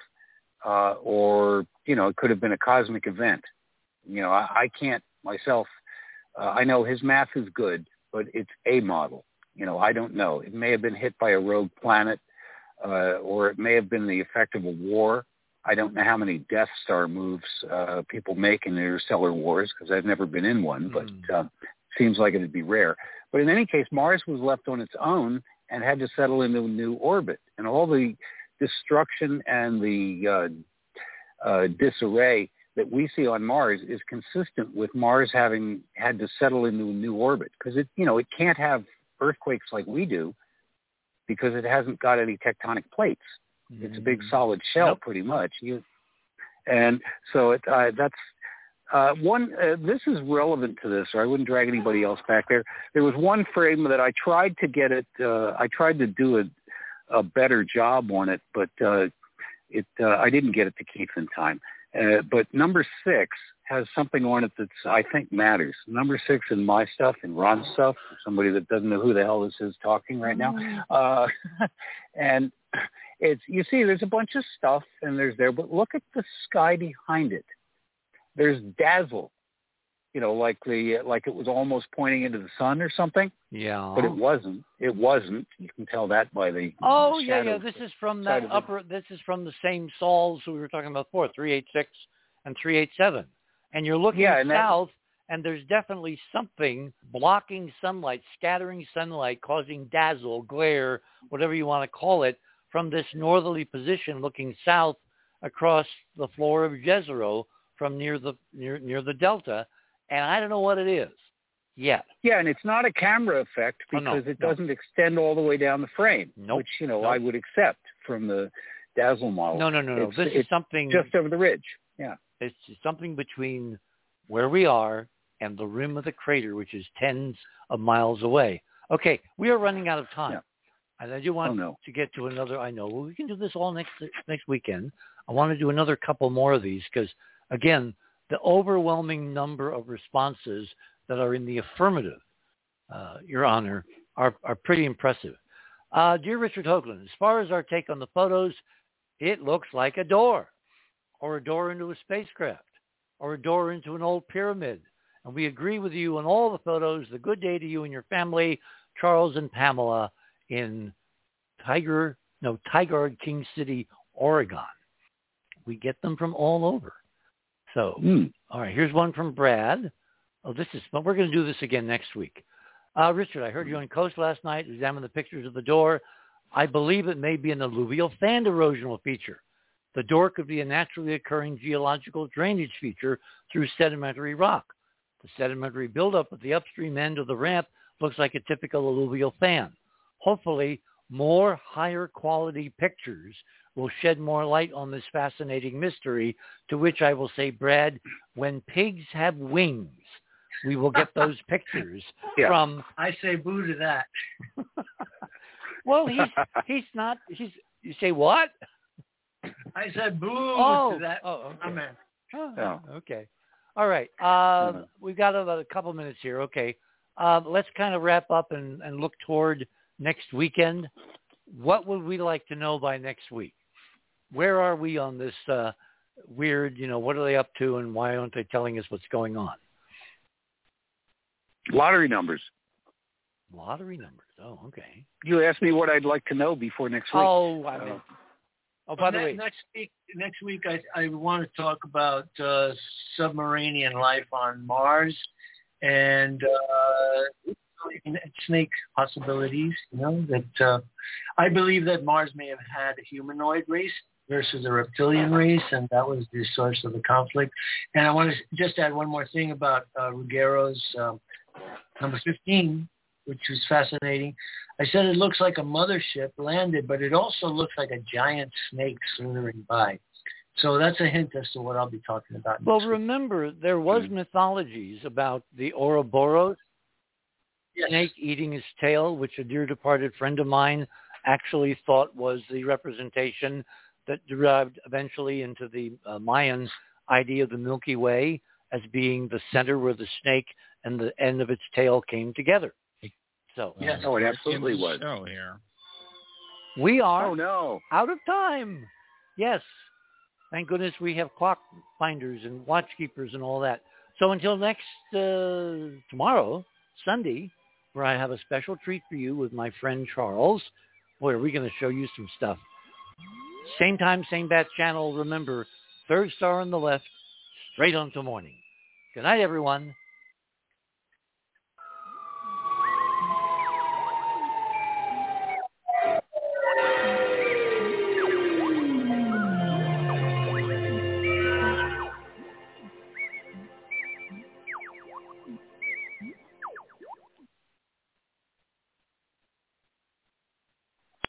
uh, or you know, it could have been a cosmic event. You know, I, I can't myself. Uh, I know his math is good, but it's a model. You know, I don't know. It may have been hit by a rogue planet, uh, or it may have been the effect of a war. I don't know how many Death Star moves uh, people make in interstellar wars because I've never been in one, but Mm. uh, seems like it'd be rare. But in any case, Mars was left on its own and had to settle into a new orbit, and all the destruction and the uh, uh, disarray that we see on Mars is consistent with Mars having had to settle into a new orbit because it, you know, it can't have earthquakes like we do because it hasn't got any tectonic plates. It's a big solid shell, Nope. pretty much. You, and so it, uh, that's uh, one. Uh, this is relevant to this, or I wouldn't drag anybody else back there. There was one frame that I tried to get it. Uh, I tried to do a, a better job on it, but uh, it uh, I didn't get it to Keith in time. Uh, but number six has something on it that's I think matters. Number six in my stuff, and Ron's stuff, somebody that doesn't know who the hell this is talking right now. Uh, and it's you see there's a bunch of stuff and there's there, but look at the sky behind it. There's dazzle, you know, like the like it was almost pointing into the sun or something, Yeah. but it wasn't. It wasn't. You can tell that by the Oh yeah, yeah. This is from side that of it. upper. This is from the same sols we were talking about before, three eight six and three eight seven. And you're looking Yeah, and that- south, and there's definitely something blocking sunlight, scattering sunlight, causing dazzle, glare, whatever you want to call it, from this northerly position, looking south across the floor of Jezero from near the near near the delta. And I don't know what it is yet. Yeah, and it's not a camera effect Oh, no, because it doesn't extend all the way down the frame, Nope, which you know nope. I would accept from the Dazzle model. No, no, no, no. It's, This is something just over the ridge. Yeah. it's something between where we are and the rim of the crater, which is tens of miles away. Okay, we are running out of time. Yeah. And I do want Oh, no. to get to another. I know well, we can do this all next next weekend. I want to do another couple more of these because, again, the overwhelming number of responses that are in the affirmative, uh, Your Honor, are are pretty impressive. Uh, dear Richard Hoagland, as far as our take on the photos, it looks like a door, or a door into a spacecraft, or a door into an old pyramid. And we agree with you on all the photos. The good day to you and your family, Charles and Pamela in Tiger, no, Tigard King City, Oregon. We get them from all over. So, Hmm. all right, here's one from Brad. Oh, this is, but we're going to do this again next week. Uh, Richard, I heard you on Coast last night, examined the pictures of the door. I believe it may be an alluvial fan erosional feature. The door could be a naturally occurring geological drainage feature through sedimentary rock. The sedimentary buildup at the upstream end of the ramp looks like a typical alluvial fan. Hopefully, more higher quality pictures will shed more light on this fascinating mystery, to which I will say, Brad, when pigs have wings, we will get those pictures Yeah. from, I say boo to that. well, he's, he's not, he's, you say what? I said boo Oh, to that oh, okay. comment. Oh, Yeah. Okay. All right. Uh, Mhm. We've got about a couple minutes here. Okay. Uh, let's kind of wrap up and, and look toward next weekend. What would we like to know by next week? Where are we on this uh, weird, you know, what are they up to and why aren't they telling us what's going on? Lottery numbers. Lottery numbers. Oh, okay. You asked me what I'd like to know before next week. Oh, I mean, oh, by the Ne- way, next week, next week, I, I want to talk about uh, submarine life on Mars and uh, snake possibilities. You know that uh, I believe that Mars may have had a humanoid race versus a reptilian race, and that was the source of the conflict. And I want to just add one more thing about uh, Ruggiero's um, number 15, which was fascinating. I said it looks like a mothership landed, but it also looks like a giant snake slithering by. So that's a hint as to what I'll be talking about. well, week. remember, there was mythologies about the Ouroboros Yes. snake eating his tail, which a dear departed friend of mine actually thought was the representation that derived eventually into the uh, Mayan idea of the Milky Way as being the center where the snake and the end of its tail came together. So Yes. Oh, it absolutely was. show here. we are Oh no. out of time. Yes. Thank goodness we have clock finders and watch keepers and all that. So until next uh, tomorrow, Sunday, where I have a special treat for you with my friend Charles. Boy, are we going to show you some stuff. Same time, same bat channel. Remember, third star on the left, straight on to morning. Good night, everyone.